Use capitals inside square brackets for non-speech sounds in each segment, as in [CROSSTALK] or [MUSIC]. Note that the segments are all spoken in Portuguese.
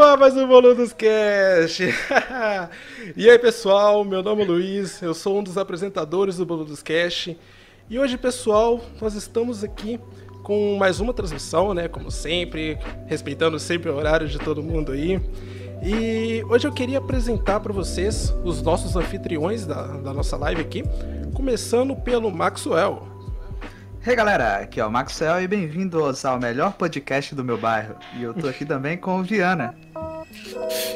Ar mais um Boludos Cast! [LAUGHS] e aí pessoal, meu nome é Luiz, eu sou um dos apresentadores do Boludos Cast. E hoje, pessoal, nós estamos aqui com mais uma transmissão, né? Como sempre, respeitando sempre o horário de todo mundo aí. E hoje eu queria apresentar para vocês os nossos anfitriões da, da nossa live aqui, começando pelo Maxwell. E hey, galera, aqui é o Maxwell e bem-vindos ao melhor podcast do meu bairro. E eu tô aqui também com o Viana.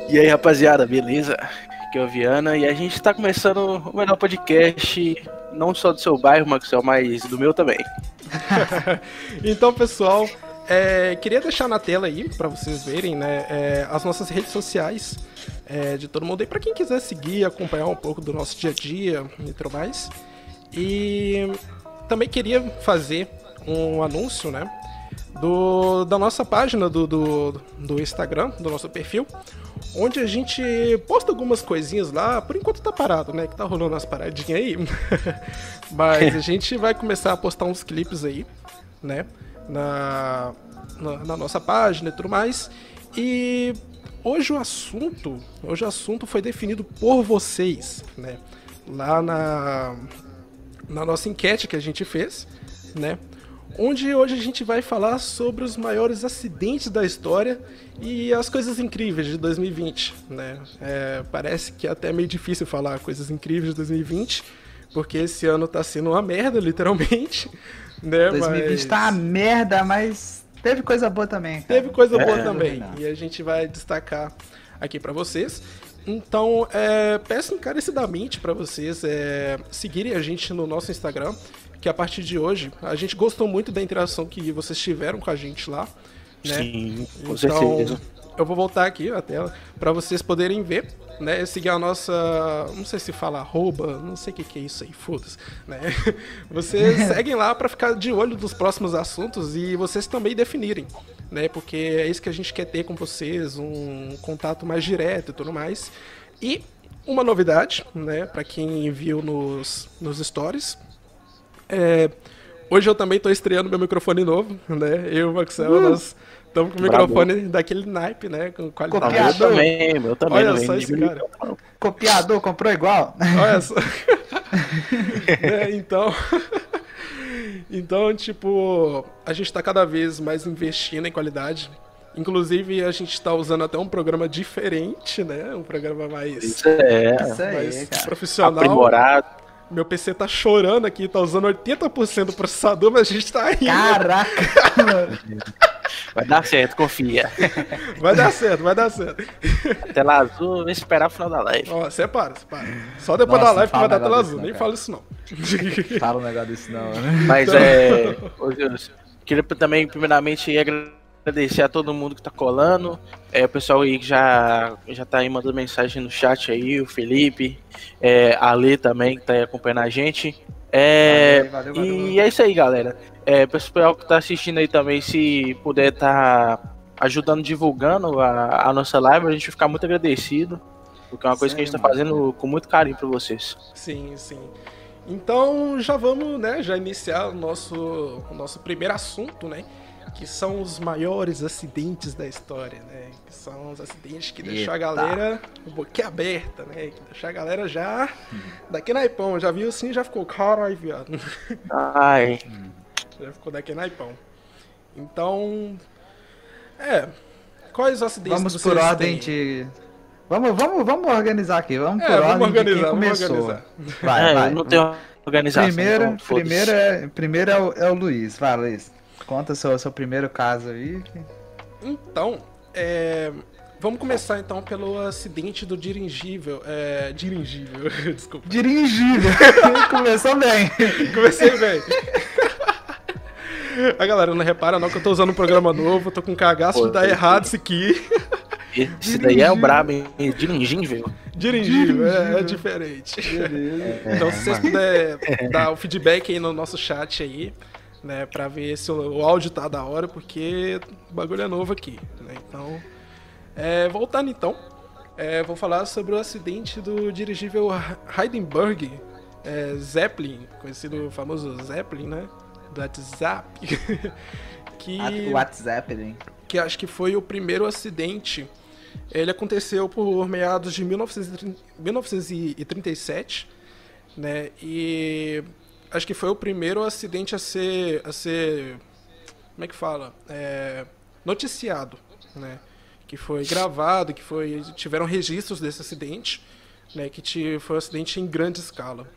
E aí, rapaziada, beleza? Aqui é o Viana e a gente tá começando o melhor podcast, não só do seu bairro, Maxwell, mas do meu também. [LAUGHS] [LAUGHS] então, pessoal, é, queria deixar na tela aí para vocês verem, né, é, as nossas redes sociais é, de todo mundo aí para quem quiser seguir, acompanhar um pouco do nosso dia a dia e tudo mais. E também queria fazer um anúncio, né? Do, da nossa página do, do, do Instagram, do nosso perfil, onde a gente posta algumas coisinhas lá, por enquanto tá parado, né? Que tá rolando umas paradinhas aí. [LAUGHS] Mas a gente vai começar a postar uns clipes aí, né? Na, na, na, nossa página e tudo mais. E hoje o assunto, hoje o assunto foi definido por vocês, né? Lá na, na nossa enquete que a gente fez, né? Onde hoje a gente vai falar sobre os maiores acidentes da história e as coisas incríveis de 2020, né? É, parece que é até meio difícil falar coisas incríveis de 2020, porque esse ano tá sendo uma merda, literalmente. [LAUGHS] Né? 2020 mas... tá uma merda, mas teve coisa boa também. Cara. Teve coisa boa é, também. E a gente vai destacar aqui para vocês. Então, é, peço encarecidamente para vocês é, seguirem a gente no nosso Instagram, que a partir de hoje, a gente gostou muito da interação que vocês tiveram com a gente lá. Né? Sim, com então, certeza. Eu vou voltar aqui a tela para vocês poderem ver, né? Seguir a nossa. Não sei se fala arroba, não sei o que, que é isso aí, foda-se. Né? [LAUGHS] Vocês [LAUGHS] seguem lá para ficar de olho dos próximos assuntos e vocês também definirem né? Porque é isso que a gente quer ter com vocês, um contato mais direto e tudo mais. E uma novidade, né, para quem viu nos, nos stories, é, hoje eu também estou estreando meu microfone novo, né? Eu e o Maxel, uh, nós estamos com o microfone daquele naipe, né? Com qualidade. Copiador. Eu também, eu também. Olha só esse cara. Copiador, comprou igual? Olha só. [LAUGHS] é, então... [LAUGHS] Então, tipo, a gente tá cada vez mais investindo em qualidade. Inclusive, a gente tá usando até um programa diferente, né? Um programa mais, Isso é. mais Isso aí, profissional. Aprimorado. Meu PC tá chorando aqui, tá usando 80% do processador, mas a gente tá rindo. Caraca! [LAUGHS] Vai dar certo, confia. Vai dar certo, vai dar certo. Tela azul, vou esperar o final da live. Ó, separa, separa. Só depois Nossa, da live que vai dar tela azul, nem fala isso não. Fala um negócio desse não, né? Mas então... é. Queria também, primeiramente, agradecer a todo mundo que tá colando. É, o pessoal aí que já, já tá aí mandando mensagem no chat aí, o Felipe, é, a Lê também, que tá aí acompanhando a gente. É, valeu, valeu, valeu, e é isso aí, galera. É, pessoal que tá assistindo aí também, se puder tá ajudando, divulgando a, a nossa live, a gente vai ficar muito agradecido. Porque é uma coisa que a gente tá fazendo com muito carinho para vocês. Sim, sim. Então já vamos, né, já iniciar o nosso, o nosso primeiro assunto, né? Que são os maiores acidentes da história, né? Que são os acidentes que deixou a galera boquiaberta, né? Que deixou a galera já daqui na Ipão. Já viu assim, já ficou, caralho, viado. Ai. [LAUGHS] já ficou daqui na Ipão. Então, é, quais acidentes Vamos por ordem de Vamos, vamos, vamos organizar aqui. Vamos é, por vamos ordem organizar, de quem começou. Organizar. Vai, é, vai. Não tem organização. Primeiro, então, primeiro, é, primeiro é, o, é o Luiz. Vai, Luiz. Conta seu, seu primeiro caso aí. Então, é, vamos começar então pelo acidente do dirigível. É, dirigível, [LAUGHS] desculpa. Dirigível. [LAUGHS] Começou bem. Comecei bem. A galera não repara não que eu tô usando um programa novo, tô com cagaço Pô, de dar errado isso aqui. Esse daí é o brabo, hein? Dirigível. Dirigível, é, é diferente. Beleza. Então, se vocês puderem dar o feedback aí no nosso chat aí, né, pra ver se o, o áudio tá da hora, porque o bagulho é novo aqui, né? Então, é, voltando então, é, vou falar sobre o acidente do dirigível Heidenberg é, Zeppelin, conhecido o famoso Zeppelin, né? Do WhatsApp. [LAUGHS] que... WhatsApp, hein? que acho que foi o primeiro acidente. Ele aconteceu por meados de 1930, 1937, né? E acho que foi o primeiro acidente a ser, a ser como é que fala, é, noticiado, né? Que foi gravado, que foi tiveram registros desse acidente, né? Que te, foi um acidente em grande escala.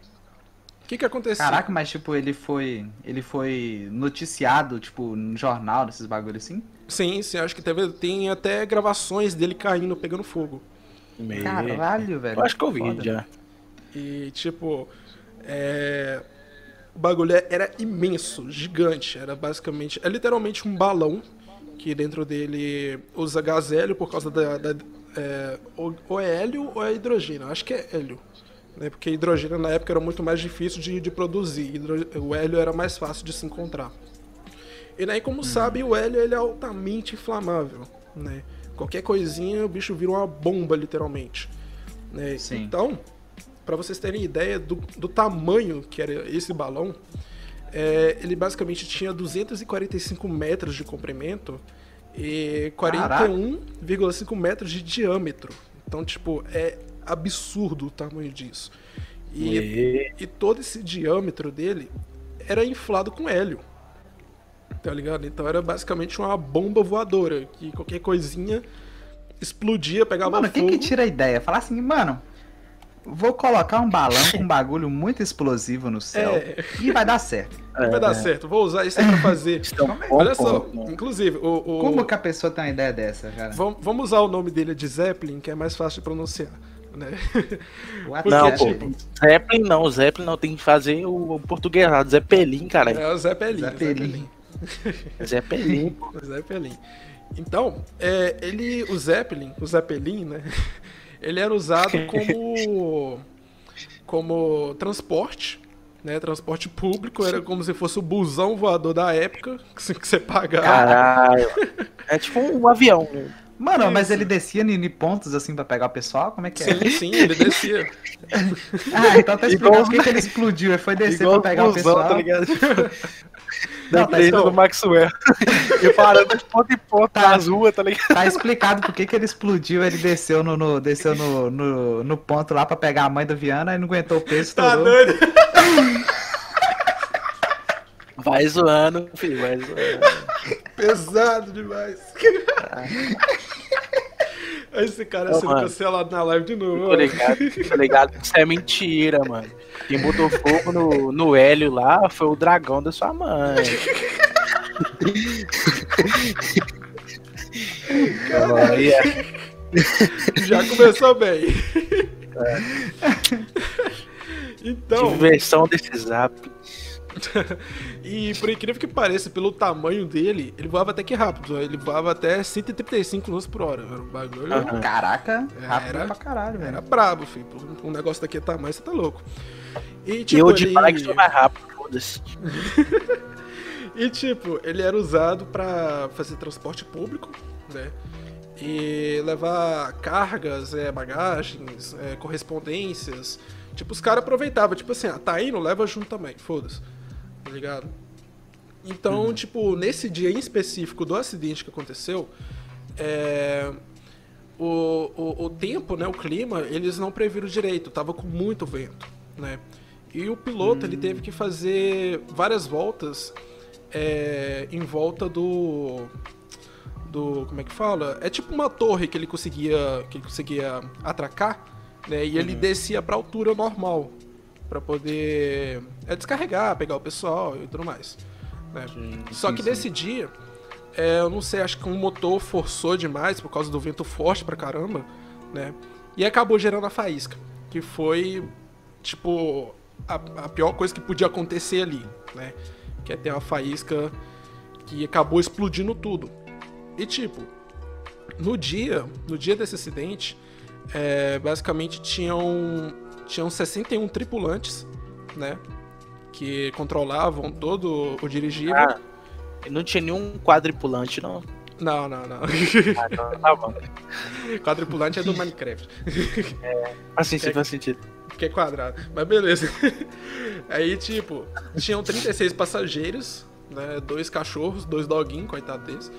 O que que aconteceu? Caraca, mas tipo, ele foi. Ele foi noticiado, tipo, no jornal, desses bagulhos assim? Sim, sim, acho que teve, tem até gravações dele caindo, pegando fogo. Caralho, velho. Eu acho que eu vi Foda. já. E, tipo, é... o bagulho era imenso, gigante. Era basicamente, é literalmente um balão que dentro dele usa gás hélio por causa da. da- é, ou, é hélio ou é hidrogênio. Acho que é hélio. Né? Porque hidrogênio na época era muito mais difícil de, de produzir. Hidro- o hélio era mais fácil de se encontrar. E daí, como sabe, o hélio ele é altamente inflamável. Né? Qualquer coisinha, o bicho vira uma bomba, literalmente. Né? Então, para vocês terem ideia do, do tamanho que era esse balão, é, ele basicamente tinha 245 metros de comprimento e 41,5 metros de diâmetro. Então, tipo, é absurdo o tamanho disso. E, E... e todo esse diâmetro dele era inflado com hélio. Tá ligado? Então era basicamente uma bomba voadora, que qualquer coisinha explodia, pegava Mano, quem fogo. que tira a ideia? Falar assim, mano, vou colocar um balão com um bagulho muito explosivo no céu É. e vai dar certo. [LAUGHS] Vai dar certo, vou usar isso aí pra fazer. É bom Olha só, ponto, né? inclusive, o, o- Como que a pessoa tem uma ideia dessa, cara? Vam- vamos usar o nome dele de Zeppelin, que é mais fácil de pronunciar. Né? [LAUGHS] What Não, shit? Zeppelin não, Zeppelin não, tem que fazer o, o portuguesado, Zeppelin, cara. É o Zeppelin. Zeppelin. Zeppelin. O [LAUGHS] Zeppelin. Então, é, ele, o Zeppelin, o Zeppelin, né? Ele era usado [LAUGHS] como como transporte, né? Transporte público, era como se fosse o busão voador da época que você- pagava. Caralho. É tipo um avião. né? Mano, mas Isso. ele descia em pontos assim pra pegar o pessoal? Como é que é? Sim, sim, ele descia. [LAUGHS] Ah, então tá explicando por que que ele explodiu. Ele foi descer Igual pra pegar o busão, pessoal. tá ligado? [LAUGHS] Não, Da tá então. do Maxwell. E parando de ponta em ponta Tá. nas ruas, tá ligado? Tá explicado por que, que ele explodiu. Ele desceu no, no- desceu no, no, no ponto lá pra pegar a mãe da Viana e não aguentou o peso, Tá estourou. doido? Vai zoando, filho, vai zoando. Pesado demais. Esse cara Ô, sendo mano. cancelado na live de novo. Tô ligado, tô ligado que isso é mentira, mano. Quem botou fogo no, no Hélio lá foi o dragão da sua mãe. [LAUGHS] Já começou bem. Então, diversão desse zap. [LAUGHS] e por incrível que pareça, pelo tamanho dele, ele voava até que rápido. Ele voava até 135 km por hora. Era um bagulho. Caraca, É, rápido era- pra caralho, Era velho. brabo, filho. Um negócio daquele tamanho, você tá louco. E E tipo, eu de ele... bike sou mais rápido, foda-se. [LAUGHS] E tipo, ele era usado pra fazer transporte público, né? E levar cargas, é, bagagens, é, correspondências. Tipo, os caras aproveitavam, tipo assim, ah, tá indo, leva junto também, foda-se. Tá ligado? Então, tipo, nesse dia em específico do acidente que aconteceu, é, o, o, o tempo, né, o clima, eles não previram direito, tava com muito vento, né? E o piloto, ele teve que fazer várias voltas é, em volta do do como é que fala? É tipo uma torre que ele conseguia que ele conseguia atracar, né? E ele descia para altura normal para poder é, descarregar, pegar o pessoal e tudo mais. né? Só sim, que sim. nesse dia, é, eu não sei, acho que um motor forçou demais por causa do vento forte pra caramba, né? E acabou gerando a faísca, que foi tipo a, a pior coisa que podia acontecer ali, né? Que é ter uma faísca que acabou explodindo tudo. E tipo, no dia, no dia desse acidente, é, basicamente tinham, tinham 61 tripulantes, né? Que controlavam todo o dirigível. Ah, não tinha nenhum quadripulante, não. Não, não, não. Ah, então tá bom. [LAUGHS] Quadripulante é do Minecraft, Faz sentido, faz sentido. que é quadrado. Mas beleza. [LAUGHS] Aí, tipo, tinham 36 passageiros, né? Dois cachorros, dois doguinhos, coitado deles.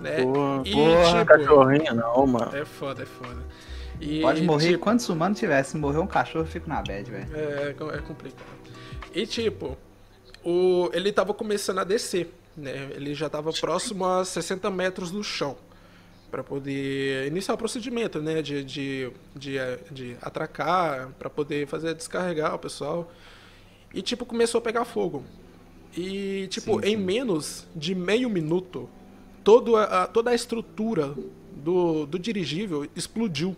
Né? Porra, E, porra, tipo, Cachorrinho não, mano. é foda, é foda. E, Pode morrer tipo, quantos humanos tiver. Se morrer um cachorro, eu fico na bad, velho. É, é complicado. E tipo, o, ele tava começando a descer, né? Ele já tava próximo a 60 metros do chão. Pra poder iniciar o procedimento, né? De, de, de, de atracar, pra poder fazer descarregar o pessoal. E tipo, começou a pegar fogo. E tipo, Sim, em sim. menos de meio minuto, todo a, toda a estrutura do, do dirigível explodiu.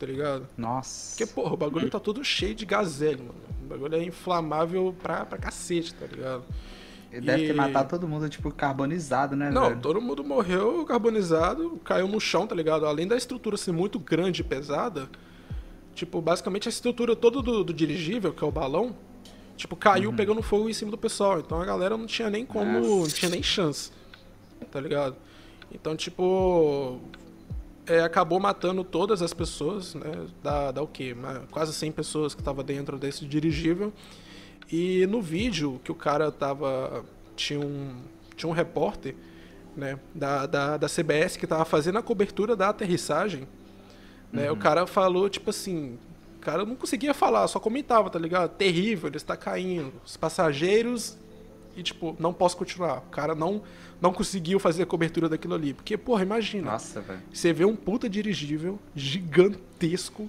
Tá ligado? Nossa. Porque, porra, o bagulho tá todo cheio de gazélio, mano. O bagulho é inflamável pra, pra cacete, tá ligado? Ele deve ter matado todo mundo, tipo, carbonizado, né, Não, velho? todo mundo morreu carbonizado, caiu no chão, tá ligado? Além da estrutura ser muito grande e pesada, tipo, basicamente a estrutura toda do, do dirigível, que é o balão, tipo, caiu pegando fogo em cima do pessoal. Então a galera não tinha nem como, não tinha nem chance, tá ligado? Então, tipo, é, acabou matando todas as pessoas, né? Dá, dá o quê? Quase 100 pessoas que estavam dentro desse dirigível. E no vídeo que o cara tava. Tinha um, tinha um repórter né, da, da, da CBS que tava fazendo a cobertura da aterrissagem. Né, O cara falou, tipo assim. O cara não conseguia falar, só comentava, tá ligado? Terrível, ele está caindo. Os passageiros. E, tipo, não posso continuar. O cara não, não conseguiu fazer a cobertura daquilo ali. Porque, porra, imagina. Nossa, velho. Você vê um puta dirigível gigantesco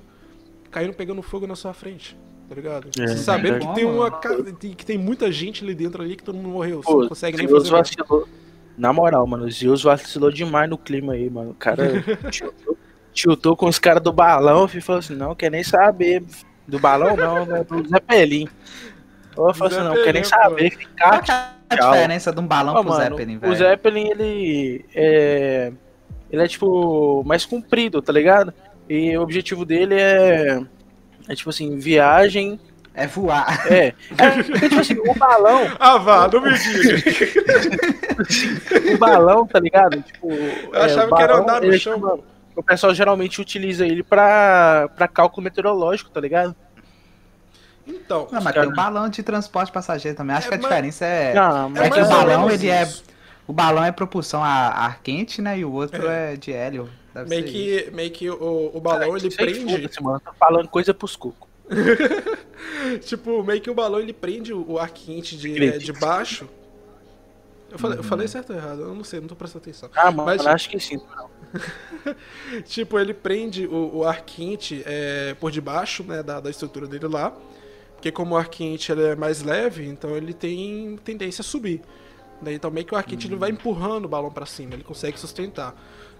caindo pegando fogo na sua frente, tá ligado? É, sabendo que tem uma que tem muita gente ali dentro ali que todo mundo morreu, você Pô, não consegue nem fazer vacilou. Na moral, mano, o Zeus vacilou demais no clima aí, mano. O cara [LAUGHS] tiltou, tiltou com os caras do balão e falou assim: não, quer nem saber. Do balão não, né? Do Zeppelin. Eu falei assim: não, quer nem saber. Qual Ficar que é a tchau. diferença de um balão Ó, pro mano, Zeppelin, O velho? Zeppelin, ele é. Ele é tipo mais comprido, tá ligado? E o objetivo dele é. É tipo assim, viagem. É voar. É. [LAUGHS] é tipo assim, o balão. [LAUGHS] Ah, vá, não me diga. o [LAUGHS] balão, tá ligado? Tipo, Eu achava que era andar no é chão. tipo- o pessoal geralmente utiliza ele pra, pra cálculo meteorológico, tá ligado? Então, Não, mas tem o balão de transporte passageiro também. Acho É, que a mas- diferença é. Não, É, mas que o balão, ele é. O balão é propulsão a ar quente, né? E o outro é, de hélio. Deve meio isso. que, meio que o, o balão ele Sei, prende, foda-se, mano, tô falando coisa pros cucos. [LAUGHS] tipo, meio que o balão ele prende o ar quente de, é, de baixo. Eu falei, Uhum. eu falei certo ou errado? Eu não sei, não tô prestando atenção. Ah, mano, Mas- acho que sim. [LAUGHS] Tipo, ele prende o, o ar quente é, por debaixo né, da, da estrutura dele lá. Porque como o ar quente ele é mais leve, então ele tem tendência a subir. né? Então meio que o ar quente ele vai empurrando o balão para cima, ele consegue sustentar.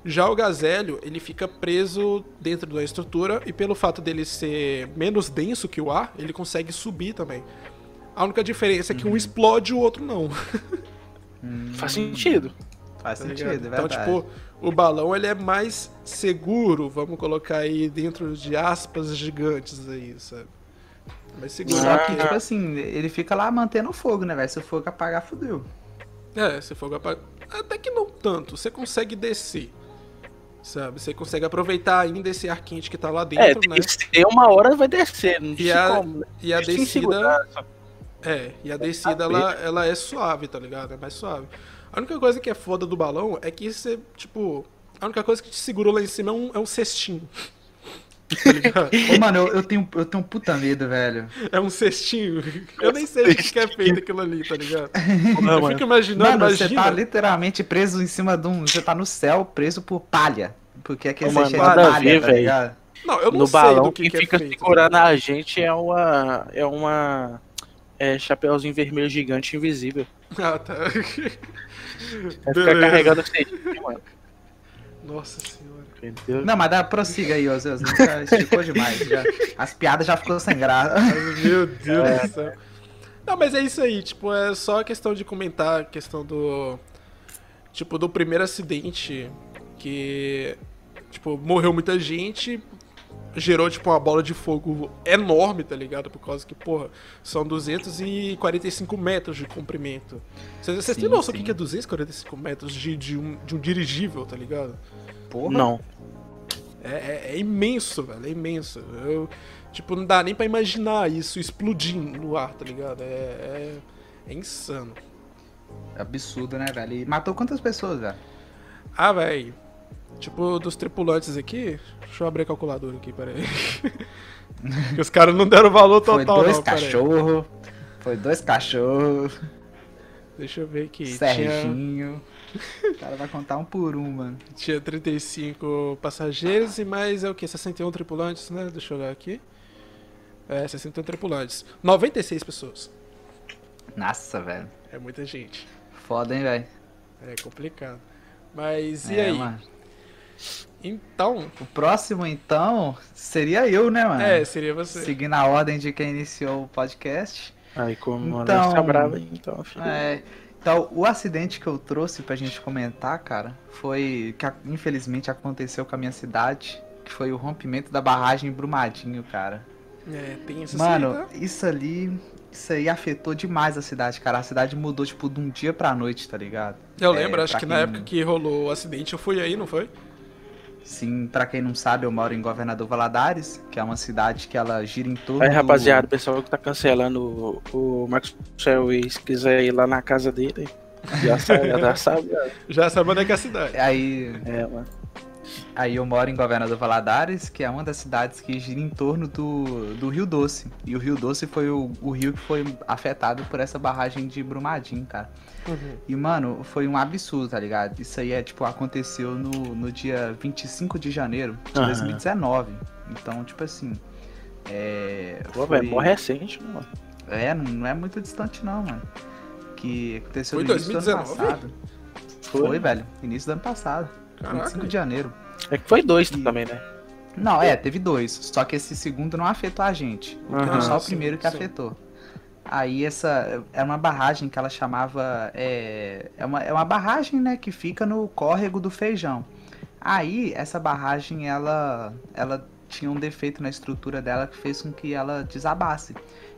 Já o gazélio, ele fica preso dentro da estrutura e pelo fato dele ser menos denso que o ar, ele consegue subir também. A única diferença é que um explode e o outro não. Faz sentido. Faz tá sentido, é Então, tipo, o balão ele é mais seguro, vamos colocar aí dentro de aspas gigantes aí, sabe? Mais seguro. Só que, que- tipo assim, ele fica lá mantendo o fogo, né, velho? Se o fogo apagar, fudeu. É, se for apag- Até que não tanto, você consegue descer. Sabe? Você consegue aproveitar ainda esse ar quente que tá lá É, dentro, tem né? ser uma hora vai descer, não E sei a, como. e a descida. É, e a descida ela, ela é suave, tá ligado? É mais suave. A única coisa que é foda do balão é que você, tipo. A única coisa que te segurou lá em cima é um, é um cestinho. Ô, mano, eu, eu tenho, eu tenho um puta medo, velho. É um cestinho. Eu nem sei do que que é feito aquilo ali, tá ligado? [LAUGHS] Não, Eu mano. fico imaginando, Mano, você imagina. tá literalmente preso em cima de um. Você tá no céu preso por palha. Porque aqui Ô, você mano, de palha, ver, tá velho. ligado? Não, eu não no sei balão, do que, quem que é fica feito. segurando a gente é uma. É uma. É chapeuzinho vermelho gigante invisível. [LAUGHS] Ah, tá. Vai ficar carregando você, mano. Nossa senhora. Entendeu? Não, mas dá, prossiga aí, ô Zeus. Já esticou demais. já. As piadas já ficou sem graça. Meu Deus do céu. Não, mas é isso aí, tipo, é só questão de comentar a questão do. Tipo, do primeiro acidente que. Tipo, morreu muita gente, gerou, tipo, uma bola de fogo enorme, tá ligado? Por causa que, porra, são 245 metros de comprimento. Vocês, têm noção do que é 245 metros de, de, um, de um dirigível, tá ligado? Porra. Não. É, é- é imenso, velho. É imenso. Eu, tipo, não dá nem pra imaginar isso explodindo no ar, tá ligado? É, é, é insano. Absurdo, né, velho? E matou quantas pessoas, velho? Ah, velho. Tipo, dos tripulantes aqui. Deixa eu abrir a calculadora aqui, peraí. [LAUGHS] os caras não deram valor Foi total, dois não, peraí. cachorros. Foi dois cachorros. Deixa eu ver aqui. Tinha, Serginho. O cara vai contar um por um, mano. tinha 35 passageiros e mais é o que? 61 tripulantes, né? Deixa eu olhar aqui. É, 61 tripulantes. 96 pessoas. Nossa, velho. É muita gente. Foda, hein, velho. É complicado. Mas e É, aí? mano. Então, O próximo, então, seria eu, né, mano? é, seria você. Seguindo a ordem de quem iniciou o podcast. Aí como Então- tá brava, aí, então, filho. É, então, o acidente que eu trouxe pra gente comentar, cara, foi que infelizmente aconteceu com a minha cidade, que foi o rompimento da barragem em Brumadinho, cara. É, tem essa Mano, tá? isso ali, isso aí afetou demais a cidade, cara. A cidade mudou, tipo, de um dia pra noite, tá ligado? Eu é, lembro, acho pra que na quem- época que rolou o acidente eu fui aí, não foi? Sim, pra quem não sabe, eu moro em Governador Valadares, que é uma cidade que ela gira em torno Aí, rapaziada, o pessoal que tá cancelando o, o Marcos Céu e se quiser ir lá na casa dele, já sabe, já sabe. [LAUGHS] Já sabe onde é que é a cidade. Aí, É, mano. Aí eu moro em Governador Valadares, que é uma das cidades que gira em torno do, do Rio Doce. E o Rio Doce foi o, o rio que foi afetado por essa barragem de Brumadinho, cara. Uhum. E, mano, foi um absurdo, tá ligado? Isso aí é, tipo, aconteceu no, no dia 25 de janeiro de Aham. 2019. Então, tipo assim. É. Pô, foi- velho, mó recente, mano. É, não, não é muito distante, não, mano. Que aconteceu Foi no início do ano 2019? passado. Foi, velho. Início do ano passado. Caraca. 25 de janeiro. É que foi dois E- também, né? Não, é, teve dois. Só que esse segundo não afetou a gente. Aham, Foi só o sim, primeiro que sim. afetou. Aí essa é uma barragem que ela chamava. É, é, uma, é uma barragem, né, que fica no córrego do feijão. Aí essa barragem ela, ela tinha um defeito na estrutura dela que fez com que ela desabasse.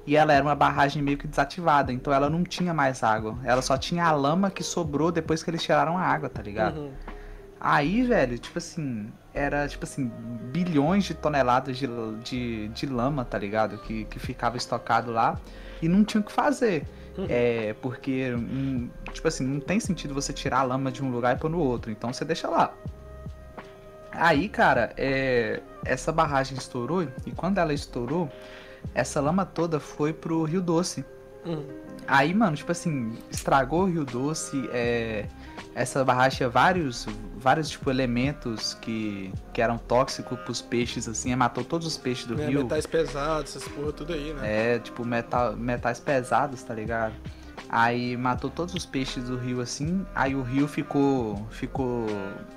E ela era uma barragem meio que desativada, então ela não tinha mais água. Ela só tinha a lama que sobrou depois que eles tiraram a água, tá ligado? Uhum. Aí, velho, tipo assim, era tipo assim, bilhões de toneladas de, de, de lama, tá ligado? Que, que ficava estocado lá e não tinha o que fazer. Uhum. É, porque, hum, tipo assim, não tem sentido você tirar a lama de um lugar e pôr no outro, então você deixa lá. Aí, cara, é, essa barragem estourou e quando ela estourou, essa lama toda foi pro Rio Doce. Uhum. Aí, mano, tipo assim, estragou o Rio Doce, é, essa barragem tinha vários, vários, tipo, elementos que, que eram tóxicos pros peixes, assim, matou todos os peixes do É, rio. metais pesados, essas porra tudo aí, né? É, tipo, metal, metais pesados, tá ligado? Aí matou todos os peixes do rio assim, aí o rio ficou ficou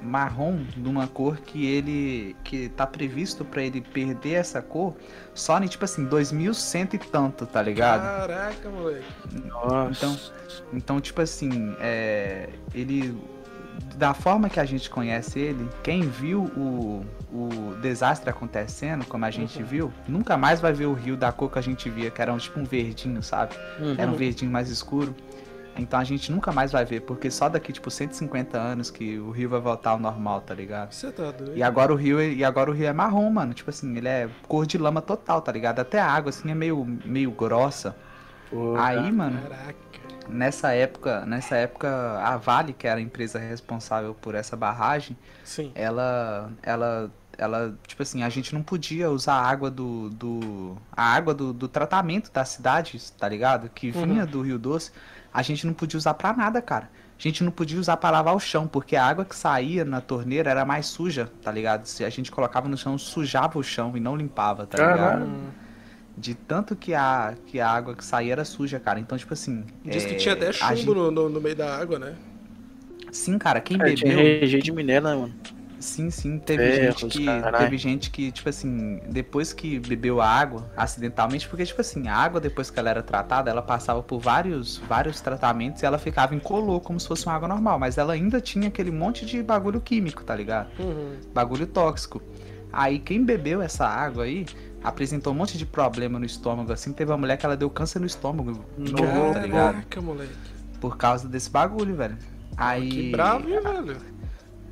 marrom de uma cor que ele que tá previsto pra ele perder essa cor só em tipo assim 2100 e tanto, tá ligado? Caraca, moleque. Nossa. Então, então tipo assim, é, ele da forma que a gente conhece ele, quem viu o, o desastre acontecendo, como a gente Uhum. viu, nunca mais vai ver o rio da cor que a gente via, que era um, tipo um verdinho, sabe? Uhum. Era um verdinho mais escuro. Então a gente nunca mais vai ver, porque só daqui tipo 150 anos que o rio vai voltar ao normal, tá ligado? Você tá doido? E agora o rio, e agora o rio é marrom, mano. Tipo assim, ele é cor de lama total, tá ligado? Até a água assim é meio meio grossa. Pô, Aí, mano, Caraca. Nessa época, nessa época a Vale, que era a empresa responsável por essa barragem, Sim. ela ela ela tipo assim a gente não podia usar a água do, do a água do, do tratamento da cidade tá ligado? Que vinha do Rio Doce a gente não podia usar pra nada cara. A gente não podia usar pra lavar o chão porque a água que saía na torneira era mais suja tá ligado? Se a gente colocava no chão sujava o chão e não limpava tá ligado? Caralho. De tanto que a que a água que saía era suja cara então tipo assim Diz que é, tinha até chumbo gente- no, no, no meio da água, né? sim cara quem É, tinha bebeu rejeito de minério, né, mano? Sim, sim, teve Ferros, gente que caralho. teve gente que tipo assim, depois que bebeu a água acidentalmente, porque tipo assim, a água depois que ela era tratada, ela passava por vários vários tratamentos e ela ficava incolor como se fosse uma água normal, mas ela ainda tinha aquele monte de bagulho químico, tá ligado? Uhum. Bagulho tóxico. Aí quem bebeu essa água aí apresentou um monte de problema no estômago, assim, teve uma mulher que ela deu câncer no estômago, novo, tá ligado? Caraca, moleque. Por causa desse bagulho, velho. Aí Que bravo, hein, velho?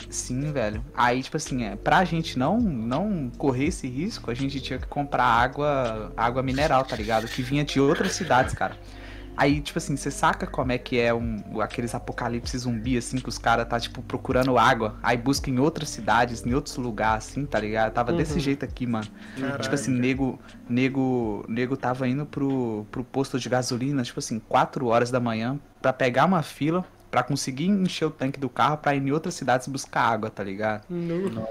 Sim, velho. Aí, tipo assim, é, pra gente não, não correr esse risco, a gente tinha que comprar água, água mineral, tá ligado? Que vinha de outras cidades, cara. Aí, tipo assim, você saca como é que é um, aqueles apocalipse zumbi, assim, que os caras tá, tipo, procurando água, aí busca em outras cidades, em outros lugares, assim, tá ligado? Tava Uhum. desse jeito aqui, mano. Caralho. Tipo assim, nego, nego, nego tava indo pro, pro posto de gasolina, tipo assim, 4 horas da manhã, pra pegar uma fila, pra conseguir encher o tanque do carro, pra ir em outras cidades buscar água, tá ligado? Nu.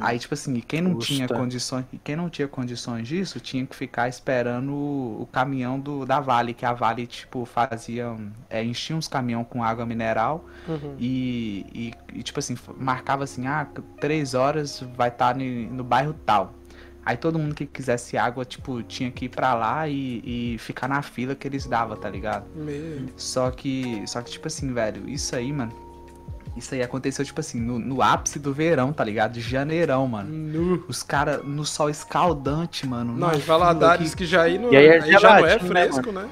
Aí, tipo assim, quem não tinha condições, quem não tinha condições disso, tinha que ficar esperando o, o caminhão do, da Vale, que a Vale, tipo, fazia, é, enchia uns caminhão com água mineral Uhum. e, e, e, tipo assim, marcava assim, ah, três horas vai estar no bairro tal. Aí todo mundo que quisesse água, tipo, tinha que ir pra lá e, e ficar na fila que eles davam, tá ligado? Meu. Só que, só que, tipo assim, velho, isso aí, mano. Isso aí aconteceu, tipo assim, no, no ápice do verão, tá ligado? De janeirão, mano. Nu. Os caras no sol escaldante, mano. Não, em Valadares, fila que já aí, não, E aí é aí já não é né, fresco, né?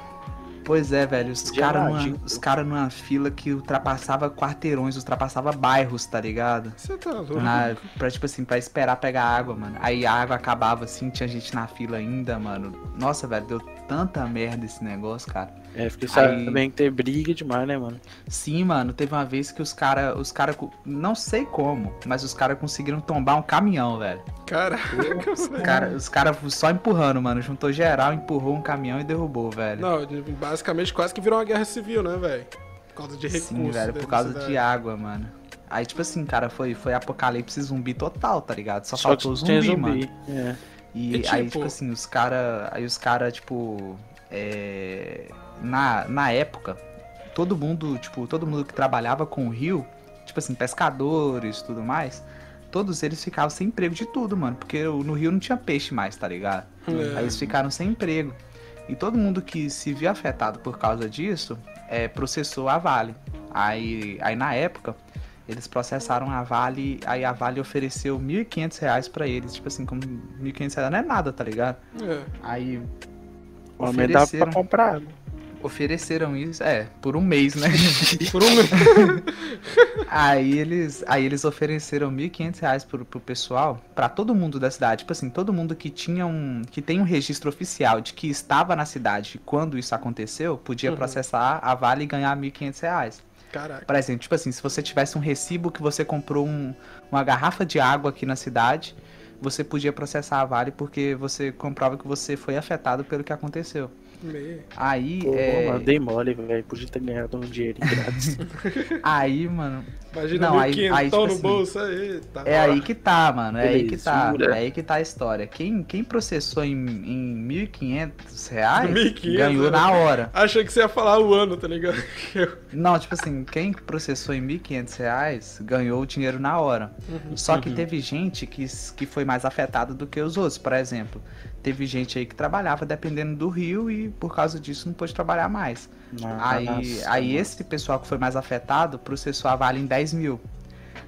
Pois é, velho. Os caras numa, os cara numa fila que ultrapassava quarteirões, ultrapassava bairros, tá ligado? Você tá louco. Na, pra, tipo assim, pra esperar pegar água, mano. Aí a água acabava assim, tinha gente na fila ainda, mano. Nossa, velho, deu tanta merda esse negócio, cara. É, fiquei sabendo que ter briga demais, né, mano? Sim, mano, teve uma vez que os caras, os cara, não sei como, mas os caras conseguiram tombar um caminhão, velho. Caraca, Os velho. caras os cara só empurrando, mano. Juntou geral, empurrou um caminhão e derrubou, velho. Não, basicamente quase que virou uma guerra civil, né, velho? Por causa de recursos. Sim, velho, por causa cidade. de água, mano. Aí, tipo assim, cara, foi, foi apocalipse zumbi total, tá ligado? Só, Só faltou tinha zumbi, mano. É. E, E, aí, tipo- tipo assim, os cara, aí os cara, tipo, é, na, na época, todo mundo, tipo, todo mundo que trabalhava com o rio, tipo assim, pescadores e tudo mais, todos eles ficavam sem emprego de tudo, mano, porque no rio não tinha peixe mais, tá ligado? É. Aí eles ficaram sem emprego. E todo mundo que se viu afetado por causa disso, é, processou a Vale. Aí, aí na época, eles processaram a Vale, aí a Vale ofereceu 1.500 reais pra eles. Tipo assim, como 1.500 reais não é nada, tá ligado? É. Aí O homem dá pra ofereceram, comprar. Ofereceram isso, é, por um mês, né? [LAUGHS] Por um [LAUGHS] aí eles, aí eles ofereceram 1.500 reais pro, pro pessoal, pra todo mundo da cidade. Tipo assim, todo mundo que tinha um, que tem um registro oficial de que estava na cidade quando isso aconteceu, podia Uhum. processar a Vale e ganhar 1.500 reais. Caraca. Por exemplo, tipo assim, se você tivesse um recibo que você comprou um- uma garrafa de água aqui na cidade, você podia processar a Vale porque você comprova que você foi afetado pelo que aconteceu. Meio. Aí, Pô, é, mano, dei mole, velho. Podia ter ganhado um dinheiro grátis. [LAUGHS] aí, mano, Imagina Não, aí- aí, tipo no assim, bolso aí. Tá é aí que tá, mano, é aí que tá, é aí que tá a história. Quem, quem processou em, em 1.500 reais 1.500, ganhou né? na hora. Achei que você ia falar o ano, tá ligado? [LAUGHS] Não, tipo assim, quem processou em 1.500 reais ganhou o dinheiro na hora. Só que teve gente que, que foi mais afetada do que os outros. Por exemplo, teve gente aí que trabalhava dependendo do rio e por causa disso não pôde trabalhar mais. Aí, Nossa, aí mano. esse pessoal que foi mais afetado processou a Vale em 10 mil.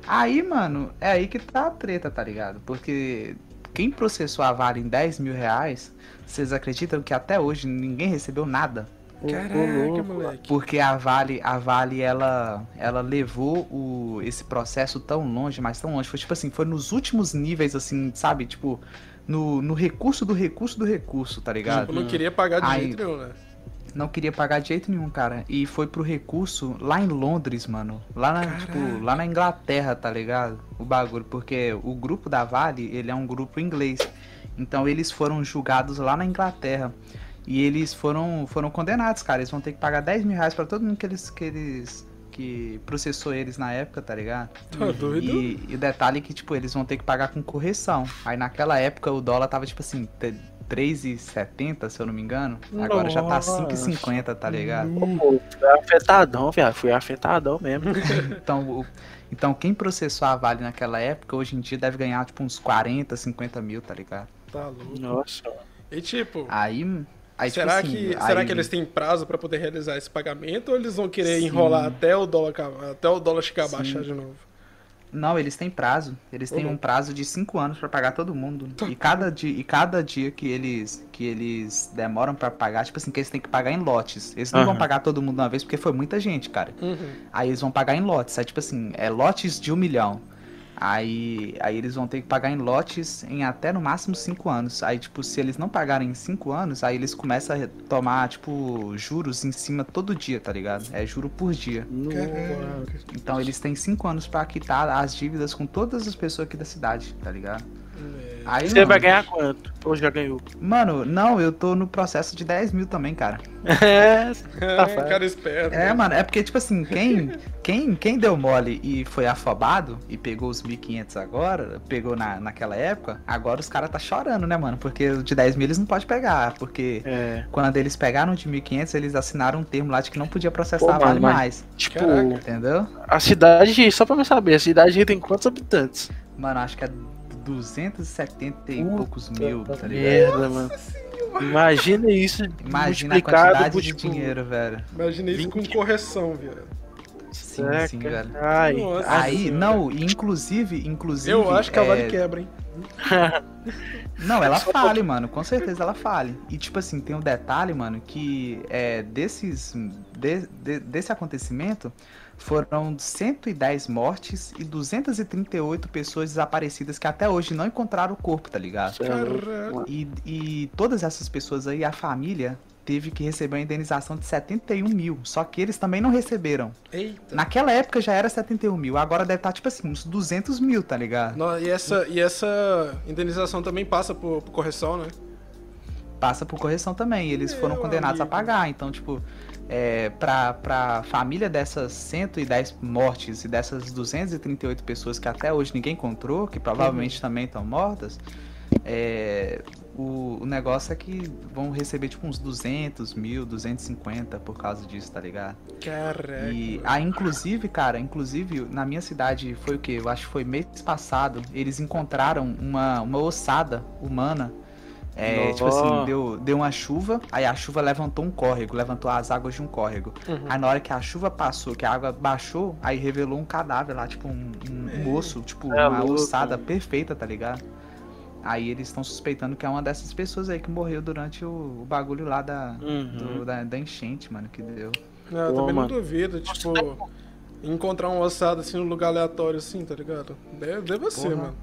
Aí, mano, é aí que tá a treta, tá ligado? Porque quem processou a Vale em 10 mil reais, vocês acreditam que até hoje ninguém recebeu nada? Caraca, moleque. Porque a Vale, a Vale, ela, ela levou o, esse processo tão longe, mas tão longe. Foi tipo assim, foi nos últimos níveis, assim, sabe? Tipo, no, no recurso do recurso do recurso, tá ligado? Tipo, não queria pagar de Aí- jeito nenhum, né? Não queria pagar de jeito nenhum, cara. E foi pro recurso lá em Londres, mano. Lá na, Caraca. tipo, lá na Inglaterra, tá ligado? O bagulho. Porque o grupo da Vale, ele é um grupo inglês. Então eles foram julgados lá na Inglaterra. E eles foram, foram condenados, cara. Eles vão ter que pagar 10 mil reais pra todo mundo que eles, que eles. Que processou eles na época, tá ligado? Tá doido? E, e o detalhe é que, tipo, eles vão ter que pagar com correção. Aí naquela época o dólar tava, tipo assim, te- 3,70, se eu não me engano. Agora já tá Nossa. 5,50, tá ligado? Pô, fui afetadão, viado. Fui afetadão mesmo. [LAUGHS] Então, o- então quem processou a Vale naquela época, hoje em dia deve ganhar, tipo, uns 40, 50 mil, tá ligado? Tá louco. Nossa. E tipo, Aí. Aí será, tipo assim, que, será aí- que eles têm prazo pra poder realizar esse pagamento ou eles vão querer enrolar até o dólar até o dólar chegar a Sim. baixar de novo? Não, eles têm prazo. Eles têm Uhum. um prazo de 5 anos pra pagar todo mundo. E cada dia, e cada dia que eles que eles demoram pra pagar, tipo assim, que eles têm que pagar em lotes. Eles não vão Aham. pagar todo mundo de uma vez porque foi muita gente, cara. Uhum. Aí eles vão pagar em lotes. Aí, tipo assim, é lotes de um milhão. Aí, aí eles vão ter que pagar em lotes em até no máximo 5 anos. Aí, tipo, se eles não pagarem em 5 anos, aí eles começam a tomar, tipo, juros em cima todo dia, tá ligado? É juro por dia. Caraca. Então eles têm 5 anos pra quitar as dívidas com todas as pessoas aqui da cidade, tá ligado? Aí, Você mano, vai ganhar quanto? Ou já ganhou? Mano, não, eu tô no processo de 10 mil também, cara. É, É, Safado. cara esperto. É, mano, é porque, tipo assim, quem, quem, quem deu mole e foi afobado e pegou os 1.500 agora, pegou na, naquela época, agora os caras tá chorando, né, mano? Porque o de 10 mil eles não podem pegar, porque é. quando eles pegaram de 1.500, eles assinaram um termo lá de que não podia processar Pô, mano, vale mas- mais, Tipo, Caraca. entendeu? a cidade, só pra eu saber, a cidade tem quantos habitantes? Mano, acho que é 270 e Puta poucos mil, tá ligado? Merda, mano. Imagina isso Imagina a multiplicado quantidade por, de tipo, dinheiro, velho. Imagina isso com 20. correção, viado. Sim, Saca? sim, velho. Ai, Nossa. Aí, senhora. não, e inclusive, inclusive. Eu acho que a é, Vale quebra, hein? [LAUGHS] Não, ela fale, mano, com certeza ela fale. E tipo assim, tem um detalhe, mano, que é desses. de- de- desse acontecimento foram 110 mortes e 238 pessoas desaparecidas que até hoje não encontraram o corpo, tá ligado? Caraca. E, e todas essas pessoas aí, a família, teve que receber uma indenização de 71 mil. Só que eles também não receberam. Eita. Naquela época já era 71 mil, agora deve estar tipo assim, uns 200 mil, tá ligado? No- e, essa, e essa indenização também passa por, por correção, né? passa por correção também. Eles Meu foram condenados a amigo. pagar. Então, tipo, é, pra, pra família dessas 110 mortes e dessas 238 pessoas que até hoje ninguém encontrou, que provavelmente também estão mortas, é, o, o negócio é que vão receber, tipo, uns 200 mil, 250 por causa disso, tá ligado? Caraca. E, ah, inclusive, cara, inclusive, na minha cidade, foi o que? Eu acho que foi mês passado, eles encontraram uma, uma ossada humana. É, tipo assim, deu, deu uma chuva, aí a chuva levantou um córrego, levantou as águas de um córrego. Uhum. Aí na hora que a chuva passou, que a água baixou, aí revelou um cadáver lá, tipo um, um, um osso, tipo É uma louco, ossada perfeita, tá ligado? Aí eles estão suspeitando que é uma dessas pessoas aí que morreu durante o, o bagulho lá da, Uhum. do- da, da enchente, mano, que deu. Não, eu Pô, também não mano. duvido, tipo, encontrar um ossado assim num lugar aleatório assim, tá ligado? Deve, deve ser, mano.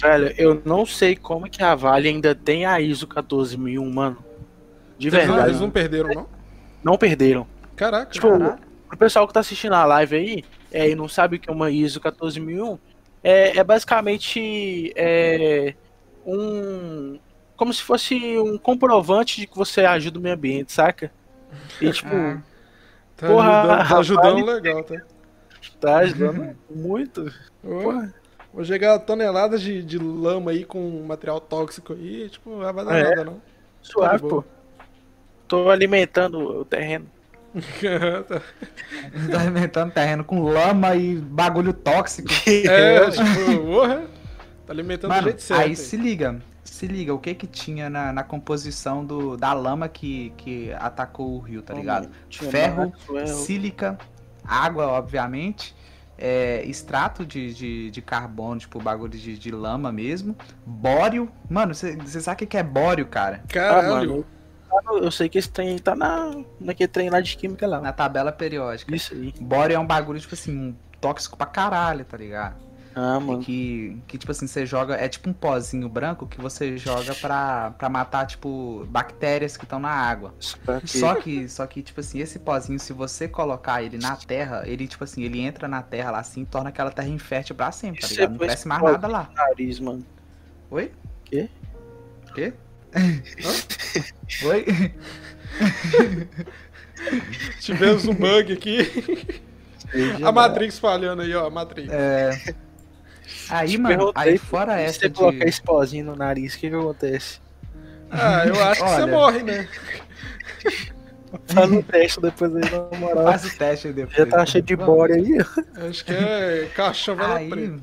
Velho, eu não sei como que a Vale ainda tem a ISO 14001, mano. De Eles não- verdade. Eles não perderam, não? Não perderam. Caraca. Tipo, Caralho. pro pessoal que tá assistindo a live aí, é, e não sabe o que é uma ISO 14001, é, é basicamente é, um. Como se fosse um comprovante de que você ajuda o meio ambiente, saca? E tipo, Ah. tá porra, ajudando, tá ajudando vale- legal, tá? tá ajudando muito. Porra. Vou chegar toneladas de, de lama aí com material tóxico aí, tipo, não vai dar É. nada, não. Suave, boa. pô. Tô alimentando o terreno. [LAUGHS] Tá. Tá alimentando terreno com lama e bagulho tóxico. [LAUGHS] é, tipo, porra. Tá alimentando do Mano, jeito certo. aí se liga. Se liga, o que que tinha na, na composição do, da lama que, que atacou o rio, tá ligado? Ferro. Sílica, água, obviamente, é, extrato de, de, de carbono, tipo bagulho de, de lama mesmo, bório. Mano, você sabe o que é bório, cara? Ah, Caralho. mano. Eu sei que esse trem tá na, naquele trem lá de química lá. Na tabela periódica. Isso aí. Bório é um bagulho, tipo assim, um tóxico pra caralho, tá ligado? Ah, E mano. que, que, tipo assim, você joga. É tipo um pozinho branco que você joga pra, pra matar, tipo, bactérias que estão na água. Só que- Só que, tipo assim, esse pozinho, se você colocar ele na terra, ele, tipo assim, ele entra na terra lá assim e torna aquela terra infértil pra sempre, tá ligado? Não pôs cresce mais nada lá. nariz, mano. Oi? Quê? Quê? Oi? Tivemos um bug aqui. A Matrix falhando aí, ó, a Matrix. É. Aí, Te mano, aí fora se essa você de. colocar esse pozinho no nariz, o que que acontece? Ah, eu acho que você Olha. morre, né? [LAUGHS] Faz no teste depois aí, na moral. Faz o teste aí depois. Já tá cheio de bora aí. Acho que é vela Aí, preta.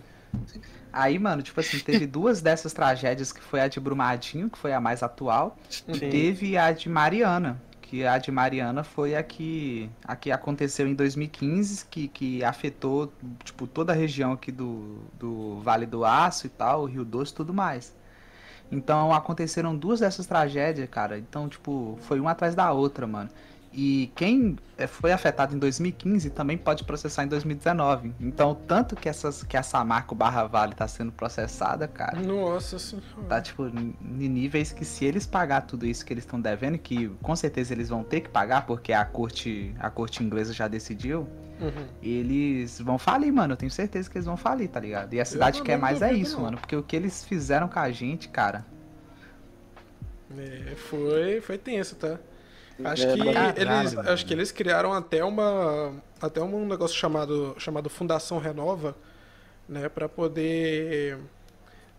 aí, mano, tipo assim, teve duas dessas tragédias, que foi a de Brumadinho, que foi a mais atual, e Sim. teve a de Mariana, que a de Mariana foi a que, a que aconteceu em 2015, que, que afetou, tipo, toda a região aqui do, do Vale do Aço e tal, Rio Doce e tudo mais. Então aconteceram duas dessas tragédias, cara. Então, tipo, foi uma atrás da outra, mano. E quem eh, foi afetado em 2015 também pode processar em 2019. Então, tanto que, essas, que essa marca barra vale tá sendo processada, cara. Nossa senhora. Tá, tipo, em níveis que se eles pagar tudo isso que eles estão devendo, que com certeza eles vão ter que pagar, porque a corte, a corte inglesa já decidiu, Uhum. eles vão falir, mano. Eu tenho certeza que eles vão falir, tá ligado? E a cidade quer mais é isso, não. mano. Porque o que eles fizeram com a gente, cara. É, foi, foi tenso, tá? Acho É, que eles, acho que eles criaram até uma, até um negócio chamado, chamado Fundação Renova, né, para poder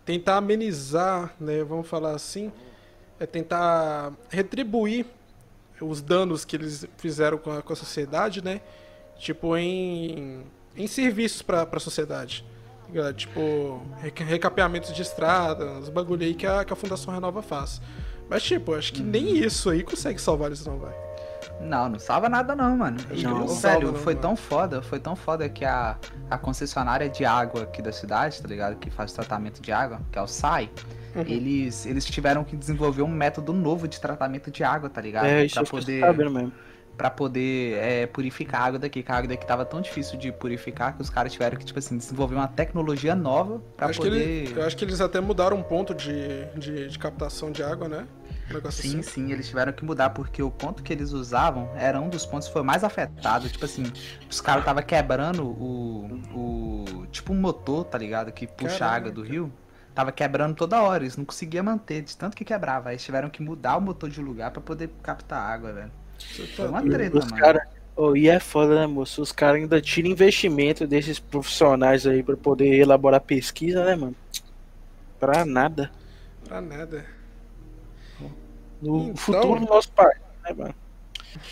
tentar amenizar, né, vamos falar assim, é tentar retribuir os danos que eles fizeram com a, com a sociedade, né, tipo em, em serviços para a sociedade. tá? Tipo, reca- recapeamentos de estrada, os bagulho aí que a, que a Fundação Renova faz. Mas, tipo, acho que nem isso aí consegue salvar eles, não, vai. Não, não salva nada não, mano. E, Não, ô, não velho, salva não, foi mano. tão foda, foi tão foda que a, a concessionária de água aqui da cidade, tá ligado? Que faz tratamento de água, que é o SAI, Uhum. eles, eles tiveram que desenvolver um método novo de tratamento de água, tá ligado? É, isso pra eu poder, sabendo mesmo. Pra poder é, purificar a água daqui, que a água daqui tava tão difícil de purificar que os caras tiveram que, tipo assim, desenvolver uma tecnologia nova que poder... ele- eu acho que eles até mudaram um ponto de, de, de captação de água, né? Um Sim, assim. sim, eles tiveram que mudar, porque o ponto que eles usavam era um dos pontos que foi mais afetado. Tipo assim, os caras tava quebrando o, o. Tipo um motor, tá ligado? Que puxa a água do rio. Tava quebrando toda hora, eles não conseguiam manter, de tanto que quebrava. Aí eles tiveram que mudar o motor de lugar pra poder captar água, velho. Foi uma treta, Os mano. cara, oh, e é foda, né, moço? Os caras ainda tiram investimento desses profissionais aí pra poder elaborar pesquisa, né, mano? Pra nada. Pra nada. No Então- futuro do nosso país, né, mano?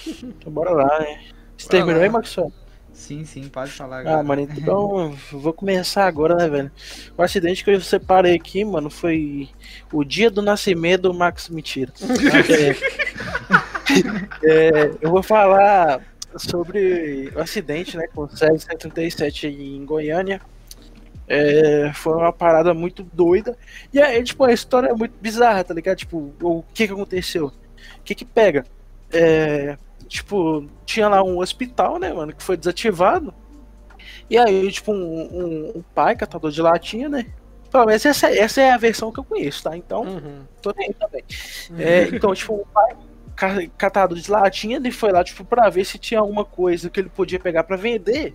Então bora lá, né? Você terminou aí, Maxwell? Sim, sim, pode falar agora. Ah, mano, [LAUGHS] então vou começar agora, né, velho? O acidente que eu separei aqui, mano, foi o dia do nascimento do Max. Mentira. [LAUGHS] É, [LAUGHS] é, eu vou falar sobre o acidente, né, com o César 137 em Goiânia. É, foi uma parada muito doida. E aí, tipo, a história é muito bizarra, tá ligado? Tipo, o que que aconteceu? O que que pega? É, tipo, tinha lá um hospital, né, mano, que foi desativado. E aí, tipo, um, um- um pai, catador de latinha, né? Pelo menos essa, essa é a versão que eu conheço, tá? Então, Uhum. tô nem também. É, então, tipo, o pai, catador de latinha, ele foi lá, tipo, pra ver se tinha alguma coisa que ele podia pegar pra vender.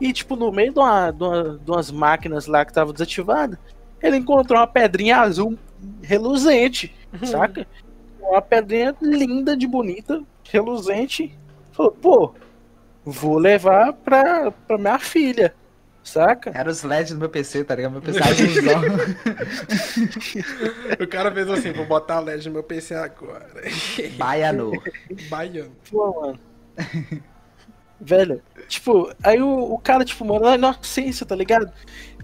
E, tipo, no meio de, uma, de, uma- de umas máquinas lá que estavam desativadas, ele encontrou uma pedrinha azul reluzente, saca? Uma pedrinha linda, de bonita, reluzente. Falou, pô, vou levar pra, pra minha filha, saca? Era os LEDs do meu PC, tá ligado? Meu PC. [LAUGHS] O cara fez assim, vou botar a LED no meu PC agora. [LAUGHS] Baiano. Baiano. Pô, mano. Velho, tipo, aí o, o cara, tipo, mano, na inocência, tá ligado?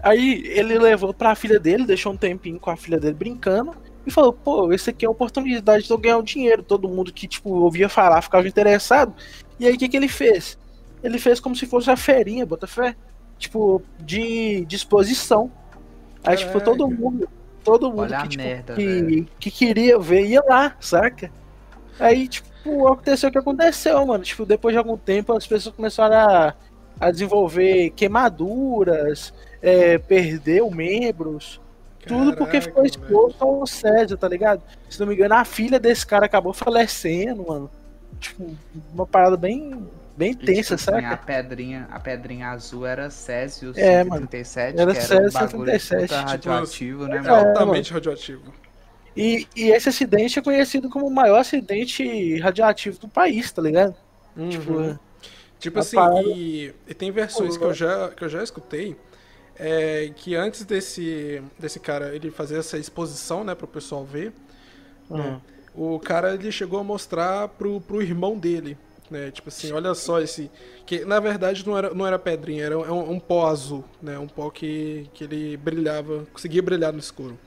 Aí ele levou pra filha dele, deixou um tempinho com a filha dele brincando. E falou, pô, esse aqui é a oportunidade de eu ganhar um dinheiro. Todo mundo que, tipo, ouvia falar ficava interessado. E aí o que, que ele fez? Ele fez como se fosse a feirinha, bota fé. Tipo, de disposição. Aí, tipo, Caraca. todo mundo. Todo mundo Olha que, tipo, merda, que, que queria ver ia lá, saca? Aí, tipo, aconteceu o que aconteceu, mano. Tipo, depois de algum tempo as pessoas começaram a, a desenvolver queimaduras, é, perdeu membros. Tudo porque Caraca, ficou exposto ao César, tá ligado? Se não me engano, a filha desse cara acabou falecendo, mano. Tipo, uma parada bem, bem E, tensa, tipo, saca? a pedrinha, a pedrinha azul era Césio É, mano. 137, Era que era Césio um bagulho 137, puta tipo, radioativo, né, É mano? altamente radioativo. E, e esse acidente é conhecido como o maior acidente radioativo do país, tá ligado? Uhum. Tipo, Tipo A assim, parada- e, e tem versões que eu já, que eu já escutei é, que antes desse, desse cara ele fazer essa exposição, né, pro pessoal ver, hum, o cara ele chegou a mostrar pro, pro irmão dele, né, tipo assim, olha só esse, que na verdade não era, não era pedrinha, era um, um pó azul, né, um pó que, que ele brilhava, conseguia brilhar no escuro.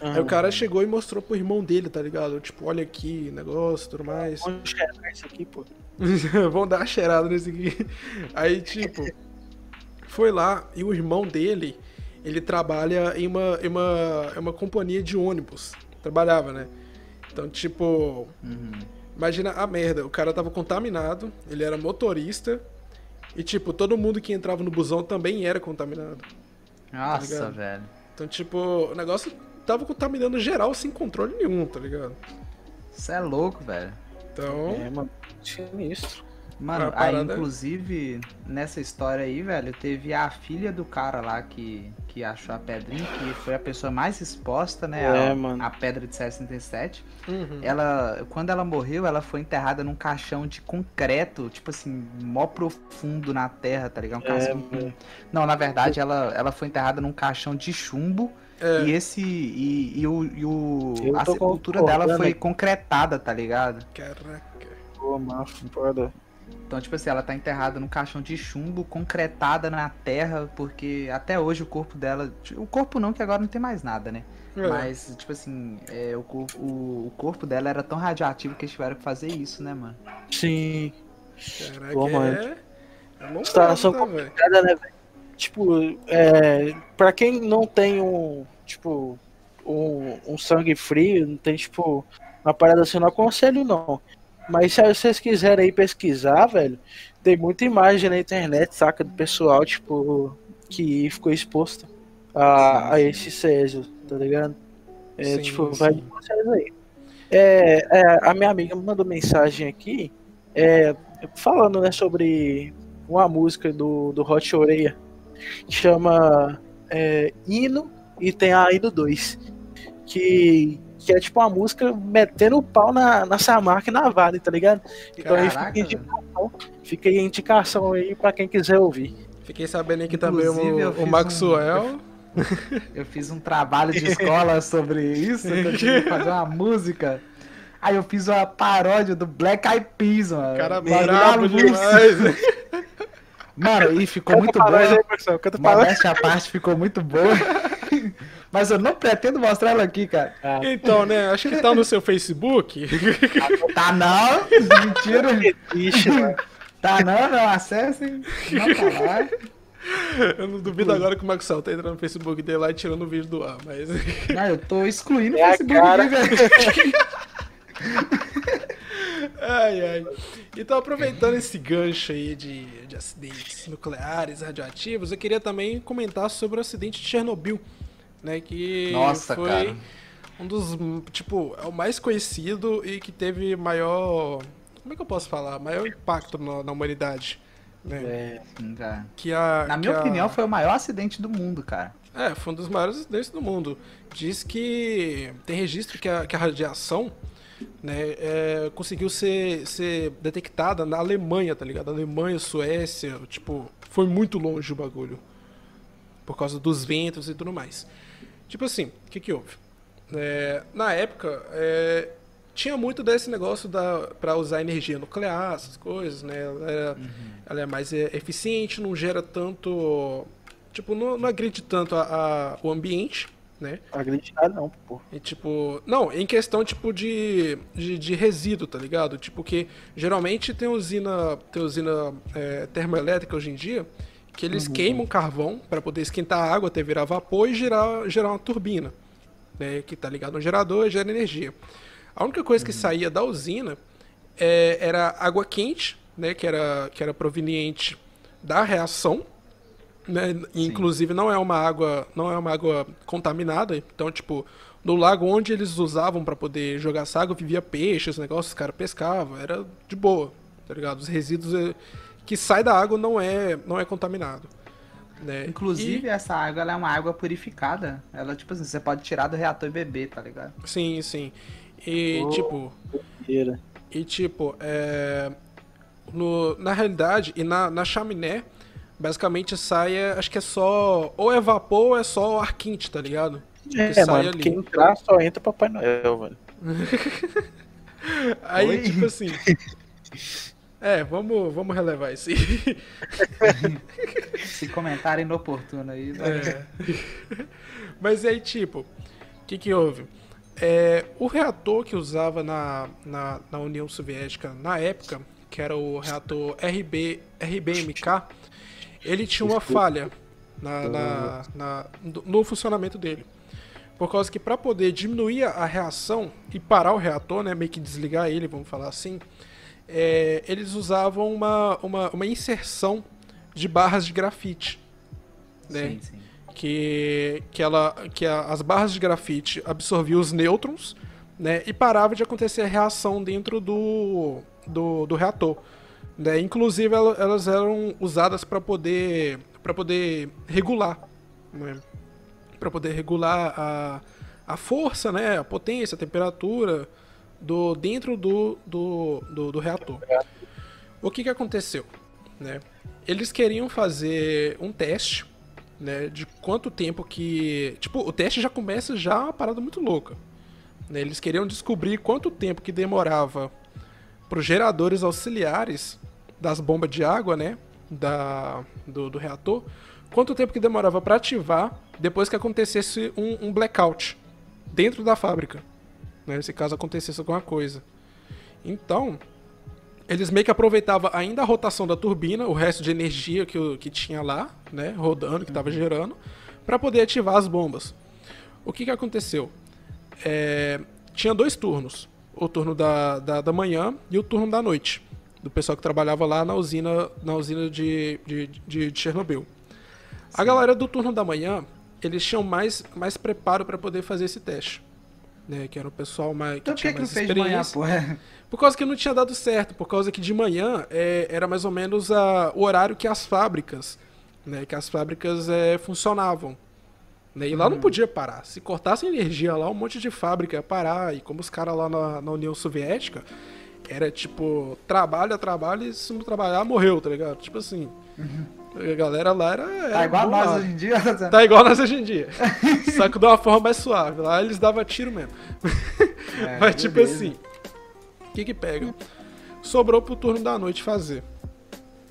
Aí o cara chegou e mostrou pro irmão dele, tá ligado? Tipo, olha aqui, negócio, tudo mais. Vamos cheirar isso aqui, pô. [LAUGHS] Vão dar uma cheirada nesse aqui. Aí, tipo, foi lá e o irmão dele, ele trabalha em uma, em uma, em uma companhia de ônibus. Trabalhava, né? Então, tipo, Uhum. Imagina a merda, o cara tava contaminado, ele era motorista, e tipo, todo mundo que entrava no busão também era contaminado. Nossa, ligado? velho. Então, tipo, o negócio tava contaminando geral sem controle nenhum, tá ligado? Você é louco, velho. Então, É, mano. Sinistro. Mano, A aí inclusive, nessa história aí, velho, teve a filha do cara lá que, que achou a pedrinha, que foi a pessoa mais exposta, né? É, a, mano. a pedra de 67. uhum. Ela, quando ela morreu, ela foi enterrada num caixão de concreto, tipo assim, mó profundo na terra, tá ligado? Um É. Não, na verdade, ela, ela foi enterrada num caixão de chumbo. É. E esse. E, e o. E o a sepultura dela foi aqui. concretada, tá ligado? Caraca. Pô, mano, foda. Então, tipo assim, ela tá enterrada num caixão de chumbo, concretada na terra, porque até hoje o corpo dela. O corpo não, que agora não tem mais nada, né? É. Mas, tipo assim, é, o, corpo, o, o corpo dela era tão radioativo que eles tiveram que fazer isso, né, mano? Sim. Caraca, mano. é. É uma Situação tá? Nada, né, velho? Tipo, é, pra quem não tem um, tipo, um, um sangue frio, não tem, tipo, uma parada assim, eu não aconselho, não. Mas se vocês quiserem aí pesquisar, velho, tem muita imagem na internet, saca, do pessoal, tipo, que ficou exposto a, a esse Césio, tá ligado? É, Sim, tipo, sim. vai de vocês aí. É, é, a minha amiga me mandou mensagem aqui, é, falando, né, sobre uma música do, do Hot Oreia, chama é, Hino e tem a Hino 2, que, que é tipo uma música metendo o pau na, na Samarca e na Vale, tá ligado? Então aí fica, Caraca, a indicação, fica aí a indicação aí pra quem quiser ouvir. Fiquei sabendo aí que também o, o um- Maxwell. Eu fiz um trabalho de escola sobre isso, que eu tive que fazer uma música. Aí eu fiz uma paródia do Black Eyed Peas, mano. Cara brabo demais. né? Mano, e ficou muito Canta pra nós. Modéstia à parte ficou muito boa. [LAUGHS] Mas eu não pretendo mostrar ela aqui, cara. Então, né? Acho que tá no seu Facebook. [LAUGHS] Tá não? Mentira. Ixi, mano. Tá não, não acessem. Não tá lá. Eu não duvido agora que o Maxwell tá entrando no Facebook dele lá e tirando o vídeo do ar, mas. Não, eu tô excluindo o É a Facebook cara. aqui, velho. Ai, ai. Então, aproveitando esse gancho aí de, de acidentes nucleares, radioativos, eu queria também comentar sobre o acidente de Chernobyl, né? Que Nossa, foi cara. um dos, tipo, é o mais conhecido e que teve maior. Como é que eu posso falar? Maior impacto na, na humanidade. Né? É, Sim, cara. Que a, Na que minha a- opinião, foi o maior acidente do mundo, cara. É, foi um dos maiores acidentes do mundo. Diz que tem registro que a, que a radiação né, é, conseguiu ser, ser detectada na Alemanha, tá ligado? Alemanha, Suécia, tipo, foi muito longe o bagulho. Por causa dos ventos e tudo mais. Tipo assim, o que que houve? É, na época, é, tinha muito desse negócio da, pra usar energia nuclear, essas coisas, né? Ela, era- ela é mais eficiente, não gera tanto. Tipo, não, não agride tanto a, a- o ambiente, né? acreditar não, pô. E tipo, não, em questão tipo de, de, de resíduo, tá ligado? Tipo que geralmente tem usina, tem usina é, termoelétrica hoje em dia que eles queimam carvão para poder esquentar a água até virar vapor e gerar, gerar uma turbina, né? Que tá ligado no gerador e gera energia. A única coisa que saía da usina é, era água quente, né? Que era, que era proveniente da reação, né? E, Inclusive não é uma água, não é uma água contaminada, então tipo no lago onde eles usavam para poder jogar essa água vivia peixes, negócios, os caras pescavam, era de boa, tá ligado? Os resíduos eh, que sai da água não é não é contaminado, né? Inclusive, essa água ela é uma água purificada. Ela, tipo assim, você pode tirar do reator e beber, tá ligado? E- sim, sim. E Oh. tipo. E tipo, é, no, na realidade, e na, na chaminé, basicamente sai, é, acho que é só, ou é vapor ou é só o ar quente, tá ligado? É, sai mano, ali. quem entrar só entra Papai Noel, velho. [LAUGHS] Aí, Oi? tipo assim. [LAUGHS] É, vamos, vamos relevar isso aí. Esse comentário inoportuno aí. né? É. Mas aí, tipo, o que que houve? É, o reator que usava na, na, na União Soviética na época, que era o reator RB, RBMK, ele tinha uma falha na, na- na- no- no funcionamento dele. Por causa que para poder diminuir a reação e parar o reator, né, meio que desligar ele, vamos falar assim, é, eles usavam uma, uma, uma inserção de barras de grafite. Né? Sim, sim. Que, que, ela, que a- as barras de grafite absorviam os nêutrons né, e parava de acontecer a reação dentro do, do, do reator. Né? Inclusive, ela- elas eram usadas para poder, pra poder regular. Né? Para poder regular a, a força, né, a potência, a temperatura do, dentro do, do, do, do reator. O que, que aconteceu? Né? Eles queriam fazer um teste né, de quanto tempo que. Tipo, o teste já começa já uma parada muito louca. né? Eles queriam descobrir quanto tempo que demorava para os geradores auxiliares das bombas de água, né? Da, do, do reator. Quanto tempo que demorava para ativar depois que acontecesse um, um blackout dentro da fábrica. Né, se caso acontecesse alguma coisa. Então, eles meio que aproveitavam ainda a rotação da turbina, o resto de energia que, que tinha lá, né, rodando, que estava gerando, para poder ativar as bombas. O que, que aconteceu? É, tinha dois turnos, o turno da, da, da manhã e o turno da noite, do pessoal que trabalhava lá na usina, na usina de, de, de, de Chernobyl. A galera do turno da manhã, eles tinham mais, mais preparo para poder fazer esse teste. Né, que era o pessoal mais, que Então por tinha que, que não fez de manhã, pô? Por causa que não tinha dado certo, por causa que de manhã é, era mais ou menos a, o horário que as fábricas, né, que as fábricas é, funcionavam. Né, e lá não podia parar. Se cortasse energia lá, um monte de fábrica ia parar. E como os caras lá na, na União Soviética, era tipo, trabalha, trabalha e se não trabalhar, morreu, tá ligado? Tipo assim. A galera lá era. era Tá igual nós bolada. hoje em dia. [LAUGHS] Tá igual nós hoje em dia. Só que de uma forma mais suave. Lá eles davam tiro mesmo. [LAUGHS] É, Mas tipo beleza. assim, o que que pega? Sobrou pro turno da noite fazer,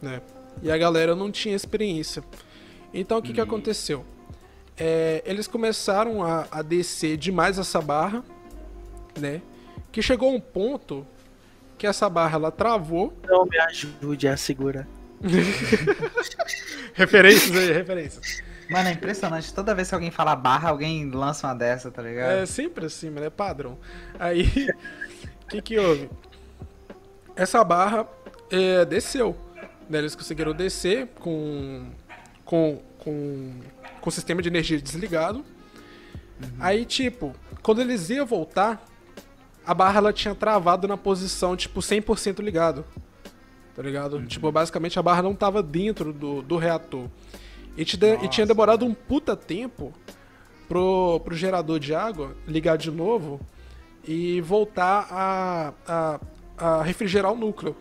né? E a galera não tinha experiência. Então o que que aconteceu? É, eles começaram a, a descer demais essa barra, né? Que chegou um ponto que essa barra ela travou. Não me ajude a segurar. [LAUGHS] Referências aí, referências. Mano, é impressionante. Toda vez que alguém fala barra, alguém lança uma dessa, tá ligado? É sempre assim, mano, é padrão. Aí, o [LAUGHS] que que houve? Essa barra é, desceu. Né? Eles conseguiram descer com, com, com, com o sistema de energia desligado. Aí, tipo, quando eles iam voltar, a barra ela tinha travado na posição, tipo, 100% ligado. Tá ligado? Tipo, basicamente a barra não tava dentro do, do reator. E, de- e tinha Nossa, demorado um puta tempo pro, pro gerador de água ligar de novo e voltar a, a, a refrigerar o núcleo.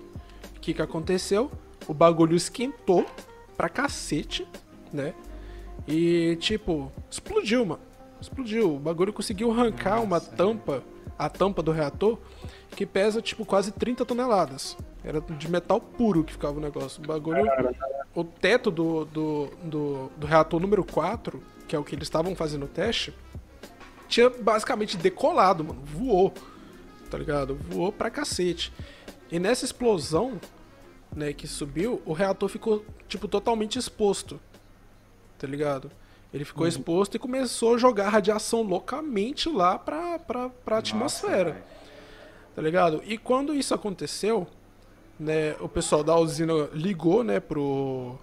O que, que aconteceu? O bagulho esquentou pra cacete, né? E tipo, explodiu, mano. Explodiu. O bagulho conseguiu arrancar uma tampa, a tampa do reator, que pesa tipo quase 30 toneladas. Era de metal puro que ficava o negócio. O bagulho. O teto do, do, do, do reator número 4, que é o que eles estavam fazendo o teste, tinha basicamente decolado, mano. Voou. Tá ligado? Voou pra cacete. E nessa explosão, né, que subiu, o reator ficou, tipo, totalmente exposto. Tá ligado? Ele ficou exposto e começou a jogar radiação loucamente lá pra, pra, pra atmosfera. Tá ligado? E quando isso aconteceu, né, o pessoal da usina ligou, né, pro.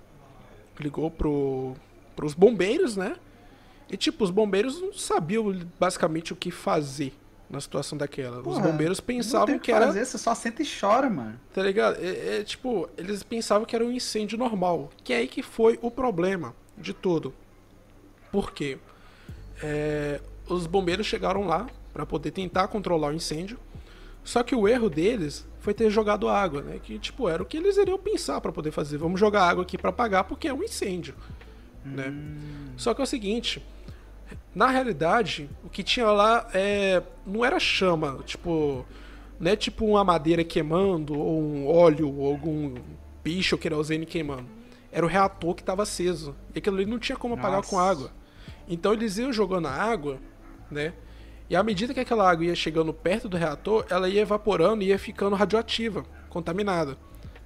Ligou pro. pros bombeiros, né? E tipo, os bombeiros não sabiam basicamente o que fazer na situação daquela. os Porra, bombeiros Não tem pensavam que era. fazer, você só senta e chora, mano. Tá ligado? É, é, tipo, eles pensavam que era um incêndio normal. Que é aí que foi o problema de tudo. Por quê? É, os bombeiros chegaram lá pra poder tentar controlar o incêndio. Só que o erro deles foi ter jogado água, né? Que tipo, era o que eles iriam pensar pra poder fazer. Vamos jogar água aqui pra apagar porque é um incêndio, né? Só que é o seguinte, na realidade, o que tinha lá é não era chama, tipo, não é tipo uma madeira queimando ou um óleo ou algum bicho querosene queimando. Era o reator que estava aceso. E aquilo ali não tinha como apagar Nossa. com água. Então eles iam jogando a água, né? E à medida que aquela água ia chegando perto do reator, ela ia evaporando e ia ficando radioativa, contaminada,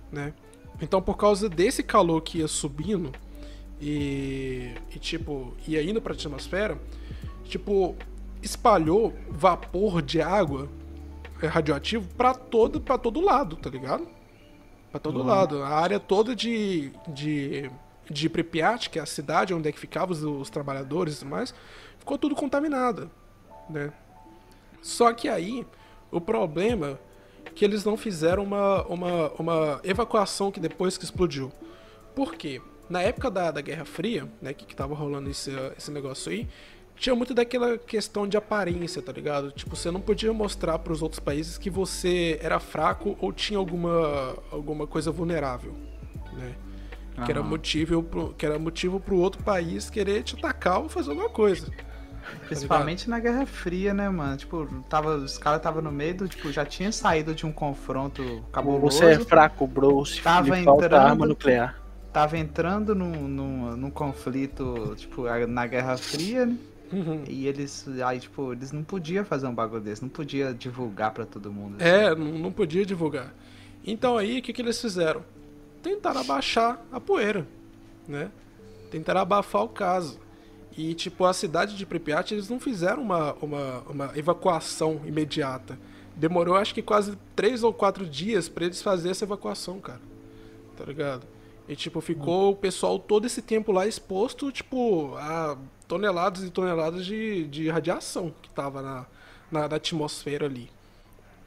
né? Então por causa desse calor que ia subindo e, e tipo, ia indo para a atmosfera, tipo, espalhou vapor de água é, radioativo pra todo, pra todo lado, tá ligado? Pra todo lado. A área toda de, de, de Pripyat, que é a cidade onde é que ficavam os, os trabalhadores e tudo mais, ficou tudo contaminada, né? Só que aí, o problema é que eles não fizeram uma, uma, uma evacuação que depois que explodiu. Por quê? Na época da, da Guerra Fria, né, que, que tava rolando esse, esse negócio aí, tinha muito daquela questão de aparência, tá ligado? Tipo, você não podia mostrar para os outros países que você era fraco ou tinha alguma, alguma coisa vulnerável, né? Que era motivo pro, que era motivo pro outro país querer te atacar ou fazer alguma coisa. Principalmente na Guerra Fria, né, mano? Tipo, tava, os caras estavam no meio do, tipo, já tinha saído de um confronto cabuloso. Você é fraco, bro. Se Tava entrando- arma nuclear. Tava entrando num, num, num conflito, tipo, na Guerra Fria, né? Uhum. E eles, aí, tipo, eles não podiam fazer um bagulho desse, não podia divulgar pra todo mundo. assim. É, não, não podia divulgar. Então aí, o que, que eles fizeram? Tentaram abaixar a poeira, né? Tentaram abafar o caso. E, tipo, a cidade de Pripyat, eles não fizeram uma, uma, uma evacuação imediata. Demorou, acho que quase três ou quatro dias pra eles fazerem essa evacuação, cara. Tá ligado? E, tipo, ficou o pessoal todo esse tempo lá exposto, tipo, a toneladas e toneladas de, de radiação que tava na, na, na atmosfera ali.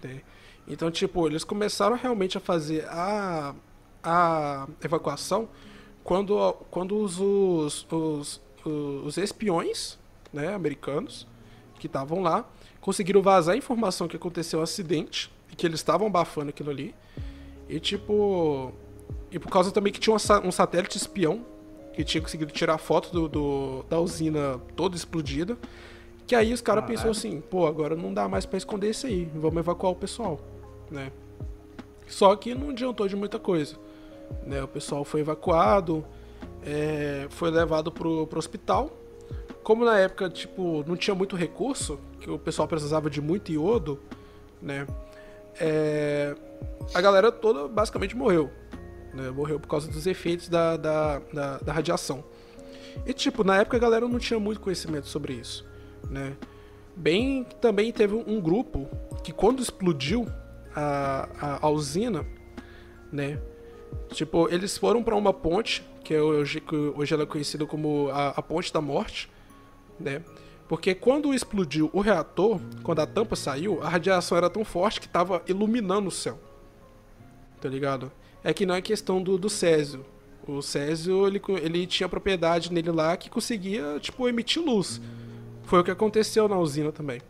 né? Então, tipo, eles começaram realmente a fazer a, a evacuação quando, quando os, os, os, os espiões né, americanos que estavam lá conseguiram vazar a informação que aconteceu um acidente e que eles estavam abafando aquilo ali. E tipo. E por causa também que tinha um, sa- satélite espião que tinha conseguido tirar foto do, do- da usina toda explodida. Que aí os caras Caralho. pensaram assim, pô, agora não dá mais pra esconder isso aí, vamos evacuar o pessoal, né? Só que não adiantou de muita coisa, né? O pessoal foi evacuado, é, foi levado pro, pro hospital. Como na época, tipo, não tinha muito recurso, que o pessoal precisava de muito iodo, né? É, a galera toda basicamente morreu. Né? Morreu por causa dos efeitos da, da, da, da radiação. E, tipo, na época a galera não tinha muito conhecimento sobre isso, né? Bem, também teve um grupo que quando explodiu a, a, a usina, né? Tipo, eles foram pra uma ponte, que é hoje, que hoje ela é conhecida como a, a Ponte da Morte, né? Porque quando explodiu o reator, quando a tampa saiu, a radiação era tão forte que tava iluminando o céu. Tá ligado? É que não é questão do, do Césio. O Césio, ele, ele tinha propriedade nele lá que conseguia, tipo, emitir luz. Foi o que aconteceu na usina também.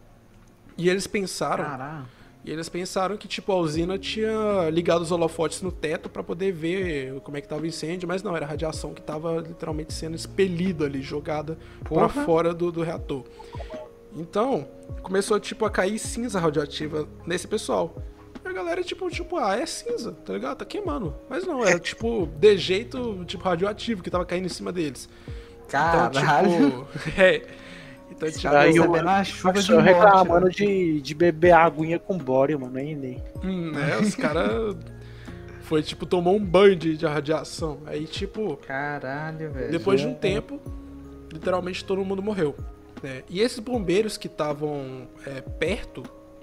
E eles pensaram Caralho. E eles pensaram que, tipo, a usina tinha ligado os holofotes no teto pra poder ver como é que tava o incêndio, mas não, era a radiação que tava literalmente sendo expelida ali, jogada pra Porra. fora do, do reator. Então, começou, tipo, a cair cinza radioativa nesse pessoal. E a galera, tipo, tipo, ah, é cinza, tá ligado? Tá queimando. Mas não, era, tipo, de jeito, tipo, radioativo que tava caindo em cima deles. Caralho. Então, tipo... [LAUGHS] é... Tipo... Aí eu- recebendo uma chuva de morte. reclamando né? de, de beber aguinha com bório, mano. Nem, nem. Hum, né? Os caras. Foi tipo, tomou um banho de, de radiação. Aí, tipo, Caralho, velho. depois de um tempo, literalmente todo mundo morreu. né? E esses bombeiros que estavam é, perto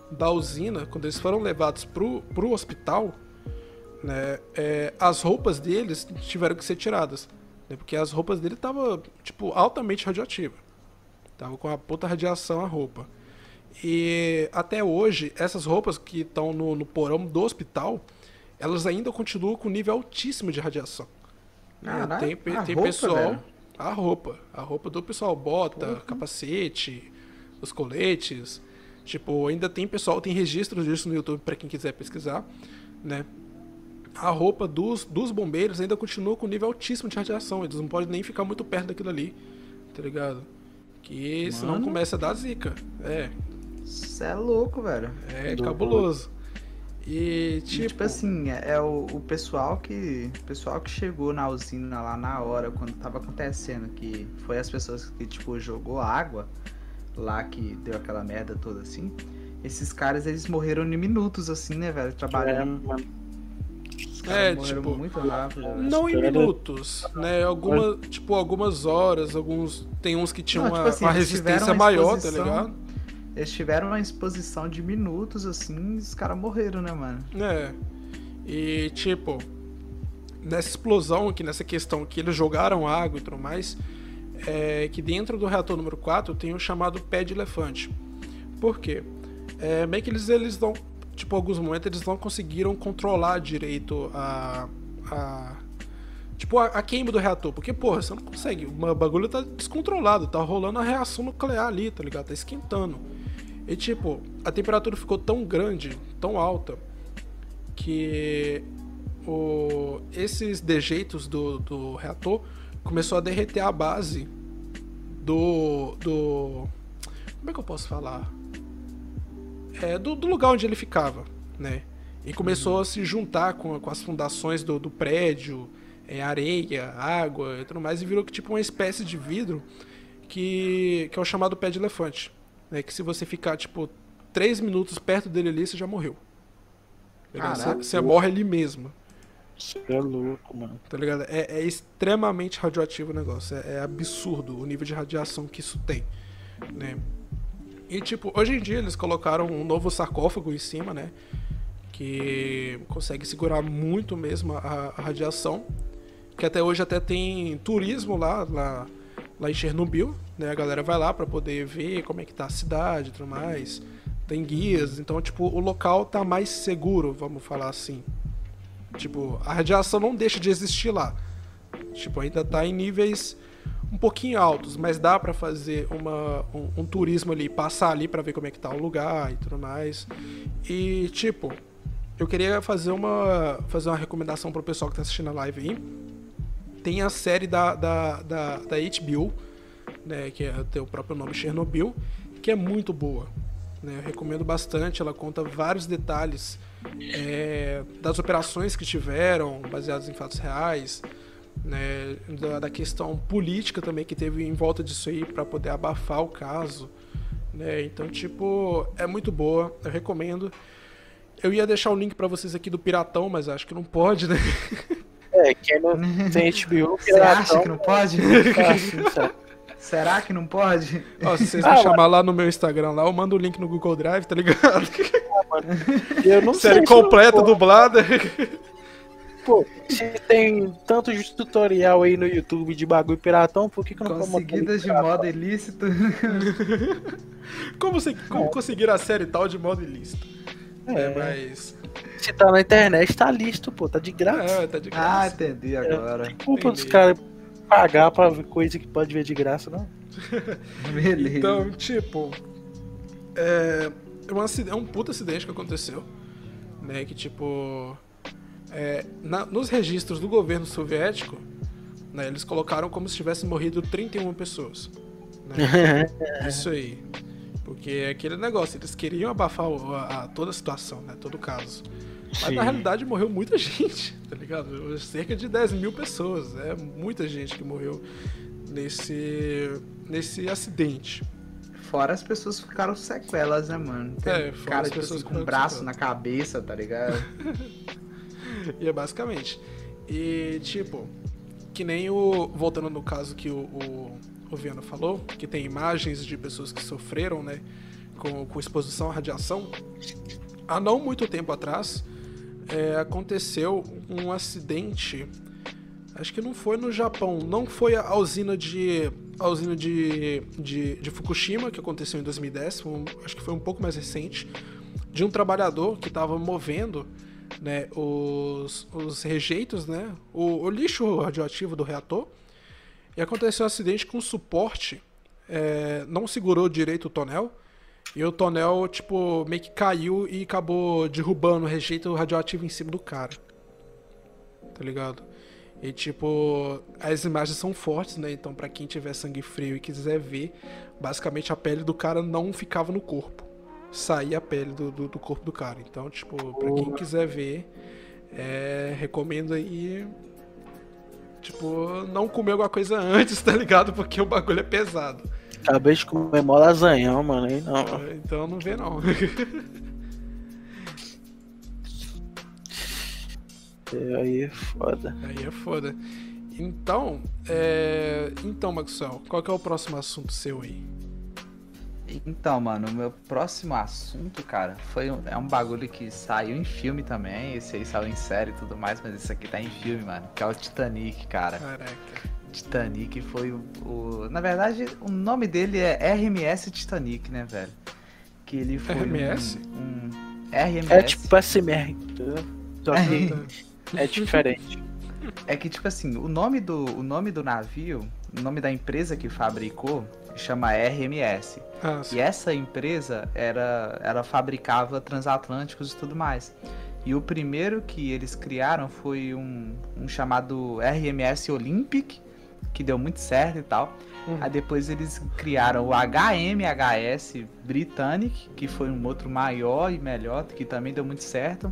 da usina, quando eles foram levados pro, pro hospital, né? é, as roupas deles tiveram que ser tiradas. Né? Porque as roupas dele estavam, tipo, altamente radioativas. Tava com a puta radiação a roupa. E até hoje, essas roupas que estão no, no porão do hospital, elas ainda continuam com nível altíssimo de radiação. Caralho, tem tem roupa, pessoal. velho? A roupa. A roupa do pessoal bota, capacete, os coletes. Tipo, ainda tem pessoal, tem registros disso no YouTube pra quem quiser pesquisar, né? A roupa dos, dos bombeiros ainda continua com nível altíssimo de radiação. Eles não podem nem ficar muito perto daquilo ali, tá ligado? Que senão Mano. começa a dar zica. É, Você é louco, velho. é Do- cabuloso. E E, tipo, Tipo, assim, é, é o, o pessoal que. O pessoal que chegou na usina lá na hora, quando tava acontecendo, que foi as pessoas que, tipo, jogou água lá que deu aquela merda toda assim. Esses caras, eles morreram em minutos, assim, né, velho? É, Trabalhando. mano. É, tipo, muito rápido, velho. não em minutos, né? Alguma, tipo, algumas horas, alguns tem uns que tinham Não, uma, tipo assim, uma resistência uma maior, tá ligado? eles tiveram uma exposição de minutos, assim, e os caras morreram, né, mano? É. E, tipo, nessa explosão aqui, nessa questão que eles jogaram água e tudo mais, é que dentro do reator número 4 tem o chamado pé de elefante. Por quê? É, meio que eles, eles não. Tipo, alguns momentos eles não conseguiram controlar direito a. a tipo, a, a queima do reator. Porque, porra, você não consegue. O bagulho tá descontrolado, tá rolando a reação nuclear ali, tá ligado? Tá esquentando. E, tipo, a temperatura ficou tão grande, tão alta, que o, esses dejeitos do, do reator começou a derreter a base do. do como é que eu posso falar? É, do, do lugar onde ele ficava, né? E começou a se juntar com, com as fundações do, do prédio, é, areia, água e tudo mais, e virou que tipo uma espécie de vidro que, que é o chamado pé de elefante. Né? Que se você ficar, tipo, três minutos perto dele ali, você já morreu. Você, você morre ali mesmo. Você é louco, mano. Tá ligado? É, é extremamente radioativo o negócio. É, é, absurdo o nível de radiação que isso tem. Né? E tipo, hoje em dia eles colocaram um novo sarcófago em cima, né? Que consegue segurar muito mesmo a, a radiação. Que até hoje até tem turismo lá, lá, lá em Chernobyl, né? A galera vai lá para poder ver como é que tá a cidade e tudo mais. Tem guias, então tipo, o local tá mais seguro, vamos falar assim. Tipo, a radiação não deixa de existir lá. Tipo, ainda tá em níveis um pouquinho altos, mas dá para fazer uma, um, um, turismo ali, passar ali para ver como é que tá o lugar e tudo mais. E tipo, eu queria fazer uma fazer uma recomendação pro pessoal que tá assistindo a live aí. Tem a série da, da, da, da HBO, né, que é, tem o próprio nome Chernobyl, que é muito boa. Né, eu recomendo bastante, ela conta vários detalhes é, das operações que tiveram, baseadas em fatos reais, né, da, da, questão política também que teve em volta disso aí para poder abafar o caso. Né? Então, tipo, é muito boa, eu recomendo. Eu ia deixar o link para vocês aqui do Piratão, mas acho que não pode, né? É, quem não [LAUGHS] tem HBO, Piratão. Você acha que não pode? Será que não pode? Ó, se vocês ah, me chamar lá no meu Instagram lá, eu mando o link no Google Drive, tá ligado? Eu não Série sei completa, dublada. Pô, se tem tanto de tutorial aí no YouTube de bagulho piratão, por que, que não Conseguidas de modo ilícito. [LAUGHS] como, você, como é. conseguir a série tal de modo ilícito? É, é mas. Se tá na internet, tá listo, pô, tá de graça. É, tá de graça. Ah, entendi agora. É, culpa dos caras pagar pra ver coisa que pode ver de graça, não? [LAUGHS] Beleza. Então, tipo. É, é, um, é um puta acidente que aconteceu. Né? Que tipo. É, na, nos registros do governo soviético, né, eles colocaram como se tivessem morrido 31 pessoas. Né? [LAUGHS] Isso aí. Porque é aquele negócio, eles queriam abafar a, a, toda a situação, né? Todo o caso. Mas Sim. na realidade morreu muita [LAUGHS] gente, tá ligado? Cerca de 10 mil pessoas. É muita gente que morreu nesse, nesse acidente. Fora as pessoas ficaram sequelas, né, mano? Tem é, fora cara, as tipo pessoas assim, com braço na cabeça, tá ligado? [LAUGHS] [LAUGHS] e é basicamente. E, tipo, que nem o. Voltando no caso que o, o, o Viana falou, que tem imagens de pessoas que sofreram, né? Com, com exposição à radiação. Há não muito tempo atrás, é, aconteceu um acidente. Acho que não foi no Japão, não foi a usina de a usina de, de, de Fukushima, que aconteceu em 2010, um, acho que foi um pouco mais recente, de um trabalhador que estava movendo né, os, os rejeitos, né, o, o, lixo radioativo do reator, e aconteceu um acidente com o suporte, é, não segurou direito o tonel, e o tonel, tipo, meio que caiu e acabou derrubando o rejeito radioativo em cima do cara. Tá ligado? E tipo, as imagens são fortes, né? Então, para quem tiver sangue frio e quiser ver, basicamente a pele do cara não ficava no corpo. Saía a pele do, do, do corpo do cara. Então, tipo, pra quem quiser ver, é, recomendo aí. Tipo, não comer alguma coisa [LAUGHS] antes, tá ligado? Porque o bagulho é pesado. Acabei de comer mó lasanhão, mano. Aí não. É, então não vê não. [LAUGHS] Aí é foda. Aí é foda. Então, é... então, Maxwell, qual que é o próximo assunto seu aí? Então, mano, o meu próximo assunto, cara, foi um, é um bagulho que saiu em filme também. Esse aí saiu em série e tudo mais, mas esse aqui tá em filme, mano. Que é o Titanic, cara. Caraca. Titanic foi o, o- Na verdade, o nome dele é RMS Titanic, né, velho? Que ele foi. um- RMS? Um, RMS. É tipo SMR? Só que é diferente. É que, tipo assim, o nome do, o nome do navio, o nome da empresa que fabricou, chama RMS. Ah, E essa empresa era, ela fabricava transatlânticos e tudo mais. E o primeiro que eles criaram foi um, um chamado RMS Olympic, que deu muito certo e tal. Uhum. Aí depois eles criaram o HMHS Britannic, que foi um outro maior e melhor, que também deu muito certo.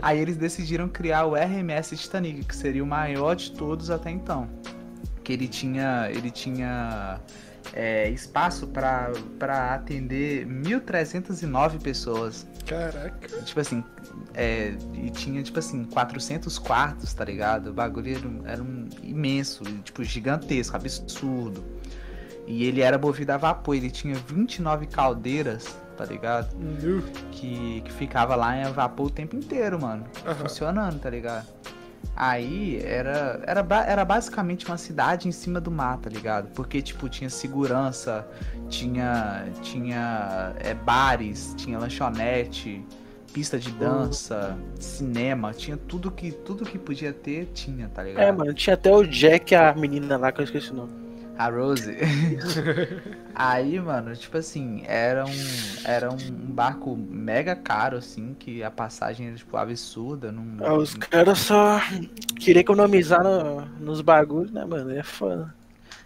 Aí eles decidiram criar o RMS Titanic, que seria o maior de todos até então. Que ele tinha, ele tinha é, espaço para atender 1.309 pessoas. Caraca. Tipo assim, é, e tinha, tipo assim, 400 quartos, tá ligado? O bagulho era, um- era um imenso, tipo, gigantesco, absurdo. E ele era movido a vapor, ele tinha 29 caldeiras, tá ligado? Nu. Que, que ficava lá em vapor o tempo inteiro, mano. Aham. Funcionando, tá ligado? Aí era, era, era basicamente uma cidade em cima do mar, tá ligado? Porque, tipo, tinha segurança, tinha, tinha é, bares, tinha lanchonete, pista de dança, cinema, tinha tudo que, tudo que podia ter, tinha, tá ligado? É, mano, tinha até o Jack, a menina lá que eu esqueci o nome. A Rose. [LAUGHS] Aí, mano, tipo assim, era um, era um barco mega caro, assim, que a passagem era, tipo, absurda. Num, Ah, os caras só queriam economizar no- nos bagulhos, né, mano? É foda.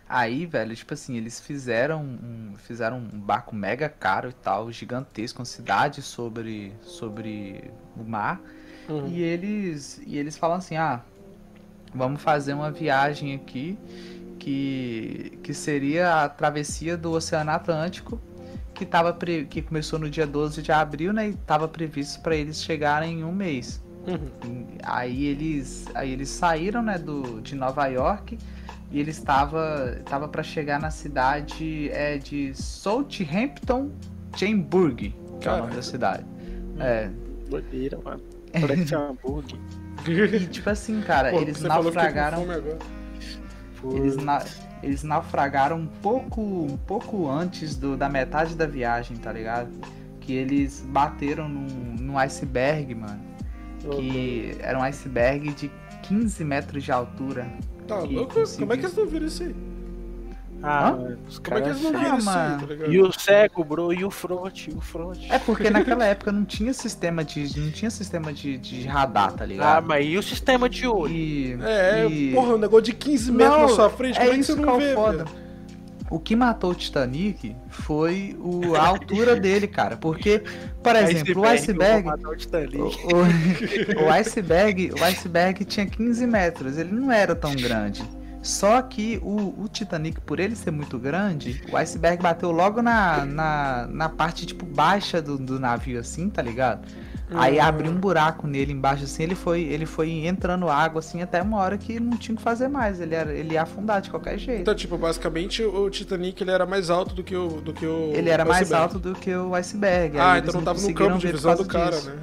Aí, velho, tipo assim, eles fizeram um, fizeram um barco mega caro e tal, gigantesco, uma cidade sobre, sobre o mar. Uhum. E eles, e eles falam assim, ah, vamos fazer uma viagem aqui que, que seria a travessia do Oceano Atlântico, que, tava pre- que começou no dia 12 de abril, né, e estava previsto para eles chegarem em um mês. Uhum. Aí eles, aí eles saíram, né, do, de Nova York e eles estava tava para chegar na cidade é, de Southampton, Chamburg, que é o nome Caraca. da cidade. É, Doideira, mano. Parece um [LAUGHS] hambúrguer. e tipo assim, cara, Pô, eles naufragaram, eles, na- eles naufragaram um pouco, um pouco antes do, da metade da viagem, tá ligado? Que eles bateram num, num iceberg, mano. Que era um iceberg de 15 metros de altura. Tá louco? conseguiu- Como é que eles não viram isso aí? Ah, os é caras. eles não Ah, viram isso aí, mano. tá ligado? E o cego, bro, e o fronte, o fronte. É porque naquela época não tinha sistema de. não tinha sistema de, de radar, tá Ah, ligado? mas e o sistema de olho? E, É, e- porra, um negócio de 15 metros Não, na sua frente, como é, que você não é o vê, foda. velho? O que matou o Titanic foi o, a altura [LAUGHS] dele, cara. Porque, por exemplo, o iceberg. o Titanic. O, o- [LAUGHS] o iceberg, o iceberg tinha 15 metros, ele não era tão grande. Só que o, o Titanic, por ele ser muito grande, o iceberg bateu logo na, na, na parte, tipo, baixa do, do navio, assim, tá ligado? Aí Hum. abriu um buraco nele embaixo, assim, ele foi, ele foi entrando água, assim, até uma hora que não tinha o que fazer mais. Ele, era, ele ia afundar de qualquer jeito. Então, tipo, basicamente o Titanic ele era mais alto do que o. Do que o ele era mais alto do que o iceberg. Ah, aí então não tava no campo de visão do cara, disso. né?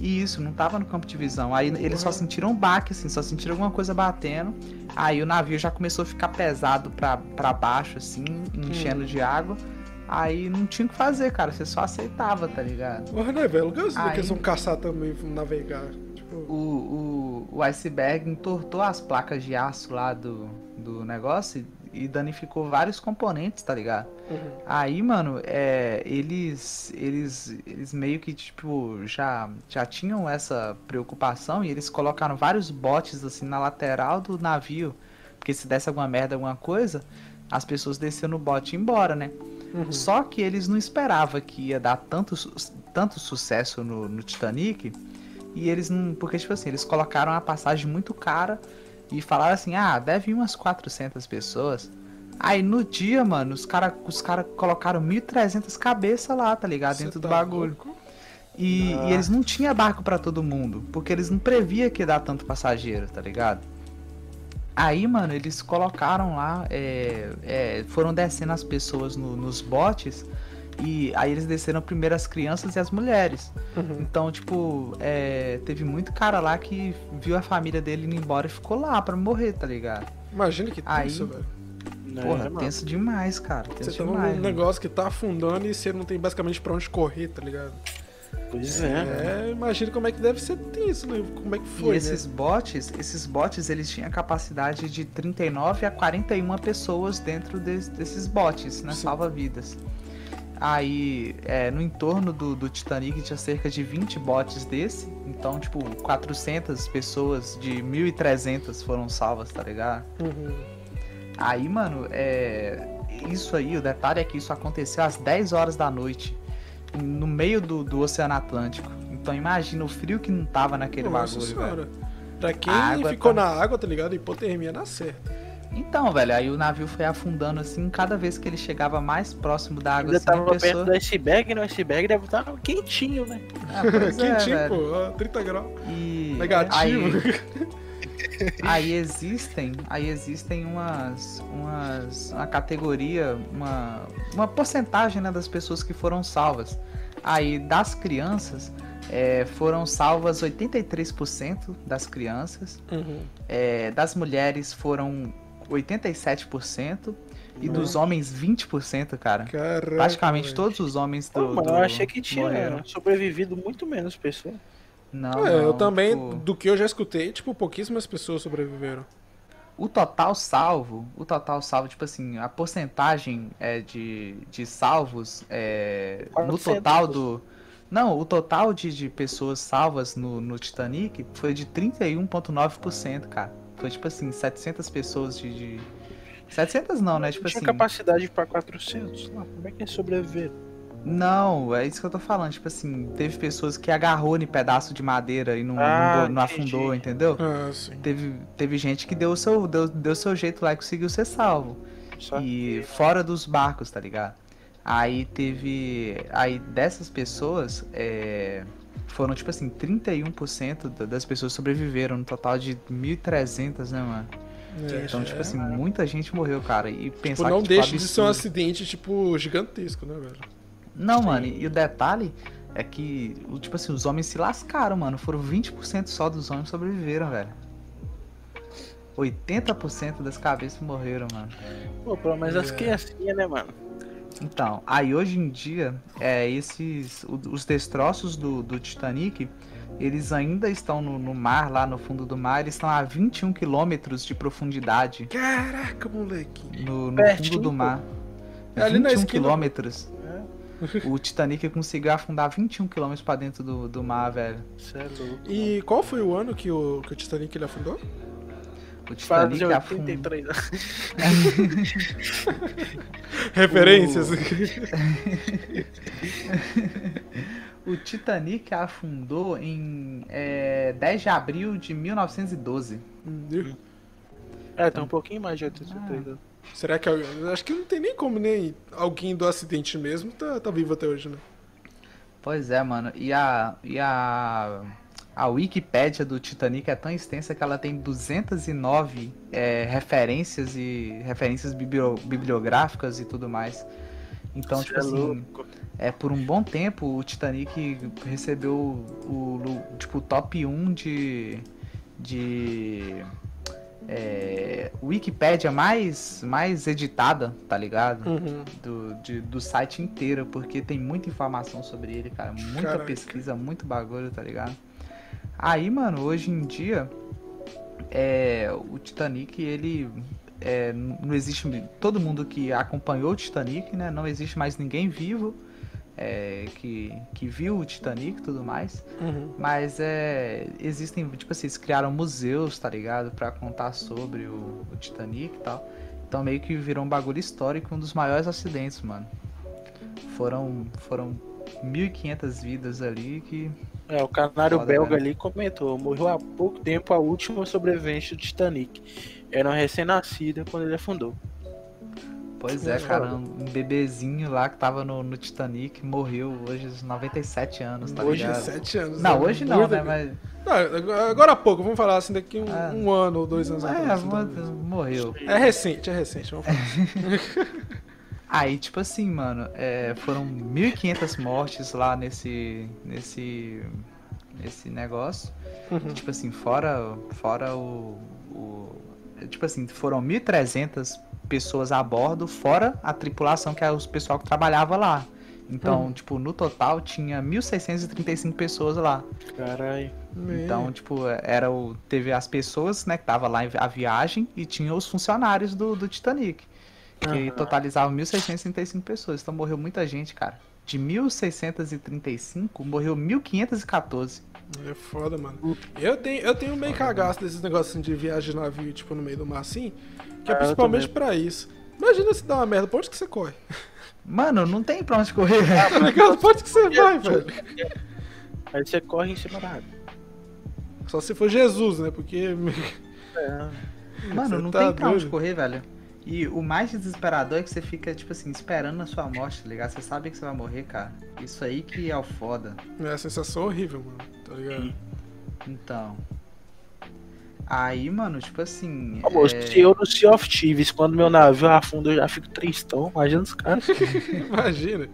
Isso, não tava no campo de visão. Aí eles só sentiram um baque, assim, só sentiram alguma coisa batendo. Aí o navio já começou a ficar pesado pra, pra baixo, assim, enchendo de água. Aí não tinha o que fazer, cara. Você só aceitava, tá ligado? Porra, né, velho? Aí- que eles vão caçar também, navegar. Tipo, O, o, o iceberg entortou as placas de aço lá do, do negócio e, danificou vários componentes, tá ligado? uhum. Aí, mano, é, eles, eles, eles meio que, tipo, já, já tinham essa preocupação e eles colocaram vários botes, assim, na lateral do navio. Porque se desse alguma merda, alguma coisa, as pessoas desciam no bote e embora, né? Uhum. Só que eles não esperavam que ia dar tanto, tanto sucesso no, no Titanic. E eles não. Porque, tipo assim, eles colocaram uma passagem muito cara e falaram assim: ah, deve ir umas 400 pessoas. Aí no dia, mano, os caras os cara colocaram 1.300 cabeças lá, tá ligado? Cê Dentro do tá bagulho. louco? E, Ah. e eles não tinham barco pra todo mundo, porque eles não previa que ia dar tanto passageiro, tá ligado? Aí, mano, eles colocaram lá, é, é, foram descendo as pessoas no- nos botes E aí eles desceram primeiro as crianças e as mulheres. Uhum. Então, tipo, é, teve muito cara lá que viu a família dele indo embora e ficou lá pra morrer, tá ligado? Imagina que Aí- tenso, velho. Né, Porra, mano? tenso demais, cara. Você Tenso tá num demais. mano. negócio que tá afundando e você não tem basicamente pra onde correr, tá ligado? Pois é. É, imagina como é que deve ser tenso, né? Como é que E foi, esses bots, esses bots, eles tinham capacidade de 39 a 41 pessoas dentro des- desses bots, né? Salva-vidas. Aí, é, no entorno do, do Titanic tinha cerca de 20 bots desse. Então, tipo, 400 pessoas de 1.300 foram salvas, tá ligado? Uhum. Aí, mano, é. Isso aí, o detalhe é que isso aconteceu às 10 horas da noite, no meio do, do Oceano Atlântico. Então imagina o frio que não tava naquele Nossa bagulho, velho. senhora. Pra quem ficou tá- na água, tá ligado? Hipotermia na certa. Então, velho, aí o navio foi afundando assim, cada vez que ele chegava mais próximo da água, Ainda assim, tava a perto pessoa... do iceberg, no iceberg deve estar quentinho, né? Ah, [LAUGHS] é, Quentinho, velho. pô, ó, 30 graus. E Negativo. Aí, [LAUGHS] aí existem, aí existem umas, umas, uma categoria, uma, uma porcentagem né, das pessoas que foram salvas. Aí das crianças é, foram salvas 83% das crianças, Uhum. é, das mulheres foram 87% e dos homens 20%, cara. Caraca. Praticamente velho. todos os homens do, Pô, mano, do- eu achei que tinha morreram. sobrevivido muito menos pessoas. Não, É, eu não, também, tipo- do que eu já escutei, tipo, pouquíssimas pessoas sobreviveram. O total salvo, o total salvo, tipo assim, a porcentagem é, de, de salvos é, no 400. total do. Não, o total de, de pessoas salvas no, no Titanic foi de 31,9%, cara. Foi tipo assim, 700 pessoas de. de... 700 não, né? Tipo tinha assim. capacidade pra 400. Não, como é que é sobreviver? Não, é isso que eu tô falando. Tipo assim, teve pessoas que agarrou em pedaço de madeira e não, Ah, não, não afundou, entendeu? Ah, sim. Teve, teve gente que deu o seu, deu, deu seu jeito lá e conseguiu ser salvo. Só E fora dos barcos, tá ligado? Aí teve. Aí dessas pessoas, é, foram tipo assim, 31% da- das pessoas sobreviveram, no total de 1.300, né, mano? É, Então, tipo é. assim, muita gente morreu, cara. E Tipo, pensar não que, tipo, deixa de ser um acidente, tipo, gigantesco, né, velho? Não, mano, e o detalhe é que, tipo assim, os homens se lascaram, mano. Foram 20% só dos homens que sobreviveram, velho. 80% das cabeças morreram, mano. Pô, pelo menos as É. criancinhas, né, mano? Então, aí hoje em dia, é, esses, os destroços do, do Titanic, eles ainda estão no, no mar, lá no fundo do mar, eles estão a 21 quilômetros de profundidade Caraca, moleque. no, no Pertinho, fundo do mar. É ali na 21 esquina. quilômetros. O Titanic conseguiu afundar 21 quilômetros pra dentro do, do mar, velho. Você é louco. E qual foi o ano que o, que o Titanic ele afundou? O Titanic afundou. 83 anos. [LAUGHS] Referências. [LAUGHS] O Titanic afundou em é, 10 de abril de 1912. É, tem um pouquinho mais de 83 anos. Será que. Acho que não tem nem como nem alguém do acidente mesmo tá, tá vivo até hoje, né? Pois é, mano. E a, e a, a Wikipédia do Titanic é tão extensa que ela tem 209 é, referências e referências biblio- bibliográficas e tudo mais. Então, Cê tipo é assim, louco. é por um bom tempo o Titanic recebeu o, o- tipo o top 1 de de é, Wikipédia mais mais editada, tá ligado? Uhum. do, de- do site inteiro, porque tem muita informação sobre ele, cara. Muita Caraca. pesquisa, muito bagulho, tá ligado? Aí, mano, hoje em dia, é, o Titanic, ele. é, não existe. Todo mundo que acompanhou o Titanic, né? Não existe mais ninguém vivo é, que, que viu o Titanic e tudo mais. Uhum. Mas é, existem, tipo assim, eles criaram museus, tá ligado? Pra contar sobre o, o Titanic e tal. Então meio que virou um bagulho histórico, um dos maiores acidentes, mano. Foram, foram 1.500 vidas ali que... É, o canário Foda, belga velho. ali comentou, morreu há pouco tempo a última sobrevivente do Titanic. Era uma recém-nascida quando ele afundou. Pois é, É, cara, um bebezinho lá que tava no, no Titanic morreu hoje aos 97 anos, tá hoje, ligado? sete anos. Não, né? hoje não, né? Mas... Não, agora- há pouco, vamos falar assim, daqui um, Ah. um ano ou dois anos É, atrás. morreu. É recente, é recente, vamos falar. [LAUGHS] Aí, tipo assim, mano, é, foram 1.500 mortes lá nesse, nesse, nesse negócio. Uhum. Tipo assim, fora, fora o, o- Tipo assim, foram 1.300 pessoas a bordo, fora a tripulação, que é os pessoal que trabalhava lá. Então, Uhum. tipo, no total tinha 1.635 pessoas lá. Caralho. Então, tipo, era o. Teve as pessoas, né, que tava lá a viagem e tinha os funcionários do, do Titanic. Que totalizavam 1.635 pessoas. Então morreu muita gente, cara. De 1.635, morreu 1.514. É foda, mano. Eu tenho, eu tenho meio cagaço desses negócios assim, de viagem de navio, tipo, no meio do mar assim, que é Ah, eu principalmente pra isso. Imagina se dá uma merda, pra onde que você corre? Mano, não tem pra onde correr, [LAUGHS] velho. Tá ligado? Pra onde que você vai, velho? Aí você corre em cima da água. Só se for Jesus, né? Porque. [LAUGHS] É. Mano, Você não tá tem pra onde doido? correr, velho. E o mais desesperador é que você fica, tipo assim, esperando a sua morte, tá ligado? Você sabe que você vai morrer, cara. Isso aí que é o foda. É a sensação horrível, mano. Tá ligado? Então. Aí, mano, tipo assim. Amor, é, se eu no Sea of Thieves, quando meu navio afunda, eu já fico tristão. Imagina os caras. [LAUGHS] Imagina.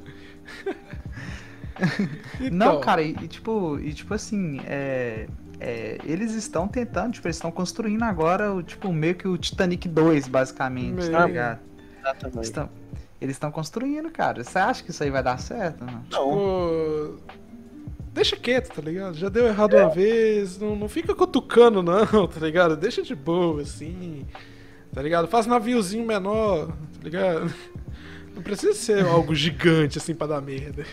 [LAUGHS] Não, Então, cara, e, e tipo, e tipo assim, é, é, eles estão tentando, tipo, eles estão construindo agora o tipo meio que o Titanic 2, basicamente, tá Meio. ligado? Eles Exatamente. estão eles estão construindo, cara. Você acha que isso aí vai dar certo? Não? Pô, Deixa quieto, tá ligado? Já deu errado uma vez, não, não fica cutucando, não, [LAUGHS] tá ligado? Deixa de boa, assim, tá ligado? Faz naviozinho menor, tá ligado? Não precisa ser algo gigante, assim, pra dar merda.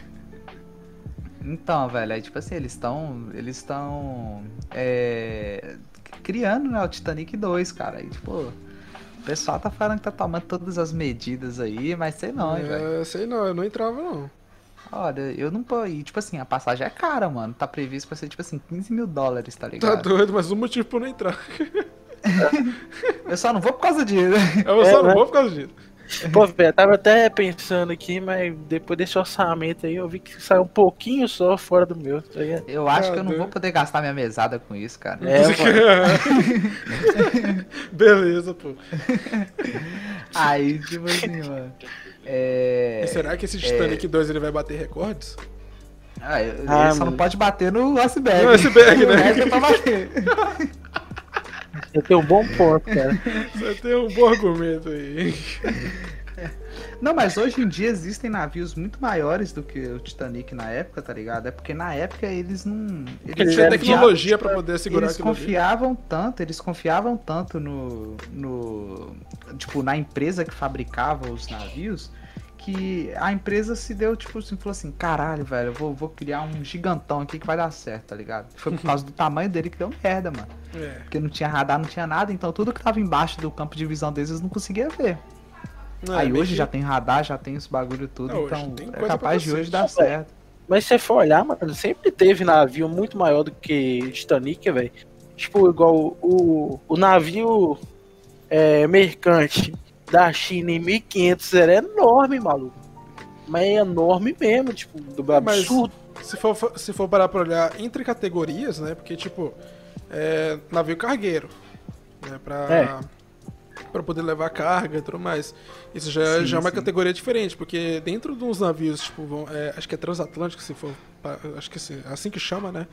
Então, velho, aí tipo assim, eles estão eles estão é, criando, né, o Titanic 2, cara. Aí, tipo, o pessoal tá falando que tá tomando todas as medidas aí, mas sei não, hein, velho. é, sei não, eu não entrava, não. Olha, eu não tô. E, tipo assim, a passagem é cara, mano. Tá previsto pra ser, tipo assim, 15 mil dólares, tá Tá ligado? doido, mas um motivo pra eu não entrar. [LAUGHS] Eu só não vou por causa disso. Eu É, só não né? vou por causa disso. [LAUGHS] Pô, velho, eu tava até pensando aqui, mas depois desse orçamento aí, eu vi que saiu um pouquinho só fora do meu, tá? Eu acho que eu não vou poder gastar minha mesada com isso, cara. É, mano. [LAUGHS] Beleza, pô. [LAUGHS] Aí, tipo assim, mano. É. E será que esse Titanic 2 ele vai bater recordes? Ah, Ah, ele só não mano. pode bater no iceberg. No iceberg, né? O resto é pra bater. Eu tenho um bom ponto, cara. Você tem um bom argumento aí. Não, mas hoje em dia existem navios muito maiores do que o Titanic na época, tá ligado? É porque na época eles não. Eles, Eles Tinha eram tecnologia pra poder segurar eles confiavam tanto, eles confiavam tanto no, no. Tipo, na empresa que fabricava os navios. Que a empresa se deu, tipo assim, falou assim: caralho, velho, eu vou, vou criar um gigantão aqui que vai dar certo, tá ligado? Foi por causa do tamanho dele que deu merda, mano. É. Porque não tinha radar, não tinha nada, então tudo que tava embaixo do campo de visão deles eles não conseguiam ver. Não, Aí é hoje meio já que- tem radar, já tem esse bagulho tudo, hoje então é capaz de hoje dar certo. Mas se você for olhar, mano, sempre teve navio muito maior do que Titanic, velho. Tipo, igual o, o navio é, mercante da China em 1500 era enorme, maluco. Mas é enorme mesmo, tipo, do absurdo. Se for, se for parar pra olhar entre categorias, né? Porque, tipo, é, navio cargueiro, né? Pra, É. pra poder levar carga e tudo mais. Isso já, Sim, já é uma sim. categoria diferente, porque dentro de uns navios, tipo, vão- é, acho que é transatlântico, se for. Acho que assim, é assim que chama, né?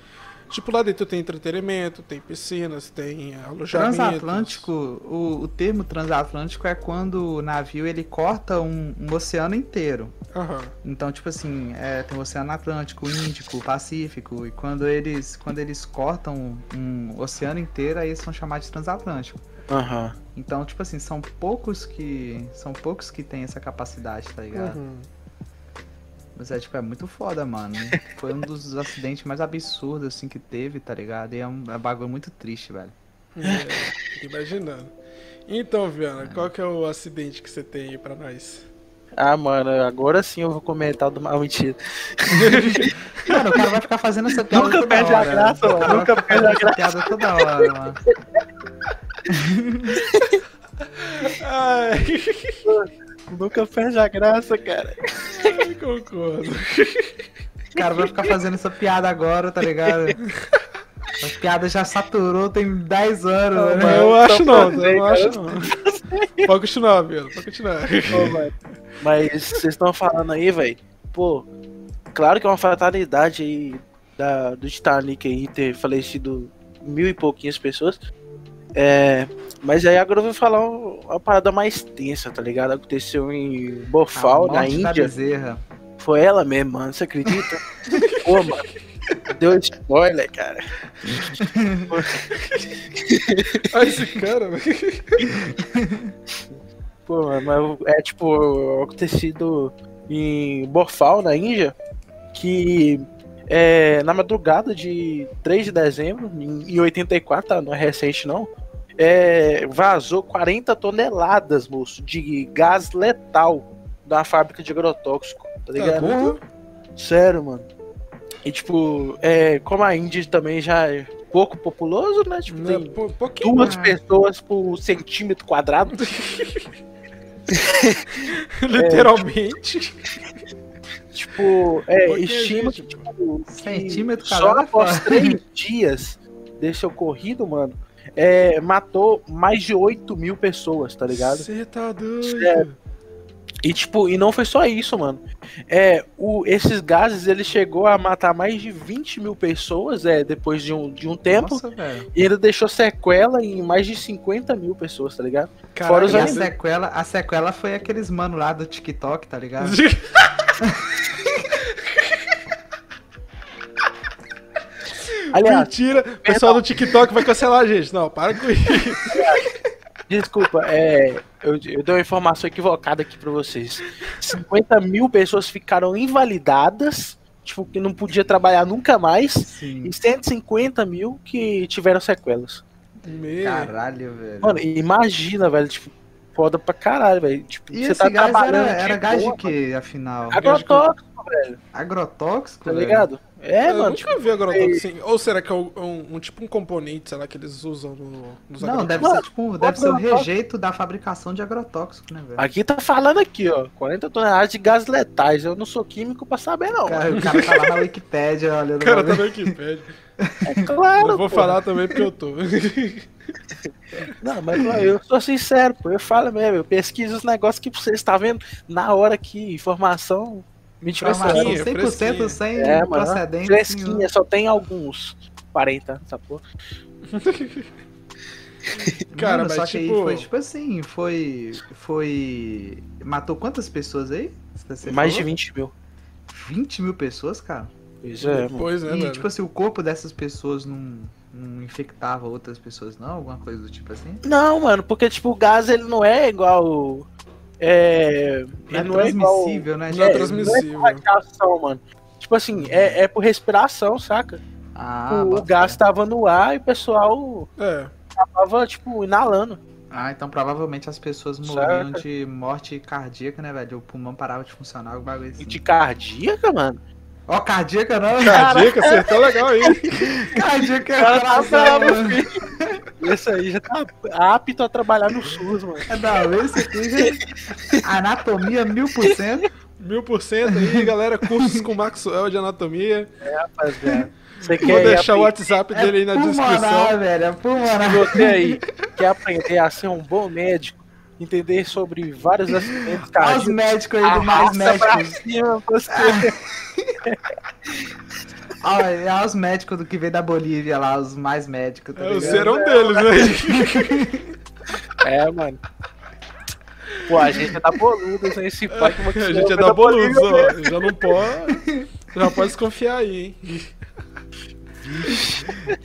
Tipo, lá dentro tem entretenimento, tem piscinas, tem alojamento. Transatlântico, o, o termo transatlântico é quando o navio ele corta um, um oceano inteiro. Aham. Então, tipo assim, é, tem o Oceano Atlântico, Índico, Pacífico, e quando eles, quando eles cortam um oceano inteiro, aí eles são chamados de transatlântico. Aham. Então, tipo assim, são poucos que. São poucos que têm essa capacidade, tá ligado? Uhum. Mas é tipo, é muito foda, mano. Foi um dos acidentes mais absurdos assim que teve, tá ligado? E é um, é um bagulho muito triste, velho. É, fico imaginando. Então, Viana, qual que é o acidente que você tem aí pra nós? Ah, mano, agora sim eu vou comentar do mal mentira. [LAUGHS] Mano, o cara vai ficar fazendo essa piada Nunca toda perde a hora. graça, O mano. Nunca perde a essa piada toda hora, mano. [LAUGHS] Ai, [LAUGHS] Nunca perde a graça, cara. concordo. Cara vai ficar fazendo essa piada agora, tá ligado? A piada já saturou tem 10 anos, Mas né? eu acho não, eu não acho não. Pode continuar, Vila, pode continuar. Mas vocês estão falando aí, velho. Pô, claro que é uma fatalidade aí da, do Titanic aí ter falecido mil e pouquinhas pessoas. É, mas aí agora eu vou falar um- uma parada mais tensa, tá ligado? Aconteceu em Bofal, na Índia. Foi ela mesmo, mano. Você acredita? [LAUGHS] Pô, mano. Deu spoiler, cara. Olha esse cara, velho. Pô, mano, mas é tipo, acontecido em Bofal, na Índia, que é, na madrugada de 3 de dezembro, em em 84, tá? não é recente não, é, vazou 40 toneladas, moço, de gás letal da fábrica de agrotóxico, tá ligado? doido? Sério, mano. E tipo, é, como a Índia também já é pouco populoso, né? Tipo, tem duas pessoas por centímetro quadrado. [LAUGHS] Literalmente. Tipo, é, estima gente, que, tipo, que Centímetro só quadrado é após três dias desse ocorrido, mano, é, matou mais de 8 mil pessoas, tá ligado? Você tá doido. Sério. E tipo, e não foi só isso, mano. É, o, esses gases, ele chegou a matar mais de 20 mil pessoas, é, depois de um, de um tempo. Nossa. E ele deixou sequela em mais de 50 mil pessoas, tá ligado? Caralho, Fora os E a sequela, a sequela foi aqueles mano lá do TikTok, tá ligado? [LAUGHS] Aliás, Mentira. O pessoal do TikTok vai cancelar a gente. Não, para com isso. Desculpa, é, eu, eu dei uma informação equivocada aqui pra vocês. 50 mil pessoas ficaram invalidadas, tipo, que não podia trabalhar nunca mais, Sim. e 150 mil que tiveram sequelas. Meu. Caralho, velho. Mano, imagina, velho, tipo, foda pra caralho, velho. Tipo, E você esse tá gás era, trabalhando. era de gás de boa, quê, afinal? Agrotóxico, velho, Agrotóxico, tá velho? É, eu mano, nunca tipo, vi agrotóxico assim. Ou será que é um, um- um tipo um componente, sei lá, que eles usam no, nos Não, deve Mano, ser tipo, deve ser o agrotóxico. rejeito da fabricação de agrotóxico, né, velho? aqui tá falando aqui, ó, 40 toneladas de gases letais. Eu não sou químico pra saber, não. O cara, o cara tá lá na [LAUGHS] Wikipédia olhando O cara tá bagulho. no Wikipedia. É claro, Eu vou pô. falar também porque eu tô. [LAUGHS] Não, mas eu sou sincero, pô, eu falo mesmo, eu pesquiso os negócios que você está vendo na hora que informação me Informação Fresquinha, 100% fresquinha. sem É, mano, procedência. fresquinha, só tem alguns 40, essa porra. [LAUGHS] Cara, Mano, mas só que aí tipo- foi tipo assim, foi. Foi. Matou quantas pessoas aí? Você Mais de falou? 20 mil. 20 mil pessoas, cara. Pois é, mano. Pois é, e velho. tipo assim, o corpo dessas pessoas não, não infectava outras pessoas, não? Alguma coisa do tipo assim? Não, mano, porque tipo, o gás ele não é igual. É. Não é não é igual. transmissível, né? Não é É, transmissível. Não é por mano. Tipo assim, é, é por respiração, saca? Ah, o gás tava no ar e o pessoal É. tava, tipo, inalando. Ah, então provavelmente as pessoas morriam de morte cardíaca, né, velho? O pulmão parava de funcionar, o bagulho assim. De cardíaca, mano. Ó, cardíaca não, Cardíaca, acertou legal aí. [LAUGHS] Cardíaca é tá coração, bravo, mano. Esse aí já tá apto a trabalhar no SUS, mano. Não, esse aqui já... Anatomia mil por cento. Mil por cento aí, galera. Cursos com Maxwell de anatomia. Rapaziada. Você quer Vou ir deixar o aprender- WhatsApp dele aí na descrição. pulmonar, velho, é pulmonar. Se você aí quer aprender a ser um bom médico, entender sobre vários acidentes Olha os cardíacos, médicos aí do mais médicos. cima, você. [LAUGHS] Olha, olha os médicos do que veio da Bolívia lá, os mais médicos, tá É, o ser um deles, né? [LAUGHS] É, mano. Pô, a gente tá boludo sem esse pai que A gente é da Boludos, ó. Já não pode. Já pode desconfiar aí, hein?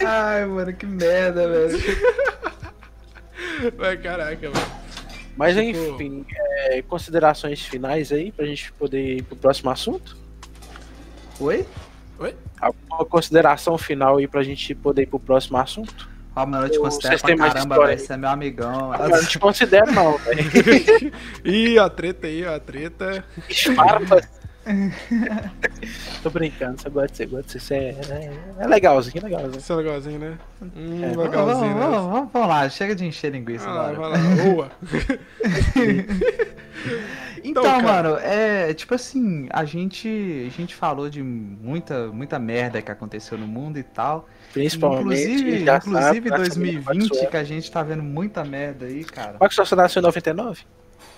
Ai, mano, que merda, velho. Vai, caraca, mano. Mas Tipo- enfim, é, considerações finais aí pra gente poder ir pro próximo assunto? Oi? Alguma consideração final aí pra gente poder ir pro próximo assunto? Ó, mano, eu te considero pra caramba, velho. Você é meu amigão. Eu não te considero não, velho. [LAUGHS] Ih, a treta aí, ó, a treta. Farpa. [LAUGHS] Tô brincando, você gosta de ser, gosta de ser, é, é, é legalzinho, é legalzinho. Esse é legalzinho, né? Hum, É, Vamos, legalzinho, vamos, né? vamos, vamos lá, chega de encher linguiça agora. vai lá. Boa. [LAUGHS] Então, mano, é tipo assim, a gente, a gente falou de muita, muita merda que aconteceu no mundo e tal. Principalmente, inclusive, já inclusive sabe, 2020, que a gente tá vendo muita merda aí, cara. Qual que você nasceu em 99?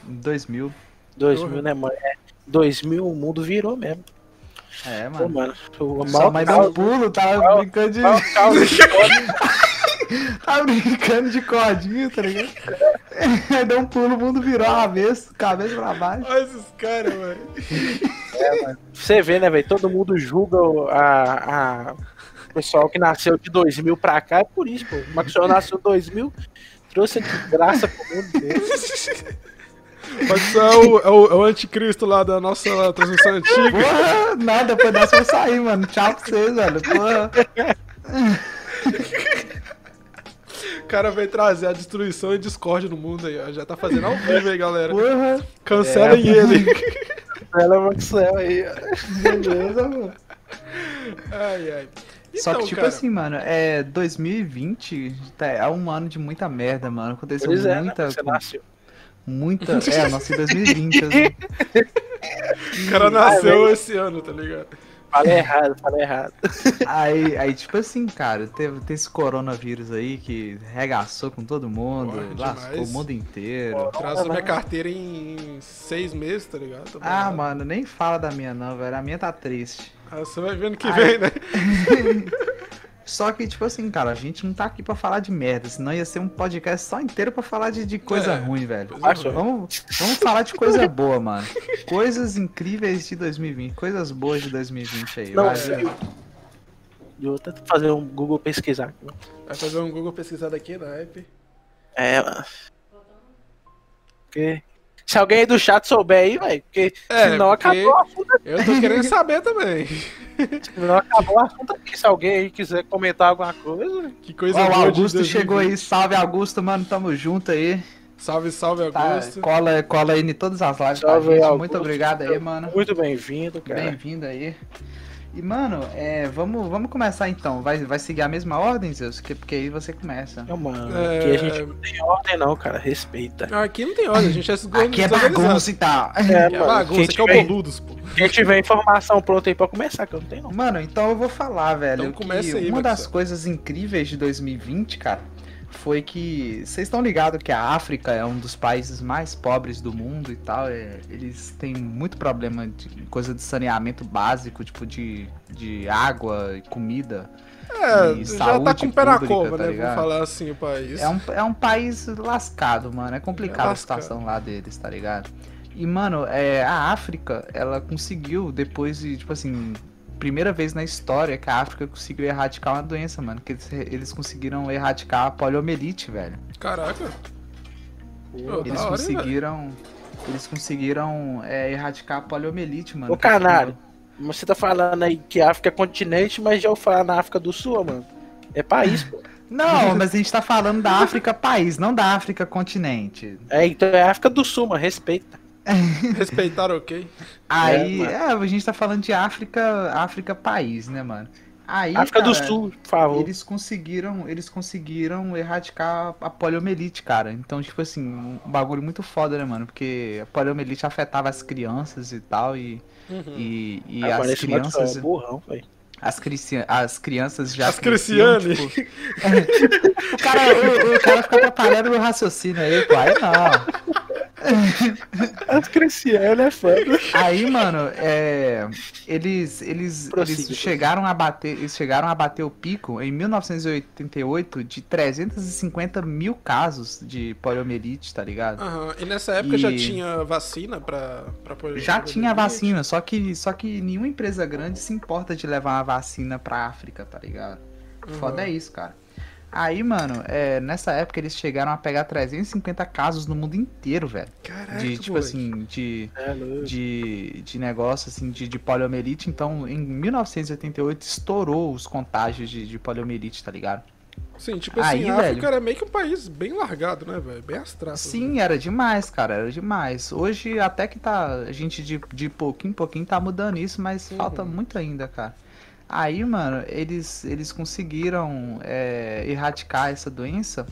Em 2000. 2000, né, mano? É, 2000 o mundo virou mesmo. É, Pô, mano. mano, o Só mal mais deu um pulo, tava Mal- brincando de. mal de Tava brincando de cordinha, tá ligado? [LAUGHS] deu um pulo, o mundo virou avesso, cabeça pra baixo. Olha esses caras, velho. Você vê, né, velho? Todo mundo julga o a, a- pessoal que nasceu de 2000 pra cá, é por isso, pô. O senhor nasceu em 2000, trouxe de graça pro mundo dele. [LAUGHS] Pode ser o, é o, é o anticristo lá da nossa transmissão antiga. Porra, nada, depois dessa eu sair, mano. Tchau pra vocês, velho. Porra. O cara veio trazer a destruição e discórdia no mundo aí, ó. Já tá fazendo ao vivo aí, galera. Porra. Cancelem ele. Ela Maxwell aí, ó. Beleza, mano. Ai, ai. Só Então, que, tipo cara, assim, mano, é 2020 tá, é um ano de muita merda, mano. Aconteceu Pois é, né? Muita. [LAUGHS] É, eu nasci em 2020. assim. O cara nasceu esse ano, tá ligado? Falei errado, falei errado. Aí, aí, tipo assim, cara, teve, teve esse coronavírus aí que regaçou com todo mundo, Porra, lascou demais. o mundo inteiro. Traz minha carteira em seis meses, tá ligado? Tô Ah, ligado. mano, nem fala da minha não, velho. A minha tá triste. Ah, você vai vendo que Ai. vem, né? [LAUGHS] Só que, tipo assim, cara, a gente não tá aqui pra falar de merda, senão ia ser um podcast só inteiro pra falar de, de coisa É, ruim, velho. coisa Acho. ruim. Vamos, vamos falar de coisa boa, mano. Coisas incríveis de 2020, coisas boas de 2020 aí. Não, vai. filho. E eu tento fazer um Google pesquisar. Vai fazer um Google pesquisado aqui na app. É, mano. Porque... Se alguém aí do chat souber aí, velho, porque É, senão porque- acabou assunto Eu tô querendo saber também. Senão acabou o assunto aqui. Se alguém aí quiser comentar alguma coisa, Que coisa Ó, o boa de Augusto 2020. chegou aí, salve Augusto, mano, tamo junto aí. Salve, salve, Tá, Augusto. cola, cola aí em todas as lives Salve, gente. Augusto. Muito obrigado aí, mano. muito bem-vindo, cara. Bem-vindo aí. E, mano, é, vamos, vamos começar então. Vai, vai seguir a mesma ordem, Zeus? Que- Porque aí você começa. Não, mano, É. aqui a gente não tem ordem não, cara. Respeita. Aqui não tem ordem, a gente é Aqui é bagunça e tal. É, Aqui é mano, bagunça, aqui é o tiver- boludos, pô. Quem tiver informação pronta aí pra começar, que eu não tenho não. Mano, então eu vou falar, velho. Então começa que aí, uma das coisas incríveis de 2020, cara, foi que. Vocês estão ligados que a África é um dos países mais pobres do mundo e tal. é, eles têm muito problema de coisa de saneamento básico, tipo de, de água e comida. É, E já tá com o pé na cova, tá né? Vamos ligado? falar assim o país. É um, é um país lascado, mano. É complicado É a situação lá deles, tá ligado? E, mano, é, a África, ela conseguiu, depois de, tipo assim, primeira vez na história que a África conseguiu erradicar uma doença, mano. Que eles, eles conseguiram erradicar a poliomielite, velho. Caraca. Pô, Eles hora, hein, conseguiram. Eles conseguiram é, erradicar a poliomielite, mano. Ô, canário. Mas Você tá falando aí que a África é continente, mas já eu falar na África do Sul, mano. É país, pô. [LAUGHS] Não, mas a gente tá falando da África país, não da África continente. É, então é África do Sul, mano. Respeita. [LAUGHS] Respeitar, ok? Aí, mano. é, a gente tá falando de África, África país, né, mano? Aí, África do cara, Sul, por favor. Eles conseguiram, eles conseguiram erradicar a poliomielite, cara. Então, tipo assim, um bagulho muito foda, né, mano? Porque a poliomielite afetava as crianças e tal e Uhum. e, e Ah, as crianças, burrão, velho. As, crici- as crianças já As cresciam, Cristiane. tipo, o cara, o, o cara fica atrapalhando meu raciocínio aí, pô. Aí não. As Cristiane é foda. Aí, mano, é, eles, eles, Prossiga, eles chegaram a bater, eles chegaram a bater o pico em 1988 de 350 mil casos de poliomielite, tá ligado? Aham. E nessa época já E- tinha vacina pra, pra polio- Já tinha poliomielite? vacina, só que, só que nenhuma empresa grande se importa de levar uma vacina pra África, tá ligado? Foda é isso, cara. Aí, mano, é, nessa época eles chegaram a pegar 350 casos no mundo inteiro, velho. Caraca, De, tipo moleque. assim, de, É, de, de negócio assim de, de poliomielite. Então, em 1988 estourou os contágios de, de poliomielite, tá ligado? Sim, tipo assim, Aí, a África velho. era meio que um país bem largado, né, velho? Bem abstrato. Sim, era demais, cara, era demais. Hoje até que tá, a gente de, de pouquinho em pouquinho tá mudando isso, mas Uhum. falta muito ainda, cara. Aí, mano, eles, eles conseguiram é, erradicar essa doença.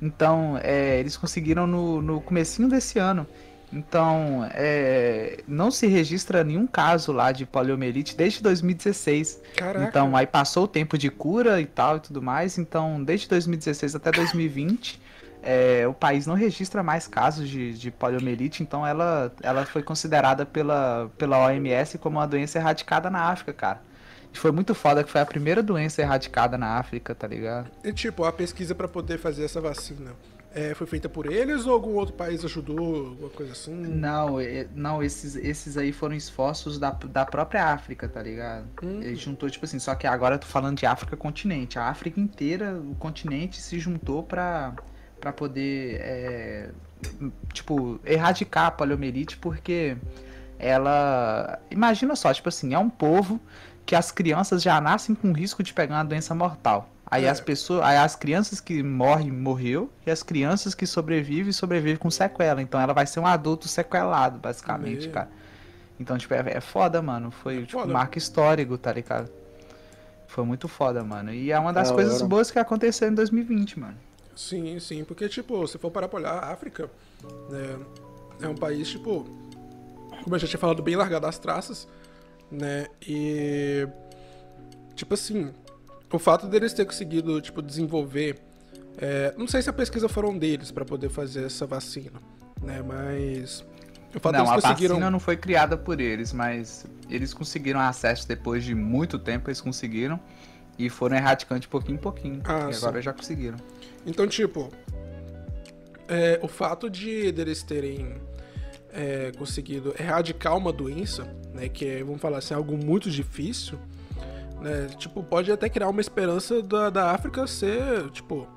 Então, é, eles conseguiram no, no comecinho desse ano. Então, é, não se registra nenhum caso lá de poliomielite desde 2016. Caraca. Então, aí passou o tempo de cura e tal e tudo mais. Então, desde 2016 até 2020, é, o país não registra mais casos de, de poliomielite. Então, ela, ela foi considerada pela, pela OMS como uma doença erradicada na África, cara. E foi muito foda que foi a primeira doença erradicada na África, tá ligado? E tipo, a pesquisa pra poder fazer essa vacina é, foi feita por eles ou algum outro país ajudou, alguma coisa assim? Não, não esses, esses aí foram esforços da, da própria África, tá ligado? Hum. Ele juntou, tipo assim, só que agora eu tô falando de África continente. A África inteira, o continente se juntou pra, pra poder, é, tipo, erradicar a poliomielite, porque ela. Imagina só, tipo assim, é um povo que as crianças já nascem com risco de pegar uma doença mortal. Aí É. as pessoas, aí as crianças que morrem, morreu, e as crianças que sobrevivem, sobrevivem com sequela. Então ela vai ser um adulto sequelado, basicamente, Meu. cara. Então, tipo, é, é foda, mano. Foi, É tipo, foda. marco histórico, tá ligado? Foi muito foda, mano. E é uma das Da coisas boas que aconteceu em 2020, mano. Sim, sim, porque, tipo, se for parar pra olhar, a África né, é um país, tipo, como eu já tinha falado, bem largado das traças, né, e, tipo assim, o fato deles ter conseguido, tipo, desenvolver, é, não sei se a pesquisa foram deles pra poder fazer essa vacina, né, mas o fato não, deles a conseguiram... vacina não foi criada por eles, mas eles conseguiram acesso depois de muito tempo, eles conseguiram. E foram erradicando de pouquinho em pouquinho. Ah, e sim. agora já conseguiram. Então, tipo, é, o fato de deles terem é, conseguido erradicar uma doença, né, que é, vamos falar assim, algo muito difícil, né, tipo, pode até criar uma esperança da, da África ser, tipo,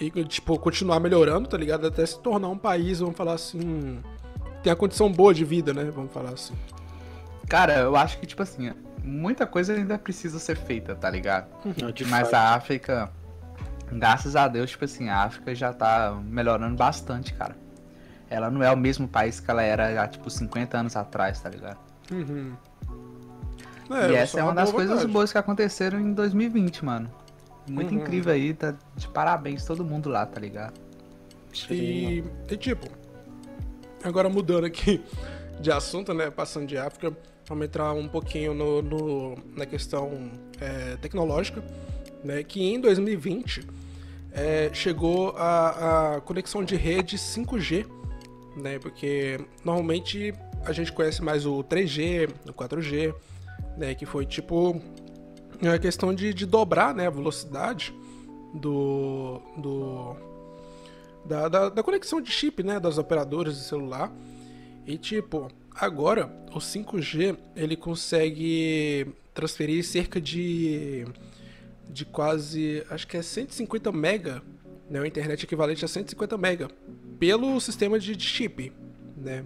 e, tipo, continuar melhorando, tá ligado? Até se tornar um país, vamos falar assim, tem a condição boa de vida, né, vamos falar assim. Cara, eu acho que, tipo assim, muita coisa ainda precisa ser feita, tá ligado? Não, de Mas a África, graças a Deus, tipo assim, a África já tá melhorando bastante, cara. Ela não é o mesmo país que ela era há, tipo, 50 anos atrás, tá ligado? Uhum. e essa é uma das coisas vontade. boas que aconteceram em 2020, mano. Muito Uhum. incrível aí, tá de parabéns todo mundo lá, tá ligado? E, e, tipo, agora mudando aqui [LAUGHS] de assunto, né? Passando de África, vamos entrar um pouquinho no, no- na questão é, tecnológica, né? Que em 2020 é, chegou a, a conexão de rede 5G, né? Porque normalmente a gente conhece mais o 3G, o 4G, né? Que foi tipo a questão de, de dobrar né, a velocidade do, do, da, da, da conexão de chip, né, das operadoras de celular. E tipo, agora o 5G ele consegue transferir cerca de de quase, acho que é 150 mega, né, a internet equivalente a 150 mega pelo sistema de, chip, né?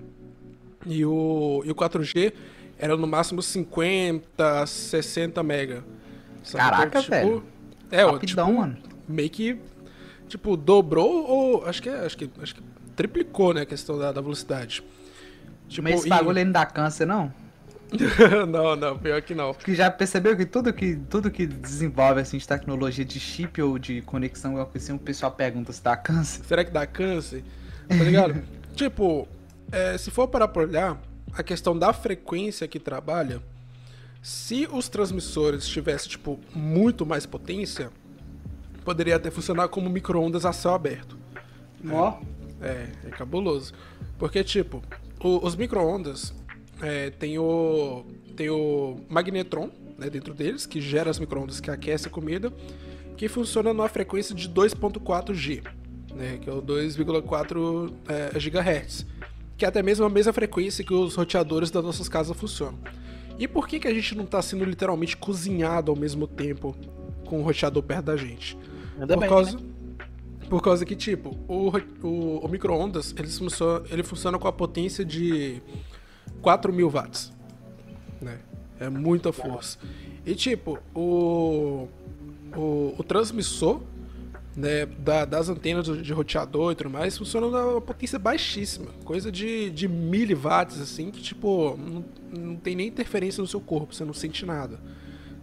E o, e o 4G era no máximo 50, 60 mega. Sabe? Caraca, Então, velho. É, Rapidão, tipo, mano. meio que tipo dobrou ou acho que é, acho que acho que triplicou né a questão da, da velocidade tipo Mas esse bagulho não dá câncer, não? [LAUGHS] não não pior que não Porque já percebeu que tudo que, tudo que desenvolve assim, de tecnologia de chip ou de conexão, assim, o pessoal pergunta se dá câncer. será que dá câncer tá ligado tipo é, se for parar pra olhar a questão da frequência que trabalha se os transmissores tivessem tipo muito mais potência poderia até funcionar como micro-ondas a céu aberto Ó. É, é cabuloso. Porque, tipo, o- os micro-ondas é, tem o. Tem o magnetron né, dentro deles, que gera as micro-ondas que aquece a comida, que funciona numa frequência de 2.4 G, né? Que é o 2,4 é, GHz. Que é até mesmo a mesma frequência que os roteadores das nossas casas funcionam. E por que, que a gente não tá sendo literalmente cozinhado ao mesmo tempo com o roteador perto da gente? Por bem, causa, né? por causa que, tipo, o, o, o micro-ondas ele funciona, ele funciona com a potência de 4 mil watts. Né? É muita força. E, tipo, o, o, o transmissor né, da- das antenas de roteador e tudo mais funciona numa potência baixíssima. Coisa de, de miliwatts, assim, que, tipo, não, não tem nem interferência no seu corpo, você não sente nada.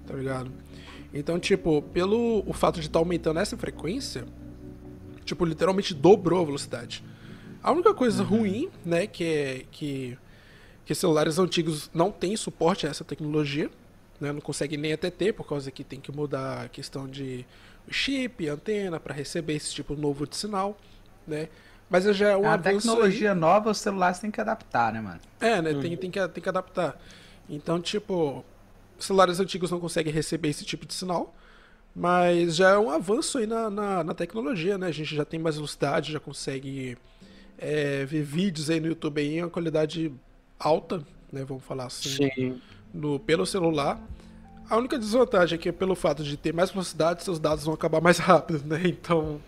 Tá ligado? Então, tipo, pelo o fato de estar aumentando essa frequência, tipo, literalmente dobrou a velocidade. A única coisa ruim, né, que é que, que celulares antigos não têm suporte a essa tecnologia, né, não conseguem nem até ter, por causa que tem que mudar a questão de chip, antena, para receber esse tipo novo de sinal, né. Mas já é um a avanço tecnologia aí. nova, os celulares têm que adaptar, né, mano? É, né? Tem, tem, que, tem que adaptar. Então, tipo, celulares antigos não conseguem receber esse tipo de sinal, mas já é um avanço aí na, na, na tecnologia, né? A gente já tem mais velocidade, já consegue é, ver vídeos aí no YouTube aí em uma qualidade alta, né? Vamos falar assim, Sim. no, pelo celular. A única desvantagem é que pelo fato de ter mais velocidade, seus dados vão acabar mais [LAUGHS] rápido, né? Então,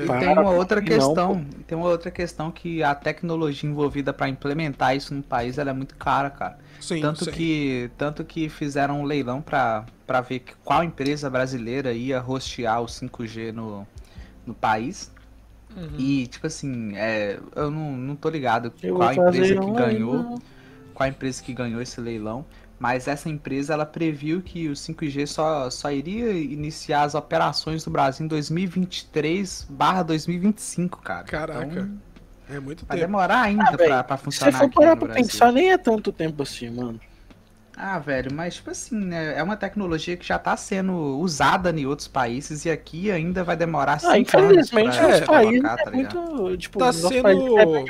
E Para, tem uma outra não, questão, tem uma outra questão que a tecnologia envolvida para implementar isso no país, ela é muito cara, cara. sim, tanto sim. que tanto que fizeram um leilão para para ver qual empresa brasileira ia rostear o 5G no, no país. Uhum. E tipo assim, é, eu não, não tô ligado Eu qual vou empresa que ganhou, leilão. qual empresa que ganhou esse leilão, mas essa empresa ela previu que o 5G só, só iria iniciar as operações no Brasil em 2023/2025, cara. Caraca, Então, é muito vai tempo. demorar ainda Ah, pra, pra Se funcionar você for aqui parar no pra Brasil. pensar, nem é tanto tempo assim, mano. Ah, velho, mas tipo assim, né? É uma tecnologia que já tá sendo usada em outros países e aqui ainda vai demorar cinco Ah, infelizmente, anos países colocar, é tá ligado? muito. Tipo, Tá sendo. país é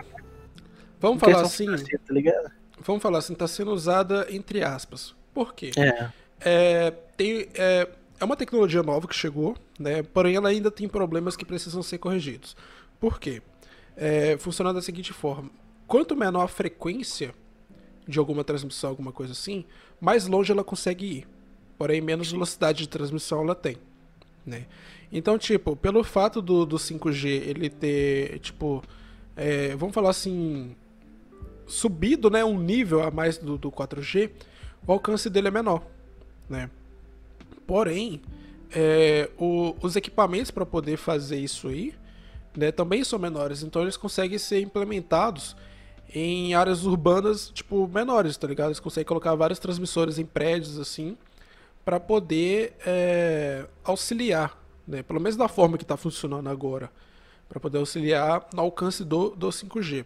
Vamos falar assim. tá ligado? Vamos falar assim, tá sendo usada entre aspas. Por quê? É. É, tem, é, é uma tecnologia nova que chegou, né? Porém, ela ainda tem problemas que precisam ser corrigidos. Por quê? É, funciona da seguinte forma: quanto menor a frequência de alguma transmissão, alguma coisa assim, mais longe ela consegue ir. Porém, menos velocidade de transmissão ela tem. Né? Então, tipo, pelo fato do, do 5G ele ter, tipo, é, vamos falar assim, subido né, um nível a mais do, do 4G, o alcance dele é menor. Né? Porém, é, o- os equipamentos para poder fazer isso aí né, também são menores, então eles conseguem ser implementados em áreas urbanas tipo menores, tá ligado? Eles conseguem colocar vários transmissores em prédios assim para poder é, auxiliar, né? Pelo menos da forma que está funcionando agora, para poder auxiliar no alcance do, do 5G.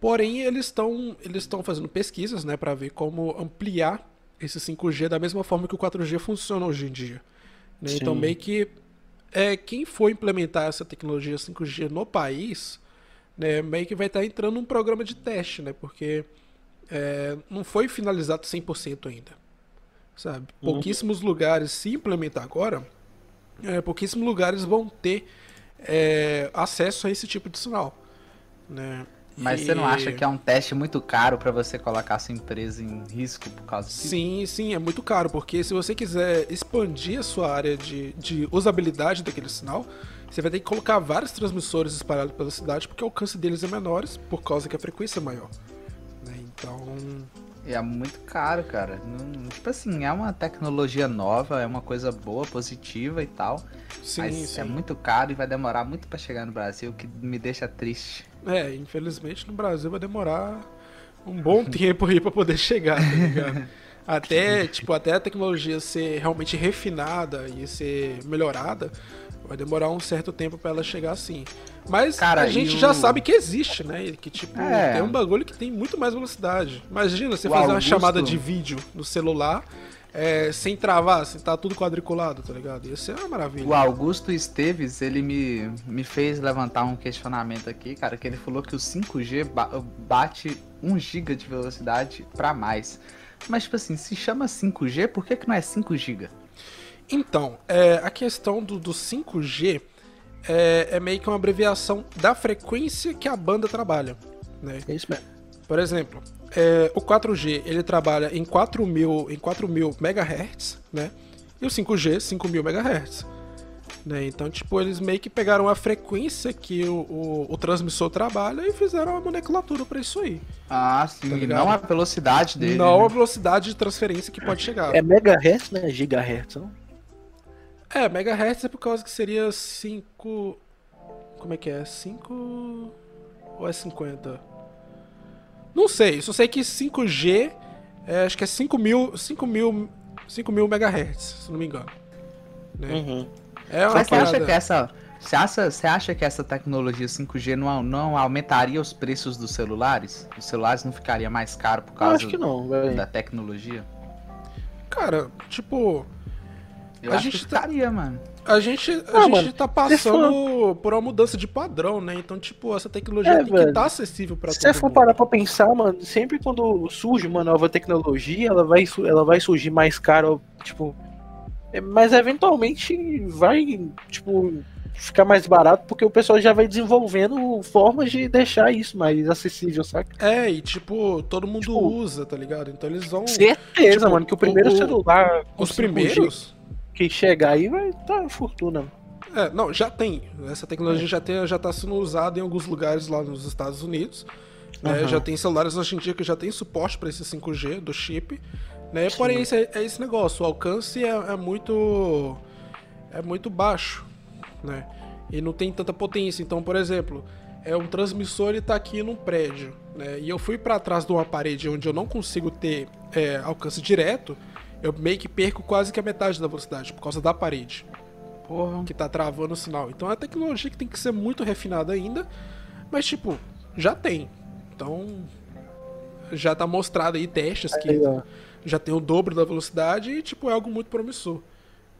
Porém, eles estão eles fazendo pesquisas, né, para ver como ampliar esse 5G da mesma forma que o 4G funciona hoje em dia. né? Então, meio que é, quem for implementar essa tecnologia 5G no país, né, meio que vai estar entrando num programa de teste, né? Porque é, não foi finalizado 100% ainda, sabe? Pouquíssimos lugares, se implementar agora, é, pouquíssimos lugares vão ter é, acesso a esse tipo de sinal, né? Mas E- você não acha que é um teste muito caro pra você colocar sua empresa em risco por causa disso? Sim, sim, é muito caro, porque se você quiser expandir a sua área de, de usabilidade daquele sinal, você vai ter que colocar vários transmissores espalhados pela cidade, porque o alcance deles é menores, por causa que a frequência é maior. né? Então, É muito caro, cara. Não- tipo assim, é uma tecnologia nova, é uma coisa boa, positiva e tal. sim, mas sim. é muito caro e vai demorar muito pra chegar no Brasil, o que me deixa triste. É, infelizmente no Brasil vai demorar um bom [LAUGHS] tempo aí pra poder chegar, tá ligado? [LAUGHS] Até, tipo, até a tecnologia ser realmente refinada e ser melhorada, vai demorar um certo tempo pra ela chegar assim. Mas Cara, a gente e já o- sabe que existe, né? Que, tipo, É. tem um bagulho que tem muito mais velocidade. Imagina você O fazer uma Augusto- chamada de vídeo no celular é, sem travar, sem tá tudo quadriculado, tá ligado? Ia ser uma maravilha. O Augusto Esteves, ele me, me fez levantar um questionamento aqui, cara, que ele falou que o 5G ba- bate 1 GB de velocidade pra mais. Mas, tipo assim, se chama 5G, por que, que não é 5 GB? Então, é, a questão do, do 5G é, é meio que uma abreviação da frequência que a banda trabalha. Né? É isso mesmo. Por exemplo, é, o 4G ele trabalha em 4.000 em 4.000 MHz, né? E o 5G 5.000 MHz. Né? Então, tipo, eles meio que pegaram a frequência que o, o, o transmissor trabalha e fizeram uma nomenclatura pra isso aí. Ah, sim, Tá não a velocidade dele. Não né? a velocidade de transferência que pode chegar. É megahertz, né? Gigahertz, não? É, megahertz é por causa que seria 5. Como é que é? 5. Ou é 50? Não sei, só sei que 5G é, acho que é 5 mil, 5 mil, 5 mil megahertz, se não me engano. Né? Uhum. É uma Mas você acha que essa. Você acha, você acha que essa tecnologia 5G não, não aumentaria os preços dos celulares? Os celulares não ficariam mais caros por Eu causa acho que não, velho. da tecnologia? Cara, tipo, Eu A acho gente que tá- ficaria, mano. A gente, a Ah, gente mano, tá passando por uma mudança de padrão, né? Então, tipo, essa tecnologia É, tem que velho. estar acessível pra Se todo você for mundo. parar pra pensar, mano, sempre quando surge uma nova tecnologia, ela vai, ela vai surgir mais cara, tipo. é, Mas eventualmente vai, tipo, ficar mais barato, porque o pessoal já vai desenvolvendo formas de deixar isso mais acessível, saca? É, e tipo, todo mundo Tipo, usa, tá ligado? Então eles vão. Certeza, Tipo, mano, que o primeiro o- celular. Os 5G primeiros. Que chegar aí vai tá fortuna. É, não, já tem. Essa tecnologia já, tem, já tá sendo usada em alguns lugares lá nos Estados Unidos. né? Aham. Já tem celulares hoje em dia que já tem suporte para esse 5G do chip. Né? Porém, esse é, é esse negócio. O alcance é, é muito. É muito baixo. Né? E não tem tanta potência. Então, por exemplo, é um transmissor ele tá aqui num prédio. Né? E eu fui para trás de uma parede onde eu não consigo ter é, alcance direto. Eu meio que perco quase que a metade da velocidade por causa da parede Porra. que tá travando o sinal. Então é uma tecnologia que tem que ser muito refinada ainda, mas tipo, já tem. Então já tá mostrado aí testes que Aí, ó. já tem o dobro da velocidade e tipo é algo muito promissor.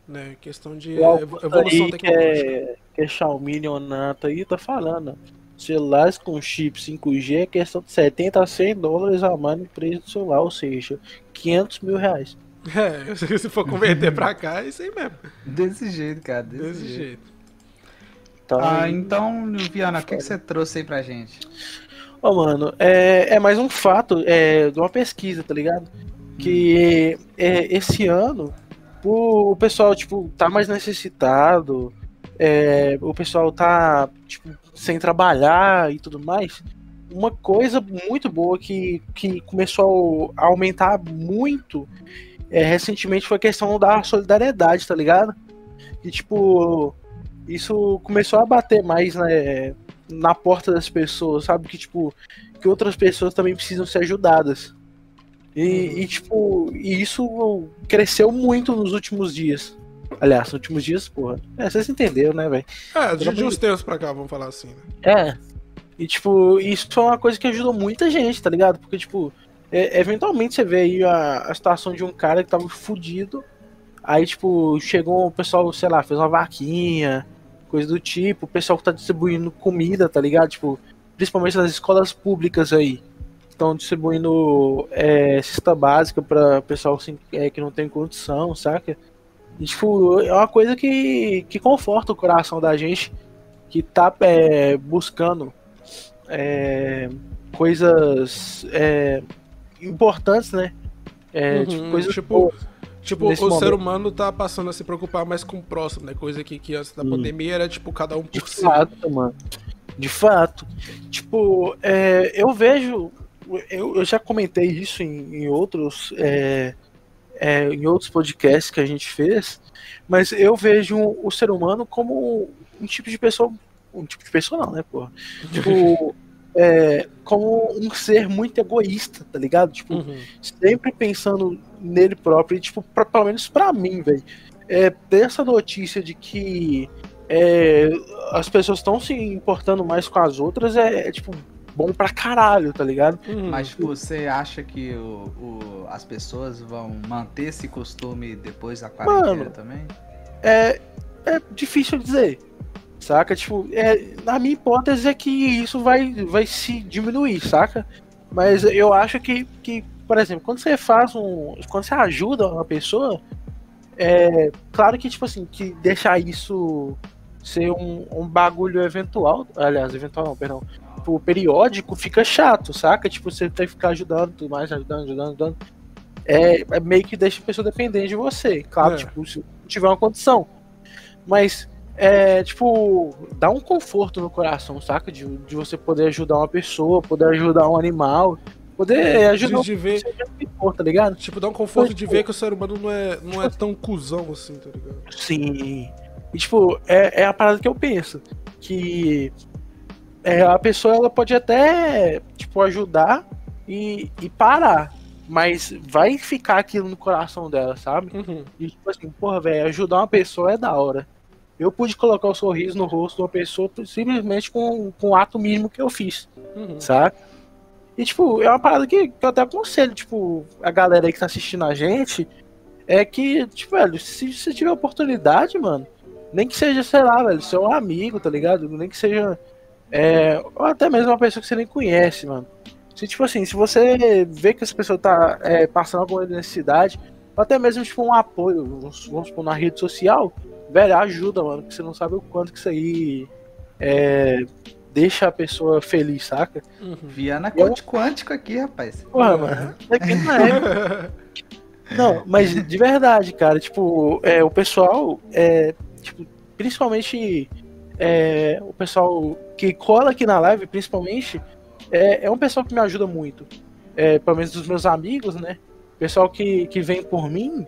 Né? Questão de evolução aí, que tecnológica. é, que é Xiaomi ou Nato aí, tá falando. Celulares com chip 5G é questão de 70 a 100 dólares a mais no preço do celular, ou seja, 500 mil reais. É, [LAUGHS] se for converter pra cá, é isso aí mesmo. Desse jeito, cara. Desse, Desse jeito. jeito. Então, Ah, então, Viana, o que, que você trouxe aí pra gente? Ô, mano, é, é mais um fato é, de uma pesquisa, tá ligado? Que é, esse ano o, o pessoal, tipo, tá mais necessitado, é, o pessoal tá, tipo, sem trabalhar e tudo mais. Uma coisa muito boa que, que começou a aumentar muito é, recentemente foi a questão da solidariedade, tá ligado? E, tipo, isso começou a bater mais, né? na porta das pessoas, sabe? Que, tipo, que outras pessoas também precisam ser ajudadas. E, e, tipo, e isso cresceu muito nos últimos dias. Aliás, nos últimos dias, porra. É, vocês entenderam, né, velho? É, de, de uns tempos pra cá, vamos falar assim, né? É. E, tipo, isso foi uma coisa que ajudou muita gente, tá ligado? Porque, tipo, é- eventualmente você vê aí a, a situação de um cara que tava fudido. Aí, tipo, chegou o pessoal, sei lá, fez uma vaquinha, coisa do tipo. O pessoal que tá distribuindo comida, tá ligado? Tipo, principalmente nas escolas públicas aí. Estão distribuindo é, cesta básica pra pessoal assim, é, que não tem condição, saca? E, tipo, é uma coisa que, que conforta o coração da gente que tá é, buscando é, coisas é, importantes, né? É, Uhum, tipo, coisas tipo. Tipo, o ser momento. humano tá passando a se preocupar mais com o próximo, né? Coisa que, que antes da Hum. pandemia era, tipo, cada um De por si. fato, mano. De fato. Tipo, é, eu vejo. Eu, eu já comentei isso em, em outros. é, é, em outros podcasts que a gente fez. Mas eu vejo o ser humano como um tipo de pessoa. Um tipo de pessoa não, né, porra? Tipo. [LAUGHS] é, como um ser muito egoísta, tá ligado? Tipo, Uhum. sempre pensando nele próprio, e, tipo, pra, pelo menos pra mim, velho. É, ter essa notícia de que é, as pessoas estão se importando mais com as outras é, é, tipo, bom pra caralho, tá ligado? Uhum. Mas tipo, você acha que o, o- as pessoas vão manter esse costume depois da quarentena Mano. também? É, é difícil dizer, saca? Tipo, é, na minha hipótese é que isso vai, vai se diminuir, saca? Mas eu acho que, que, por exemplo, quando você faz um. Quando você ajuda uma pessoa, é claro que, tipo assim, que deixar isso ser um, um bagulho eventual, aliás, eventual não, perdão, tipo, periódico, fica chato, saca? Tipo, você tem que ficar ajudando, tudo mais, ajudando, ajudando, ajudando. É, é meio que deixa a pessoa dependente de você. Claro, É. tipo, se tiver uma condição. Mas, é, tipo, dá um conforto no coração, saca? De, de você poder ajudar uma pessoa, poder ajudar um animal, poder ajudar É, de, de ver, tá ligado? tipo, dá um conforto de ver que o ser humano não é, não é tão cuzão assim, tá ligado? Sim. E, tipo, é, é a parada que eu penso. Que é, a pessoa ela pode até, tipo, ajudar e, e parar. Mas vai ficar aquilo no coração dela, sabe? Uhum. E, tipo assim, porra, velho, ajudar uma pessoa é da hora. Eu pude colocar o sorriso no rosto de uma pessoa simplesmente com, com o ato mínimo que eu fiz, Uhum. saca? E, tipo, é uma parada que, que eu até aconselho, tipo, a galera aí que tá assistindo a gente, é que, tipo, velho, se você tiver oportunidade, mano, nem que seja, sei lá, velho, seu amigo, tá ligado? Nem que seja, é, ou até mesmo uma pessoa que você nem conhece, mano. Se, tipo assim, se você vê que essa pessoa tá é, passando alguma necessidade, ou até mesmo, tipo, um apoio, vamos vamos supor, na rede social, velho, ajuda, mano, porque você não sabe o quanto que isso aí é, deixa a pessoa feliz, saca? Uhum. Viana Eu- Coach Quântico aqui, rapaz. Porra, mano. É. [LAUGHS] Não, mas de verdade, cara, tipo, é, o pessoal, é, tipo, principalmente é, o pessoal que cola aqui na live, principalmente, é, é um pessoal que me ajuda muito. É, pelo menos dos meus amigos, né? Pessoal que, que vem por mim,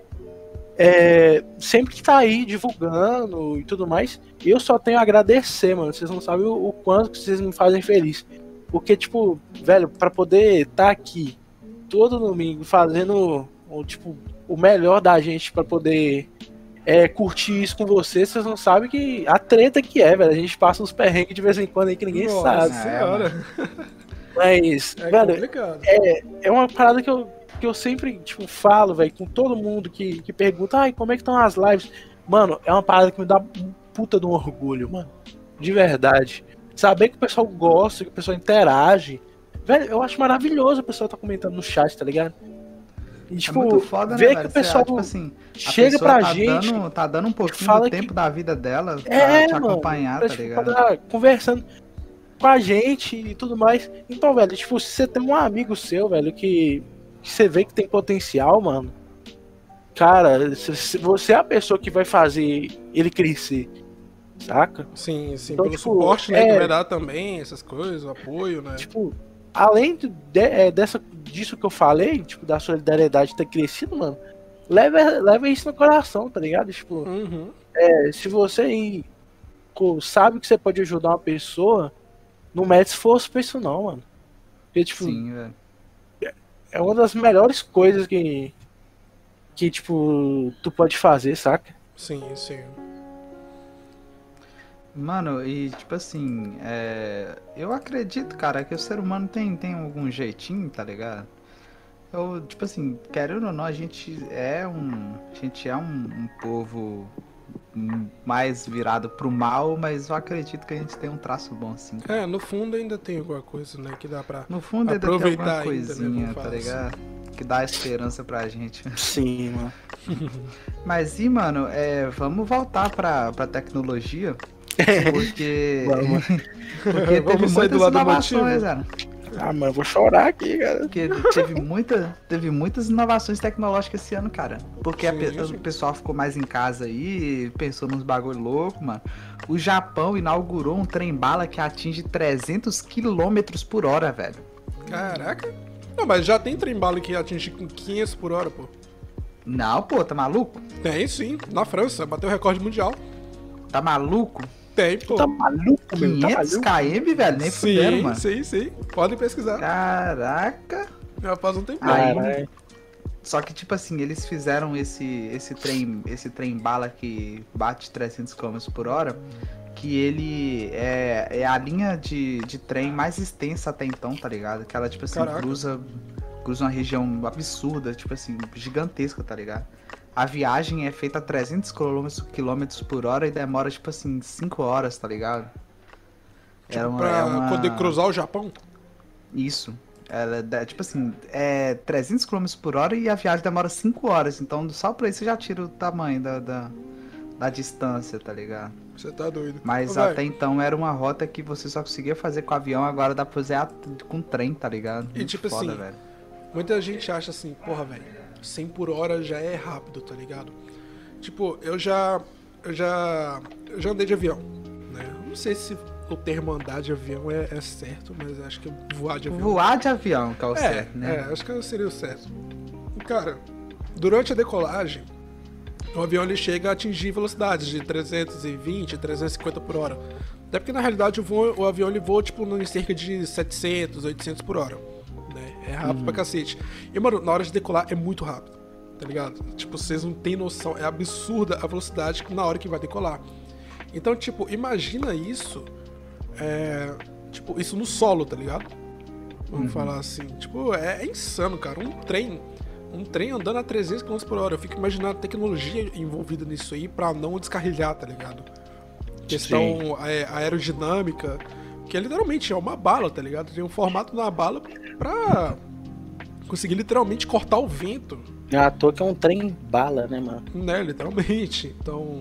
é, sempre que tá aí divulgando e tudo mais, eu só tenho a agradecer, mano. Vocês não sabem o, o quanto que vocês me fazem feliz. Porque, tipo, velho, pra poder estar aqui todo domingo fazendo o, tipo, o melhor da gente pra poder é, curtir isso com vocês, vocês não sabem que a treta que é, velho. A gente passa uns perrengues de vez em quando aí que ninguém Nossa sabe. senhora. Mas, É velho, complicado. é uma parada que eu, que eu sempre, tipo, falo, velho, com todo mundo que, que pergunta, ai, como é que estão as lives? Mano, é uma parada que me dá um puta de um orgulho, mano. De verdade. Saber que o pessoal gosta, que o pessoal interage. Velho, eu acho maravilhoso o pessoal tá comentando no chat, tá ligado? E, é tipo, muito foda, né, ver velho? que o pessoal tipo assim, chega pra tá gente. Dando, tá dando um pouquinho fala do que- tempo da vida dela pra É, te mano, acompanhar, pra, tá ligado? tá conversando com a gente e tudo mais. Então, velho, tipo, se você tem um amigo seu, velho, que, que você vê que tem potencial, mano, cara, se- você é a pessoa que vai fazer ele crescer, saca? Sim, sim, Então, pelo tipo, suporte, né, é- que vai dar também, essas coisas, o apoio, né? Tipo, além de- de- é, dessa, disso que eu falei, tipo, da solidariedade ter crescido, mano, leva, leva isso no coração, tá ligado? Tipo, Uhum. É, se você aí, pô, sabe que você pode ajudar uma pessoa, não mete esforço pra isso não, mano. Porque, tipo, Sim, velho. É uma das melhores coisas que, que, tipo, tu pode fazer, saca? Sim, sim. Mano, e tipo assim, é, eu acredito, cara, que o ser humano tem, tem algum jeitinho, tá ligado? Eu, tipo assim, querendo ou não, a gente é um. A gente é um, um povo mais virado pro mal, mas eu acredito que a gente tem um traço bom, sim. É, no fundo ainda tem alguma coisa, né, que dá pra... No fundo ainda tem Aproveitar alguma ainda, né, coisinha, tá fala ligado? Que dá esperança pra gente. Sim, [LAUGHS] mano. Mas e, mano, é, vamos voltar pra, pra tecnologia. [LAUGHS] Porque. Vamos. [LAUGHS] porque Vamos teve sair do muitas lado inovações, cara. Ah, mano, eu vou chorar aqui, cara. Porque teve, muita, teve muitas inovações tecnológicas esse ano, cara. Porque Sim, pe- sim. o pessoal ficou mais em casa aí, pensou nos bagulho louco, mano. O Japão inaugurou um trem-bala que atinge 300 km por hora, velho. Caraca. Não, mas já tem trem-bala que atinge com 500 por hora, pô. Não, pô, tá maluco? Tem sim, na França, bateu o recorde mundial. Tá maluco? Tem, pô. Tá maluco, meu? Tá 500 maluco? km, velho? Nem fuderam, sim, mano. sim, sim. Podem pesquisar. Caraca. Já faz um tempo. Aí- Caralho. Só que, tipo assim, eles fizeram esse, esse trem esse trem bala que bate 300 km por hora, que ele é, é a linha de, de trem mais extensa até então, tá ligado? Que ela, tipo assim, Caraca. cruza, cruza uma região absurda, tipo assim, gigantesca, tá ligado? A viagem é feita a 300 km, quilômetros por hora e demora, tipo assim, 5 horas, tá ligado? Tipo, É uma- pra é uma- poder cruzar o Japão. Isso. Ela dá, tipo assim, é 300 km por hora e a viagem demora 5 horas. Então, só pra isso você já tira o tamanho da, da, da distância, tá ligado? Você tá doido. Mas Ô, até então era uma rota que você só conseguia fazer com avião, agora dá pra fazer com trem, tá ligado? E Muito tipo foda, assim, velho. Muita gente acha assim, porra, velho, 100 por hora já é rápido, tá ligado? Tipo, eu já. Eu já. Eu já andei de avião, né? Não sei se o termo andar de avião é, é certo, mas acho que voar de avião. Voar de avião, que é o é, certo, né? é, acho que seria o certo. E, cara, durante a decolagem, o avião ele chega a atingir velocidades de 320, 350 por hora. Até porque na realidade o, voo- o avião ele voa tipo em cerca de 700, 800 por hora. É rápido pra cacete. E mano, na hora de decolar é muito rápido. Tá ligado? Tipo, vocês não têm noção. É absurda a velocidade na hora que vai decolar. Então, tipo, imagina isso. É, tipo, isso no solo, tá ligado? Vamos Uhum. falar assim. Tipo, é, é insano, cara. Um trem. Um trem andando a 300 km por hora. Eu fico imaginando a tecnologia envolvida nisso aí pra não descarrilhar, tá ligado? Questão é, aerodinâmica. Que é literalmente é uma bala, tá ligado? Tem um formato da bala pra conseguir literalmente cortar o vento. Não é à toa que é um trem bala, né, mano? Né, literalmente. Então,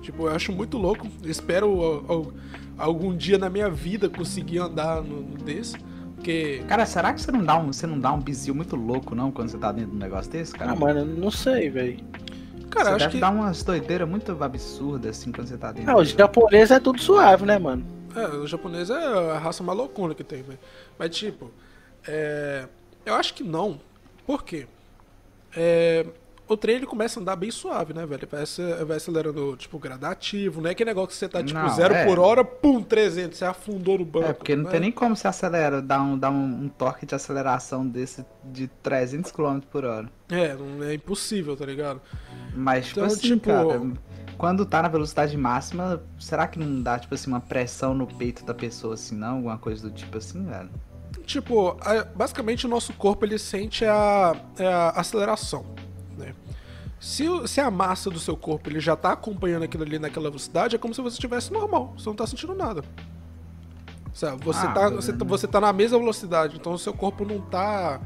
tipo, eu acho muito louco. Eu espero al- al- algum dia na minha vida conseguir andar no, no desse. Porque, Cara, será que você não dá um, você não dá um bizil muito louco, não, quando você tá dentro de um negócio desse, cara? Ah, mano, eu não sei, velho. cara, você eu acho deve que. dar umas doideiras muito absurdas, assim, quando você tá dentro. Ah, o japonês é tudo suave, né, mano? É, o japonês é a raça malucona que tem, velho. Mas, tipo, é, eu acho que não. Por quê? É, o trem ele começa a andar bem suave, né, velho? Vai, ace- vai acelerando, tipo, gradativo, não é aquele negócio que você tá, tipo, Não, zero é. por hora, pum, 300, você afundou no banco. É, porque não né? tem nem como você acelera, dar um, dar um, um torque de aceleração desse de 300 km por hora. É, é impossível, tá ligado? Mas, tipo Então, assim, tipo- cara, quando tá na velocidade máxima, será que não dá, tipo assim, uma pressão no peito da pessoa, assim, não? Alguma coisa do tipo assim, velho? Tipo, basicamente o nosso corpo ele sente a, é a aceleração, né? Se, se a massa do seu corpo ele já tá acompanhando aquilo ali naquela velocidade, é como se você estivesse normal, você não tá sentindo nada. Sabe, você, Ah, tá, você, tá- você tá na mesma velocidade, então o seu corpo não tá.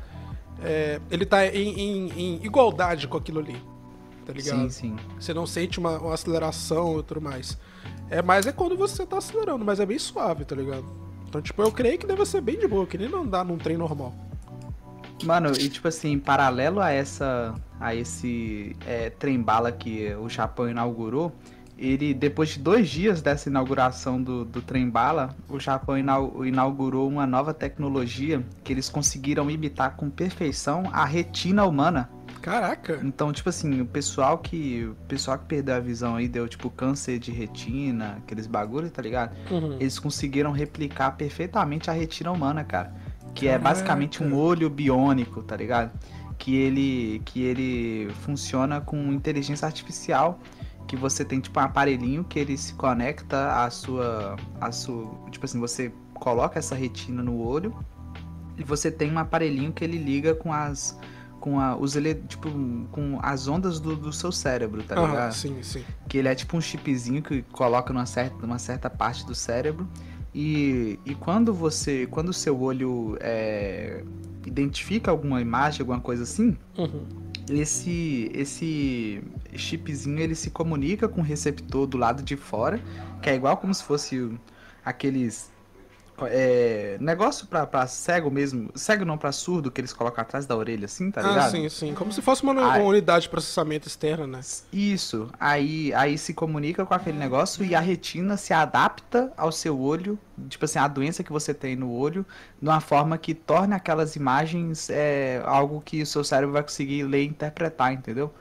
é, ele tá em, em- em igualdade com aquilo ali. Tá ligado? Sim, sim. Você não sente uma, uma aceleração e tudo mais. É mais é quando você tá acelerando, mas é bem suave, tá ligado? Então, tipo, eu creio que deve ser bem de boa, que nem andar num trem normal. Mano, e tipo assim, em paralelo a essa. a esse é, trem-bala que o Japão inaugurou, ele, depois de dois dias dessa inauguração do, do trem-bala, o Japão inau- inaugurou uma nova tecnologia que eles conseguiram imitar com perfeição a retina humana. Caraca! Então, tipo assim, o pessoal que. O pessoal que perdeu a visão aí, deu tipo câncer de retina, aqueles bagulho, tá ligado? Uhum. Eles conseguiram replicar perfeitamente a retina humana, cara. Que é Caraca. basicamente um olho biônico, tá ligado? Que ele, que ele funciona com inteligência artificial. Que você tem tipo um aparelhinho que ele se conecta à sua. à sua. Tipo assim, você coloca essa retina no olho e você tem um aparelhinho que ele liga com as. Com a, os ele, tipo, com as ondas do, do seu cérebro, tá Aham, ligado? sim, sim. que ele é tipo um chipzinho que coloca numa certa, numa certa parte do cérebro e, e quando você quando o seu olho é, identifica alguma imagem alguma coisa assim Uhum. esse esse chipzinho ele se comunica com o receptor do lado de fora que é igual como se fosse aqueles é, negócio pra, pra cego mesmo cego não pra surdo que eles colocam atrás da orelha assim tá ah, ligado sim, sim. Como se fosse uma, Ai. uma unidade de processamento externa, né? Isso, aí, aí se comunica com aquele negócio e a retina se adapta ao seu olho, tipo assim, a doença que você tem no olho, de uma forma que torne aquelas imagens é, algo que o seu cérebro vai conseguir ler e interpretar, entendeu?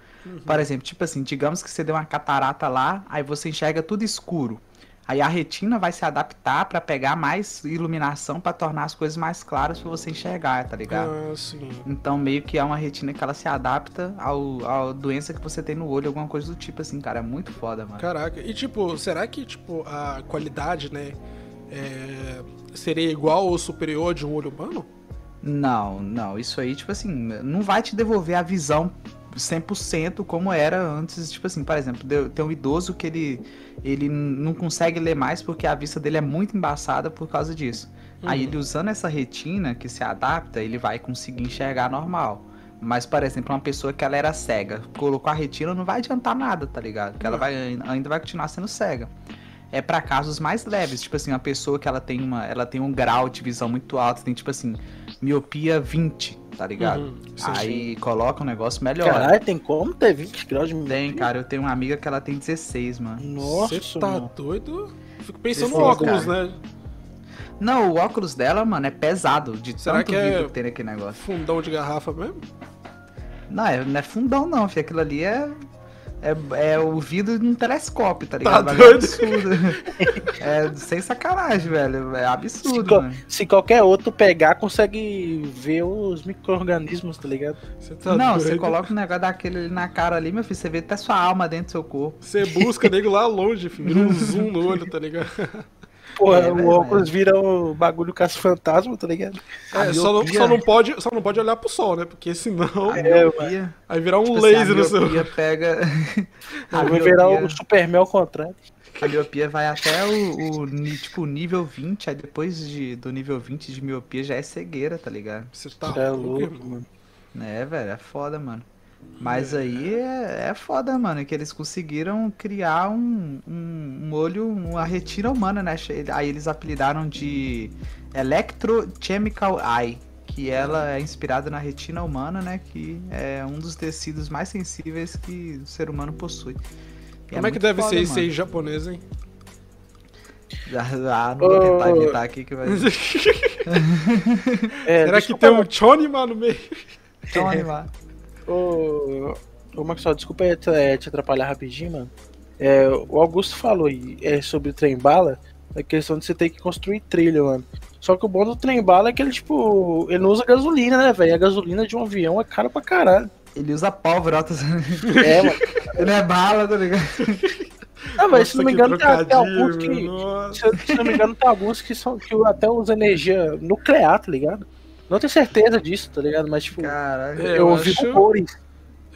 Por exemplo, tipo assim, digamos que você deu uma catarata lá, aí você enxerga tudo escuro. Aí a retina vai se adaptar pra pegar mais iluminação pra tornar as coisas mais claras pra você enxergar, tá ligado? Ah, sim. Então, meio que é uma retina que ela se adapta ao, à doença que você tem no olho, alguma coisa do tipo assim, cara. É muito foda, mano. Caraca. E tipo, será que tipo a qualidade, né, é, seria igual ou superior de um olho humano? Não, não. Isso aí, tipo assim, não vai te devolver a visão 100% como era antes. Tipo assim, por exemplo, tem um idoso que ele, ele não consegue ler mais porque a vista dele é muito embaçada por causa disso. Aí Uhum. ele usando essa retina que se adapta, ele vai conseguir enxergar normal. Mas, por exemplo, uma pessoa que ela era cega, colocou a retina, não vai adiantar nada, tá ligado? Porque ela Não. vai, ainda vai continuar sendo cega. É pra casos mais leves, tipo assim, uma pessoa que ela tem uma, ela tem um grau de visão muito alto, tem tipo assim, miopia 20, tá ligado? Uhum, sim. Aí coloca um negócio melhor. Caralho, tem como ter 20 graus de Tem, cara, eu tenho uma amiga que ela tem 16, mano. Nossa, Você tá mano. doido? Fico pensando no Esse óculos, cara. né? Não, o óculos dela, mano, é pesado, de Será tanto que é- vidro que tem naquele negócio. Fundão de garrafa mesmo? Não, é, não é fundão não, filho. Aquilo ali é. É, é o vidro de um telescópio, tá Tá ligado? Bagulho doido? absurdo. [LAUGHS] é sem sacanagem, velho. É Se, absurdo, co- mano. se qualquer outro pegar, consegue ver os micro-organismos, tá ligado? Você tá não, doido? você coloca um negócio daquele ali na cara ali, meu filho, você vê até sua alma dentro do seu corpo. Você busca nego lá longe, filho. Vira um zoom no olho, tá ligado? [LAUGHS] Porra, É, o óculos vira o bagulho com as fantasmas, tá ligado? A É, só não, só, não pode, só não pode olhar pro sol, né? Porque senão A É, miopia, aí virar um tipo assim, laser a no seu. miopia pega. [LAUGHS] a, Vai virar o Superman ao contrário. a miopia vai até o, o tipo, nível 20, aí depois de, do nível 20 de miopia já é cegueira, tá ligado? Você tá é louco, mano. É, velho, é foda, mano. Mas aí é, é foda, mano, que eles conseguiram criar um, um, um olho, uma retina humana, né? Aí eles apelidaram de Electrochemical Eye, que ela é inspirada na retina humana, né? Que é um dos tecidos mais sensíveis que o ser humano possui. E Como é que muito deve foda, ser isso aí japonês, hein? [LAUGHS] Ah, não vou tentar Ô. imitar aqui que vai. [LAUGHS] É, Será que tem falar- um Chonima no meio? Animar. Ô, ô Maxwell, desculpa é, te, te atrapalhar rapidinho, mano. É, o Augusto falou aí é, sobre o trem bala, a questão de você ter que construir trilha, mano. Só que o bom do trem bala é que ele, tipo, ele não usa gasolina, né, velho? A gasolina de um avião é cara pra caralho. Ele usa pólvora, ó, tá- É, [LAUGHS] mano. ele é bala, tá ligado? Ah, mas se não me engano, tem alguns que. Se, eu- se não me engano, tem alguns que são que até usam energia nuclear, tá ligado? Não tenho certeza disso, tá ligado? Mas, tipo. É, eu, eu ouvi acho- rumores.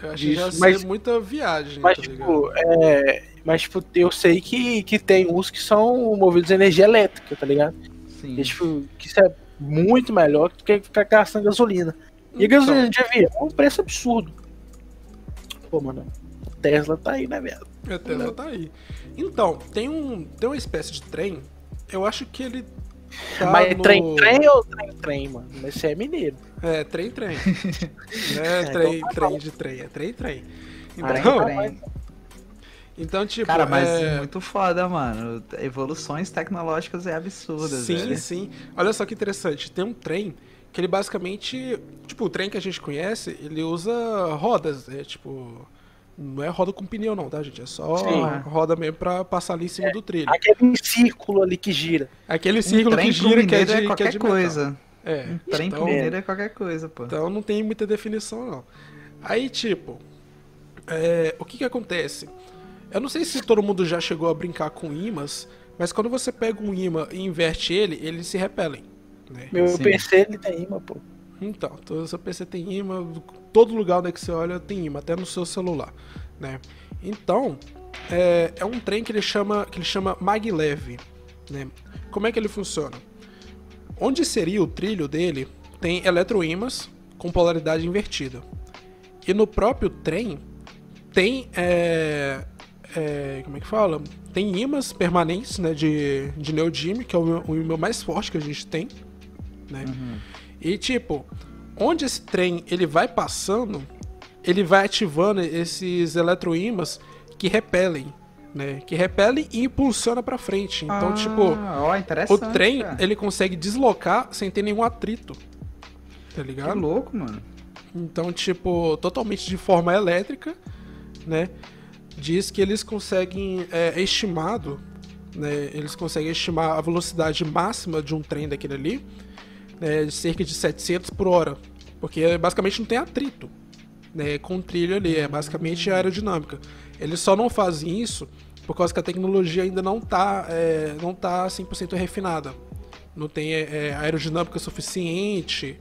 Eu acho que já Isso, mas- ser muita viagem, Mas, tá tipo, é, mas, tipo, eu sei que, que tem uns que são movidos a energia elétrica, tá ligado? Sim. E, tipo, que isso é muito melhor do que ficar gastando gasolina. E a Então. gasolina de avião é um preço absurdo. Pô, mano, Tesla tá aí, né, velho? A Tesla tá aí. Então, tem, um, tem uma espécie de trem, eu acho que ele tá Mas no... trem-trem ou trem-trem, mano? Mas você é mineiro. É, trem, trem. Não [LAUGHS] é então trem, tá trem de trem, é trem, trem. Ah, Então, Trem. então tipo, Cara, mas é... muito foda, mano. Evoluções tecnológicas é absurdas, Sim, velho. sim. Olha só que interessante. Tem um trem que ele basicamente. Tipo, o trem que a gente conhece, ele usa rodas. É tipo. Não é roda com pneu, não, tá, gente? É só Sim. roda mesmo pra passar ali em cima do trilho. Aquele círculo ali que gira. Aquele Um círculo trem que gira que é mineiro de, é que é qualquer de coisa. É. Um trem então, é qualquer coisa, pô. então não tem muita definição, não. Aí, tipo. é, o que que acontece? Eu não sei se todo mundo já chegou a brincar com imãs, mas quando você pega um imã e inverte ele, eles se repelem. Né? Meu Sim. PC ele tem imã, pô. Então, todo seu PC tem imã, todo lugar onde é que você olha tem imã, até no seu celular, né? Então, é, é um trem que ele chama, que ele chama maglev, né? Como é que ele funciona? Onde seria o trilho dele, tem eletroímãs com polaridade invertida. E no próprio trem tem, é, é, como é que fala? Tem ímãs permanentes, né, de, de neodímio, que é o, o ímã mais forte que a gente tem, né? E tipo, onde esse trem ele vai passando, ele vai ativando esses eletroímãs que repelem, né? Que repelem e impulsiona pra frente. Então, Ah, tipo, ó, o trem cara. ele consegue deslocar sem ter nenhum atrito. Tá Que ligado? louco, mano. Então, tipo, totalmente de forma elétrica, né? Diz que eles conseguem, é estimado, né? Eles conseguem estimar a velocidade máxima de um trem daquele ali, né? De cerca de 700 por hora. Porque basicamente não tem atrito, né? Com o trilho ali, é basicamente aerodinâmica. Eles só não fazem isso por causa que a tecnologia ainda não tá, é, não tá 100% refinada. Não tem é, aerodinâmica suficiente.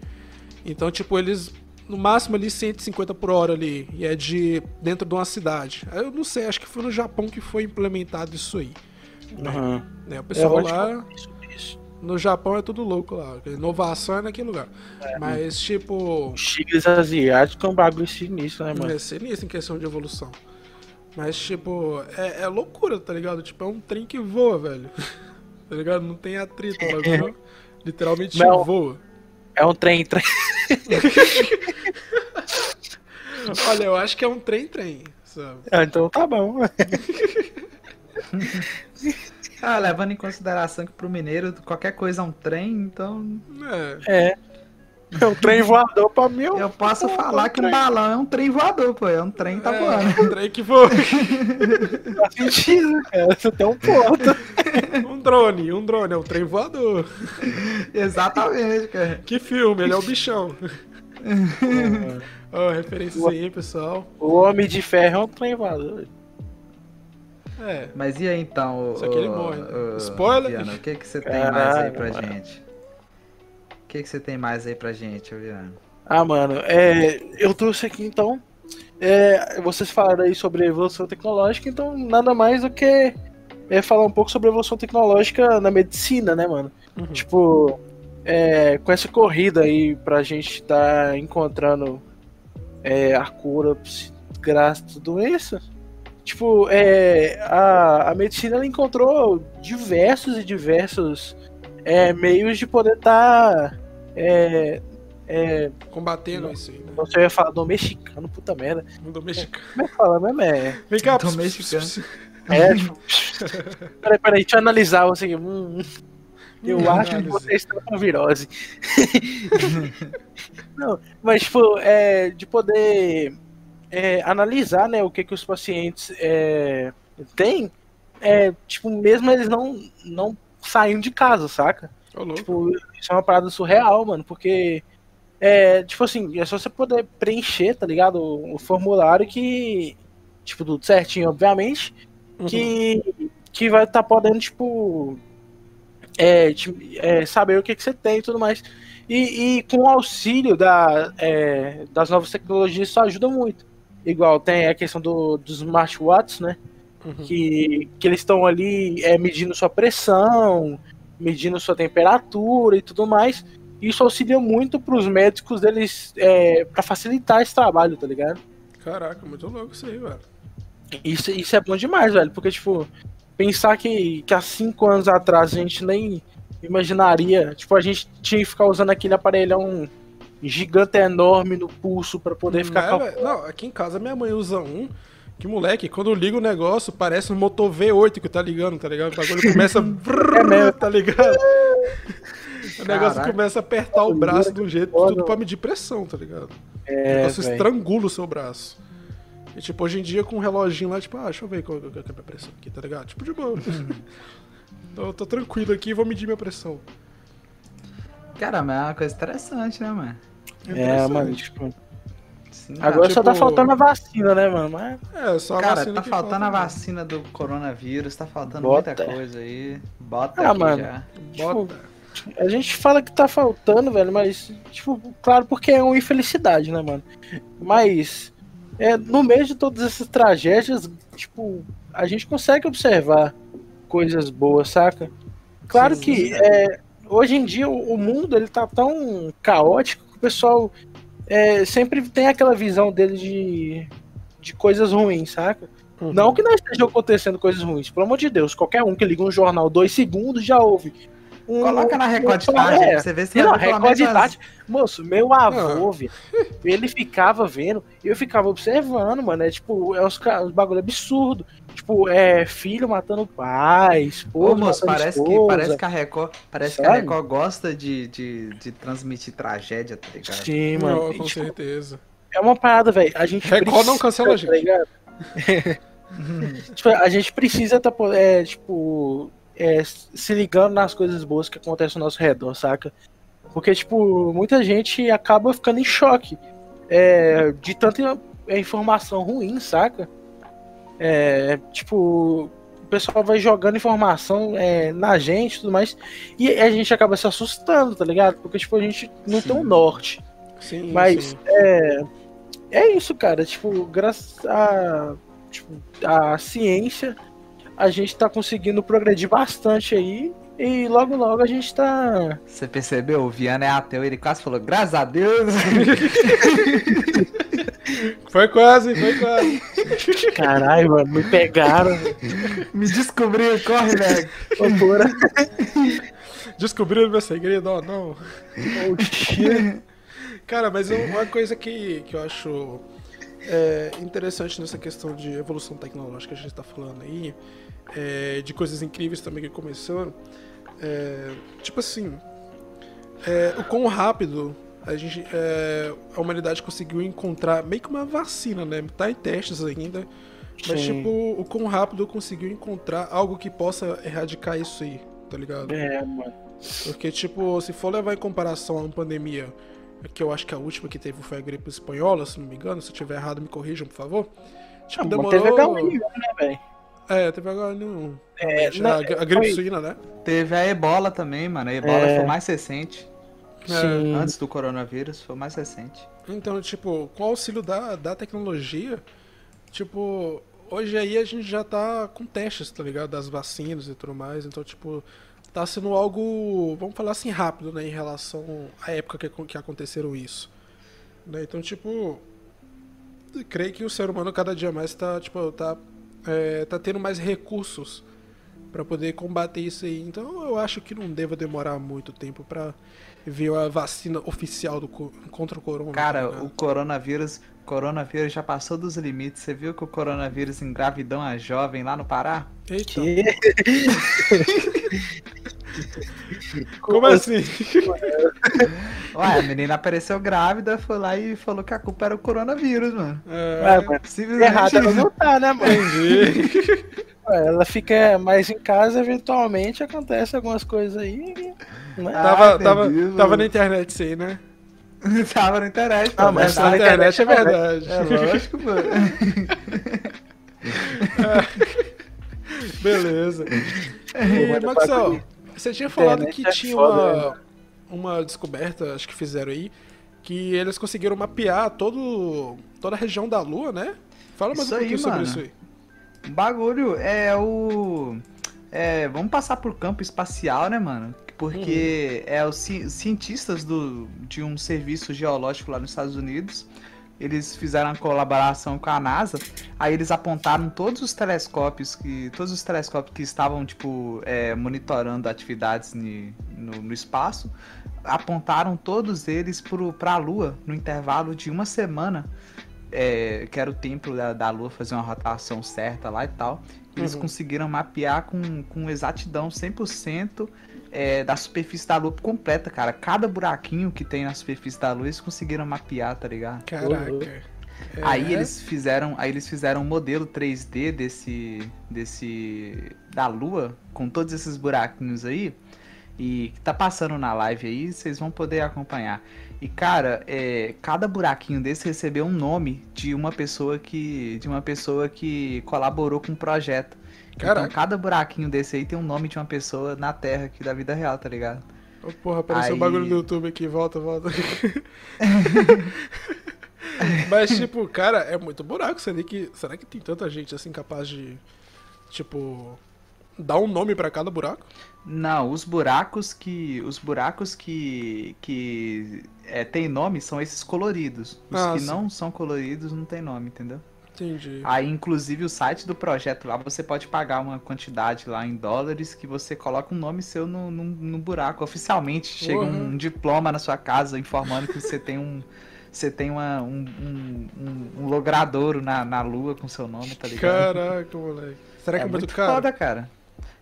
Então, tipo, eles no máximo ali 150 por hora ali, e é de dentro de uma cidade. Eu não sei, acho que foi no Japão que foi implementado isso aí. Uhum. Né? O É, pessoal onde lá. No Japão é tudo louco lá. Inovação é naquele lugar. Mas, tipo, Os tigres asiáticos é um bagulho sinistro, né, mano? é sinistro em questão de evolução. Mas, tipo, é, é loucura, tá ligado? Tipo, é um trem que voa, velho. [LAUGHS] tá ligado? Não tem atrito, o bagulho literalmente Não. voa. É um trem, trem. [LAUGHS] Olha, eu acho que é um trem-trem? Ah, então tá bom. [LAUGHS] Ah, levando em consideração que pro mineiro qualquer coisa é um trem, então. É. É. É um trem voador pra mim. Eu posso falar que um balão é um trem voador, pô. É um trem que tá voando. É, um trem que voa. [LAUGHS] Faz sentido, cara. Você tem um ponto. [LAUGHS] um drone, um drone, é um trem voador. Exatamente, cara. Que filme, ele é o bichão. [LAUGHS] Ó, referências aí, pessoal. O Homem de Ferro é um trem voador. É. Mas e aí então, Só que ele morre, né? Spoiler. Viana, o que, que você tem mais aí pra Caralho, gente? O que, que você tem mais aí pra gente, Viana? Ah, mano, é, eu trouxe aqui então. é, vocês falaram aí sobre a evolução tecnológica, então nada mais do que é, falar um pouco sobre a evolução tecnológica na medicina, né, mano? Uhum. Tipo, é, com essa corrida aí pra gente estar encontrando é, a cura graças a tudo isso. Tipo, é, a, a medicina ela encontrou diversos e diversos é, meios de poder estar. é, é, Combatendo isso aí, né? você ia falar do mexicano, puta merda. Mundo mexicano. Como é que fala mesmo? É, Vem cá, Do mexicano. é tipo. [LAUGHS] peraí, peraí, deixa eu analisar você aqui. Hum, eu Hum, acho que análise. você está com virose. [LAUGHS] Não, mas, tipo, é, de poder é, analisar, né, o que, que os pacientes é, têm, é, tipo, mesmo eles não, não saindo de casa, saca? Tipo, isso é uma parada surreal, mano, porque é, tipo assim, é só você poder preencher, tá ligado? O, o formulário que, tipo, tudo certinho, obviamente, Uhum. que, que vai estar podendo, tipo, é, é, saber o que, que você tem e tudo mais. E, e com o auxílio da, é, das novas tecnologias, isso ajuda muito. Igual tem a questão do, dos smartwatches, né? Uhum. que, que eles estão ali é, medindo sua pressão, medindo sua temperatura e tudo mais. Isso auxilia muito para os médicos deles é, para facilitar esse trabalho, tá ligado? Caraca, muito louco isso aí, velho. Isso, isso é bom demais, velho, porque, tipo, pensar que, que há cinco anos atrás a gente nem imaginaria, tipo, a gente tinha que ficar usando aquele aparelhão gigante enorme no pulso para poder ficar Não, é, calculando. velho? Não, aqui em casa minha mãe usa um. Que moleque, quando liga o negócio, parece um motor V8 que tá ligando, tá ligado? O bagulho começa. [LAUGHS] É mesmo. tá ligado? O negócio Caraca. começa a apertar o braço de um jeito, tudo pra medir pressão, tá ligado? O É, negócio velho. estrangula o seu braço. E tipo, hoje em dia com um reloginho lá, tipo, ah, deixa eu ver qual qual é a minha pressão aqui, tá ligado? Tipo, de boa. [LAUGHS] Então, eu tô tranquilo aqui vou medir minha pressão. Cara, mas é uma coisa interessante, né, mano? É, Interessante. mano, tipo, Sim, agora só tá tipo- faltando a vacina, né, mano? Mas É, só a Cara, vacina tá faltando falta, a né? vacina do coronavírus, tá faltando Bota. muita coisa aí. Bota Ah, aqui mano. já. Bota. A gente fala que tá faltando, velho, mas, tipo, claro, porque é uma infelicidade, né, mano? Mas, é, no meio de todas essas tragédias, tipo, a gente consegue observar coisas boas, saca? Claro Sim, que é, hoje em dia o, mundo ele tá tão caótico que o pessoal é, sempre tem aquela visão dele de, de coisas ruins, saca? Uhum. Não que não estejam acontecendo coisas ruins, pelo amor de Deus, qualquer um que liga um jornal dois segundos já ouve. Um- Coloca na Record de um- tarde é, pra você ver se não, vai ver Record. Moço, meu avô, velho, ele ficava vendo e eu ficava observando, mano. É tipo, é uns, ca- uns bagulho absurdo. Tipo, é filho matando pai, esposa. Ô, moço, parece que, esposa. parece que a Record, parece que a? Record gosta de, de, de transmitir tragédia, tá ligado? Sim, mano. Não, com tipo, certeza. é uma parada, velho. A gente Record não cancela a tá gente. ligado? [LAUGHS] Tipo, a gente precisa tá, é, tipo, é, se ligando nas coisas boas que acontecem ao nosso redor, saca? Porque, tipo, muita gente acaba ficando em choque é, de tanta é, informação ruim, saca? É, tipo, o pessoal vai jogando informação é, na gente e tudo mais, e a gente acaba se assustando, tá ligado? Porque, tipo, a gente não tem um norte. Sim, Mas sim. é, é isso, cara. Tipo, graças a tipo, a ciência, a gente tá conseguindo progredir bastante aí. E logo, logo a gente tá. Você percebeu? O Viana é ateu, ele quase falou, graças a Deus. [LAUGHS] Foi quase, foi quase. Caralho, mano, me pegaram. Me descobriu, corre, velho. Porra. Descobriram meu segredo, ó, não. Ô, shit. Cara, mas um- uma coisa que, que eu acho é, interessante nessa questão de evolução tecnológica que a gente tá falando aí, é, de coisas incríveis também que começaram, é, tipo assim, é, o quão rápido a gente, é, a humanidade conseguiu encontrar meio que uma vacina, né? Tá em testes ainda. Mas, Sim. tipo, o quão rápido conseguiu encontrar algo que possa erradicar isso aí, tá ligado? É, mano. Porque, tipo, se for levar em comparação a uma pandemia, que eu acho que a última que teve foi a gripe espanhola, se não me engano, se eu tiver errado, me corrijam, por favor. Tipo, Ah, demorou... mas teve H1N1, né, velho? É, teve H1N1. É, realmente, não, a, a gripe foi- suína, né? Teve a ebola também, mano. A ebola É. foi mais recente. Sim. Antes do coronavírus, foi mais recente. Então, tipo, com o auxílio da, da tecnologia, tipo, hoje aí a gente já tá com testes, tá ligado? Das vacinas e tudo mais. Então, tipo, tá sendo algo, vamos falar assim, rápido, né? Em relação à época que, que aconteceram isso. Né? Então, tipo, creio que o ser humano cada dia mais tá, tipo, tá, é, tá tendo mais recursos pra poder combater isso aí. Então, eu acho que não deva demorar muito tempo pra ver a vacina oficial do, co- contra o corona. tá Cara, ligado? o coronavírus, coronavírus já passou dos limites. Você viu que o coronavírus engravidou a jovem lá no Pará? Eita, Que? [LAUGHS] [LAUGHS] como assim? [LAUGHS] Ué, a menina apareceu grávida, foi lá e falou que a culpa era o coronavírus, mano. É, mano, Simplesmente. errado ela não tá, né, mano? entendi. Ué, Ela fica mais em casa, eventualmente acontece algumas coisas aí. Né? Ah, tava, tava, entendi, tava mano. na internet isso aí, né? [LAUGHS] Tava na internet, Ah, mas tá na na internet é internet, verdade. É lógico, mano. Beleza. E, Maxwell, bagulho- você tinha falado Internet que é tinha foda, uma, uma descoberta, acho que fizeram aí, que eles conseguiram mapear todo, toda a região da Lua, né? Fala mais Isso um aí, pouquinho sobre mano. isso aí. Bagulho é o. É, vamos passar por campo espacial, né, mano? Porque é os ci- cientistas do, de um serviço geológico lá nos Estados Unidos. Eles fizeram uma colaboração com a NASA. Aí eles apontaram todos os telescópios que. Todos os telescópios que estavam, tipo, é, monitorando atividades ni- no, no espaço. Apontaram todos eles pro, pra Lua no intervalo de uma semana é, que era o tempo da, da Lua fazer uma rotação certa lá e tal. Eles Uhum. conseguiram mapear com, com exatidão 100% é, da superfície da Lua completa, cara. Cada buraquinho que tem na superfície da Lua, eles conseguiram mapear, tá ligado? Caraca. Uhum. É, Aí eles fizeram, aí eles fizeram um modelo 3D desse desse da Lua com todos esses buraquinhos aí e que tá passando na live aí, vocês vão poder acompanhar. E cara, é, cada buraquinho desse recebeu um nome de uma pessoa que de uma pessoa que colaborou com o projeto. Caraca. Então cada buraquinho desse aí tem um nome de uma pessoa na Terra aqui da vida real, tá ligado? Ô, porra, apareceu um Aí- bagulho no YouTube aqui, volta, volta. [LAUGHS] Mas, tipo, cara, é muito buraco. Será que, será que tem tanta gente assim capaz de, tipo, dar um nome pra cada buraco? Não, os buracos que. Os buracos que. que é, tem nome são esses coloridos. Os Ah, que sim. não são coloridos não tem nome, entendeu? Entendi. Aí, inclusive, o site do projeto lá, você pode pagar uma quantidade lá em dólares que você coloca um nome seu no, no, no buraco. Oficialmente, chega Uhum. um diploma na sua casa informando que você tem um. [LAUGHS] Você tem uma, um, um, um, um logradouro na, na lua com seu nome, tá ligado? Caraca, moleque. Será que é, é muito, muito caro? foda, cara.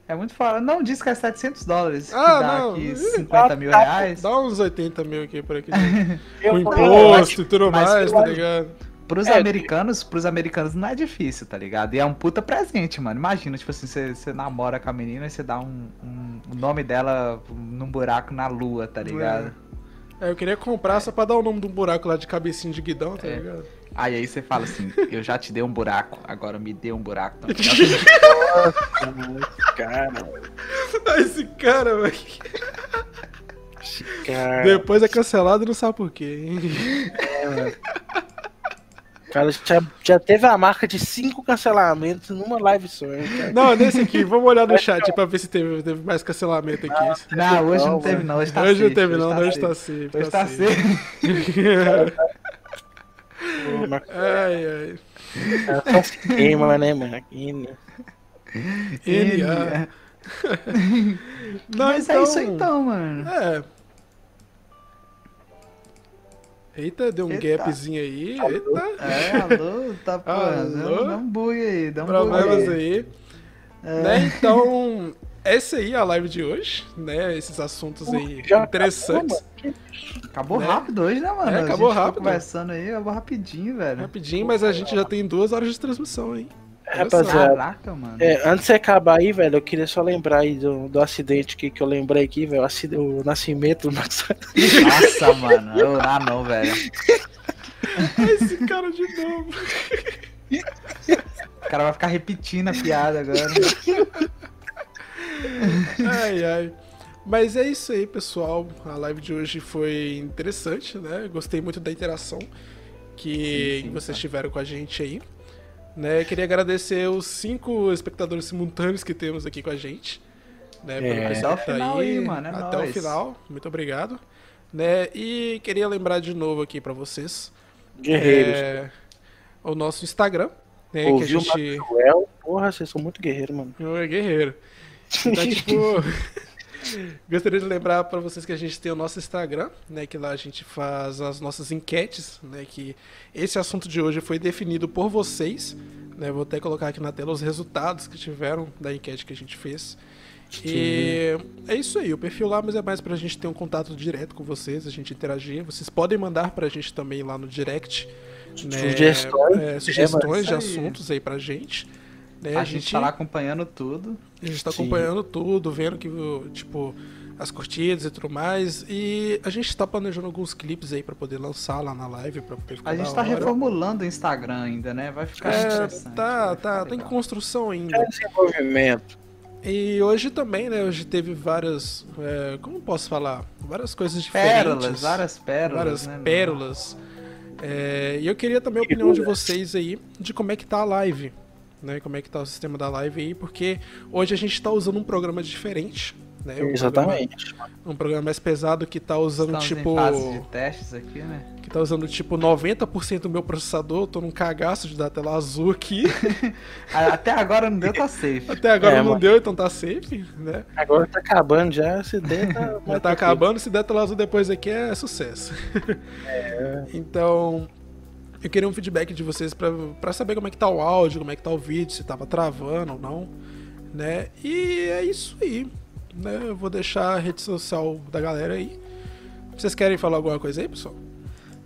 É muito foda. Não, diz que é 700 dólares. que Ah, dá não. aqui Ih, 50 mil reais. Dá uns 80 mil aqui por aqui. [LAUGHS] Com eu imposto e tudo mais, tá ligado? Pros É, americanos, pros americanos não é difícil, tá ligado? E é um puta presente, mano. Imagina, tipo assim, você, namora com a menina e você dá um, um- o nome dela num buraco na lua, tá ligado? É, eu queria comprar só pra dar o nome de um buraco lá de cabecinha de guidão, tá É. ligado? Aí aí você fala assim, eu já te dei um buraco, agora me dê um buraco também. [LAUGHS] Cara, Esse cara, velho. esse cara. Depois é cancelado e não sabe por quê, hein? O cara já, já teve a marca de cinco cancelamentos numa live só, hein, cara. Não, nesse aqui, vamos olhar no chat pra ver se teve, teve mais cancelamento aqui. Não, hoje não Não, teve não, hoje tá hoje não teve, não, tá hoje tá safe. safe. Hoje tá safe. [LAUGHS] Ai, ai. cara só se queima, né, mano? NA. Não, Mas então... é isso aí então, mano. É. Eita, deu um Eita. gapzinho aí. Eita, É, alô, tá pô, Alô? dá, um bug aí, dá um bug problemas aí. aí. É. Né, então, essa aí é a live de hoje, né? Esses assuntos aí Já interessantes. Acabou Né? rápido hoje, né, mano? É, A acabou rápido. conversando aí, acabou rapidinho, velho. Rapidinho, mas a gente já tem duas horas de transmissão, hein? Rapaziada, Caraca, mano. É, antes de você acabar aí, velho, eu queria só lembrar aí do, do acidente que, que eu lembrei aqui, velho. O, o nascimento do nosso. Nossa, mano. Eu, ah, não, velho. [LAUGHS] Esse cara de novo. O cara vai ficar repetindo a piada agora. Ai, ai. Mas é isso aí, pessoal. A live de hoje foi interessante, né? Gostei muito da interação que Sim, sim, vocês tá. tiveram com a gente aí. Né? Queria agradecer os cinco espectadores simultâneos que temos aqui com a gente. Né, É. pessoal Até o que tá final aí, mano, é Até o nóis. final. Muito obrigado. Né? E queria lembrar de novo aqui pra vocês Guerreiros. é, o nosso Instagram. Né, Ouviu que a gente... o Manuel? Porra, vocês são muito guerreiros, mano. Eu é guerreiro. [LAUGHS] Então, tipo, gostaria de lembrar pra vocês que a gente tem o nosso Instagram, né, que lá a gente faz as nossas enquetes, né, que esse assunto de hoje foi definido por vocês, né, vou até colocar aqui na tela os resultados que tiveram da enquete que a gente fez. E é isso aí, o perfil lá, mas é mais pra gente ter um contato direto com vocês, a gente interagir. Vocês podem mandar pra gente também lá no direct. Né, Sugestões, é, sugestões de. Isso aí. assuntos aí pra gente. Né, A gente tá lá acompanhando tudo. a gente tá Sim. acompanhando tudo, vendo que, tipo, as curtidas e tudo mais. E a gente tá planejando alguns clipes aí pra poder lançar lá na live, pra poder ficar A gente tá hora. reformulando o Instagram ainda, né? Vai ficar É, interessante. tá, tá, tá em construção ainda. É desenvolvimento. E hoje também, né? Hoje teve várias. é, como posso falar? Várias coisas diferentes. Pérolas, várias pérolas. várias né, pérolas. É, e eu queria também a opinião de vocês aí de como é que tá a live. Né, como é que tá o sistema da live aí, porque hoje a gente tá usando um programa diferente. Né, um Exatamente. Programa, um programa mais pesado que tá usando Estamos tipo. em fase de testes aqui, né? Que tá usando tipo 90% do meu processador. Tô num cagaço de dar tela azul aqui. A- [LAUGHS] Até agora não deu, tá safe. Até agora É, não mano. deu, então tá safe, né? Agora tá acabando já, se der, tá. [LAUGHS] Já tá acabando, se der tela azul depois aqui é sucesso. [LAUGHS] então, eu queria um feedback de vocês pra saber como é que tá o áudio, como é que tá o vídeo, se tava travando ou não, né? E é isso aí, né? Eu vou deixar a rede social da galera aí. Vocês querem falar alguma coisa aí, pessoal?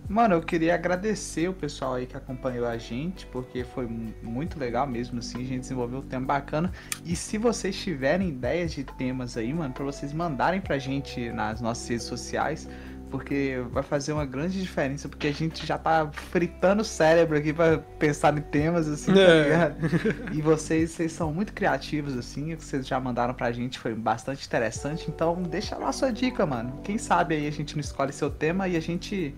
Mano, eu queria agradecer o pessoal aí que acompanhou a gente, porque foi mu- muito legal mesmo, assim, a gente desenvolveu um tema bacana. E se vocês tiverem ideias de temas aí, mano, pra vocês mandarem pra gente nas nossas redes sociais, porque vai fazer uma grande diferença, porque a gente já tá fritando o cérebro aqui pra pensar em temas, assim, tá É. ligado? [LAUGHS] E vocês, vocês são muito criativos, assim, o que vocês já mandaram pra gente foi bastante interessante, então deixa lá a sua dica, mano. Quem sabe aí a gente não escolhe seu tema e a gente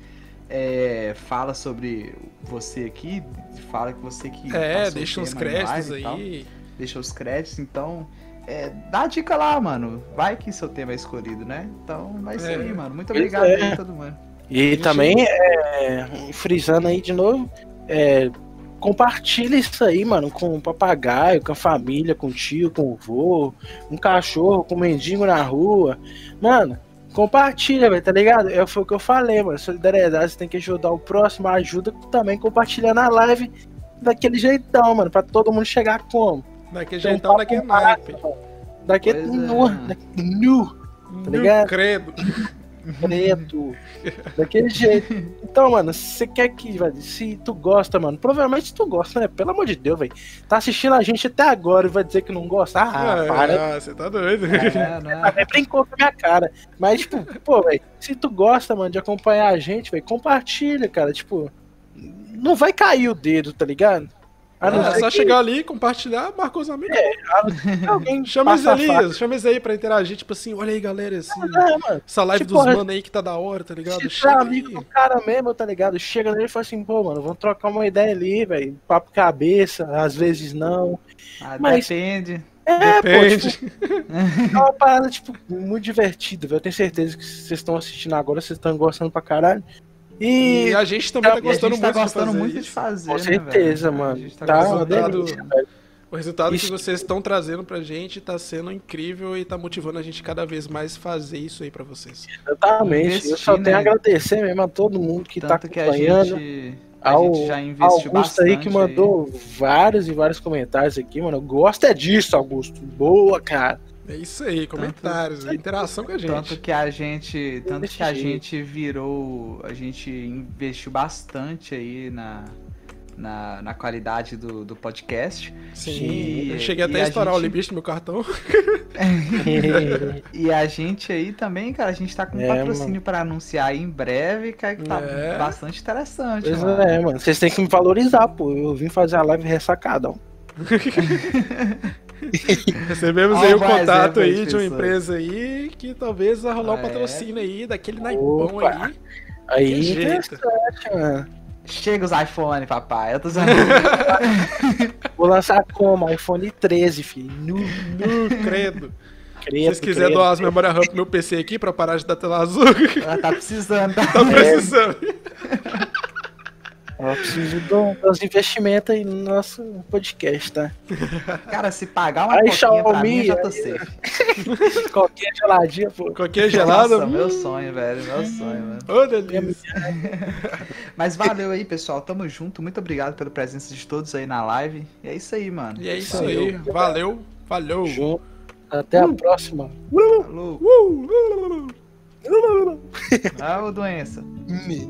é, fala sobre você aqui, fala que você que É, deixa uns em créditos aí. deixa os créditos, então é, dá a dica lá, mano. Vai que seu tema é escolhido, né? Então vai ser É. aí, mano. Muito obrigado é. aí todo mundo. E também, é, frisando aí de novo, é, compartilha isso aí, mano, com o papagaio, com a família, com o tio, com o vô, um cachorro, com um mendigo na rua. Mano, compartilha, velho, tá ligado? É, foi o que eu falei, mano. Solidariedade, você tem que ajudar o próximo, ajuda também compartilhando a live daquele jeitão, mano, pra todo mundo chegar como? Daquele jeitão, daquele papo naipe. Daquele é. nu, daquele nu, No ligado? credo. preto. Daquele jeito. Então, mano, se você quer que, velho, se tu gosta, mano, provavelmente tu gosta, né? Pelo amor de Deus, velho. Tá assistindo a gente até agora e vai dizer que não gosta. Ah, para. Ah, você tá doido. É, [LAUGHS] né? Até brincou com a minha cara. Mas, tipo, pô, velho, se tu gosta, mano, de acompanhar a gente, velho, compartilha, cara. Tipo, não vai cair o dedo, tá ligado? A não É só que chegar ali, compartilhar, marca os amigos. [LAUGHS] alguém Chama eles passa a faca. Elias, chama eles aí pra interagir, tipo assim, olha aí galera, esse, É, essa live Tipo, dos mano aí que tá da hora, tá ligado? Se tu é Chega amigo aí. do cara mesmo, tá ligado? Chega nele e fala assim, pô, mano, vamos trocar uma ideia ali, velho. Papo cabeça, às vezes não. Ah, Mas- Depende. É, pô, Depende. tipo, [LAUGHS] é uma parada, tipo, muito divertida, velho. Eu tenho certeza que vocês estão assistindo agora, vocês estão gostando pra caralho. E, E a gente também tá gostando tá muito de gostando fazer muito isso. de fazer, com né, certeza, velho? mano. A gente Tá, tá gostando. O resultado Isso. que vocês estão trazendo pra gente tá sendo incrível e tá motivando a gente cada vez mais fazer isso aí pra vocês. Exatamente. Investir, eu só tenho né? a agradecer mesmo a todo mundo que tá Tanto que a acompanhando. gente, a Ao gente já investiu Augusto bastante. aí que mandou vários e vários comentários aqui, mano. Eu gosto é disso, Augusto. Boa, cara. É isso aí, comentários, interação com a gente. Tanto que a gente, tanto que a gente virou, a gente investiu bastante aí na, na, na qualidade do, do podcast. Sim, E- eu cheguei e até a estourar o gente- limite do meu cartão. [LAUGHS] E a gente aí também, cara, a gente tá com um É, patrocínio pra anunciar aí em breve, cara, que tá É. bastante interessante, Pois mano. é, mano. Vocês têm que me valorizar, pô. Eu vim fazer a live ressacadão. [LAUGHS] [LAUGHS] Recebemos aí o um contato aí de uma empresa aí que talvez vai rolar um É. patrocínio aí, daquele naipão aí. Aí, interessante, mano. Chega os iPhone, papai. Eu tô [LAUGHS] zoando. Vou lançar como? iPhone 13, filho. Nu, No credo. Se credo, vocês quiserem doar as memórias RAM pro meu PC aqui pra parar de dar tela azul, Ela tá precisando, [LAUGHS] tá? tá precisando. Eu preciso do- dos investimentos aí no nosso podcast, tá? [LAUGHS] Cara, se pagar uma Aí, coquinha pra Xiaomi, mim, eu já tô aí- safe. [LAUGHS] Qualquer geladinha, pô. Qualquer gelado. Nossa, meu sonho, velho. Meu sonho, mano. Ô, delícia. [LAUGHS] Mas valeu aí, pessoal. Tamo junto. Muito obrigado pela presença de todos aí na live. E é isso aí, mano. E é isso Valeu. aí. Valeu. Falou. Junto. Até a próxima. Falou. Uh, uh, uh, uh. Ah, ô doença. Me.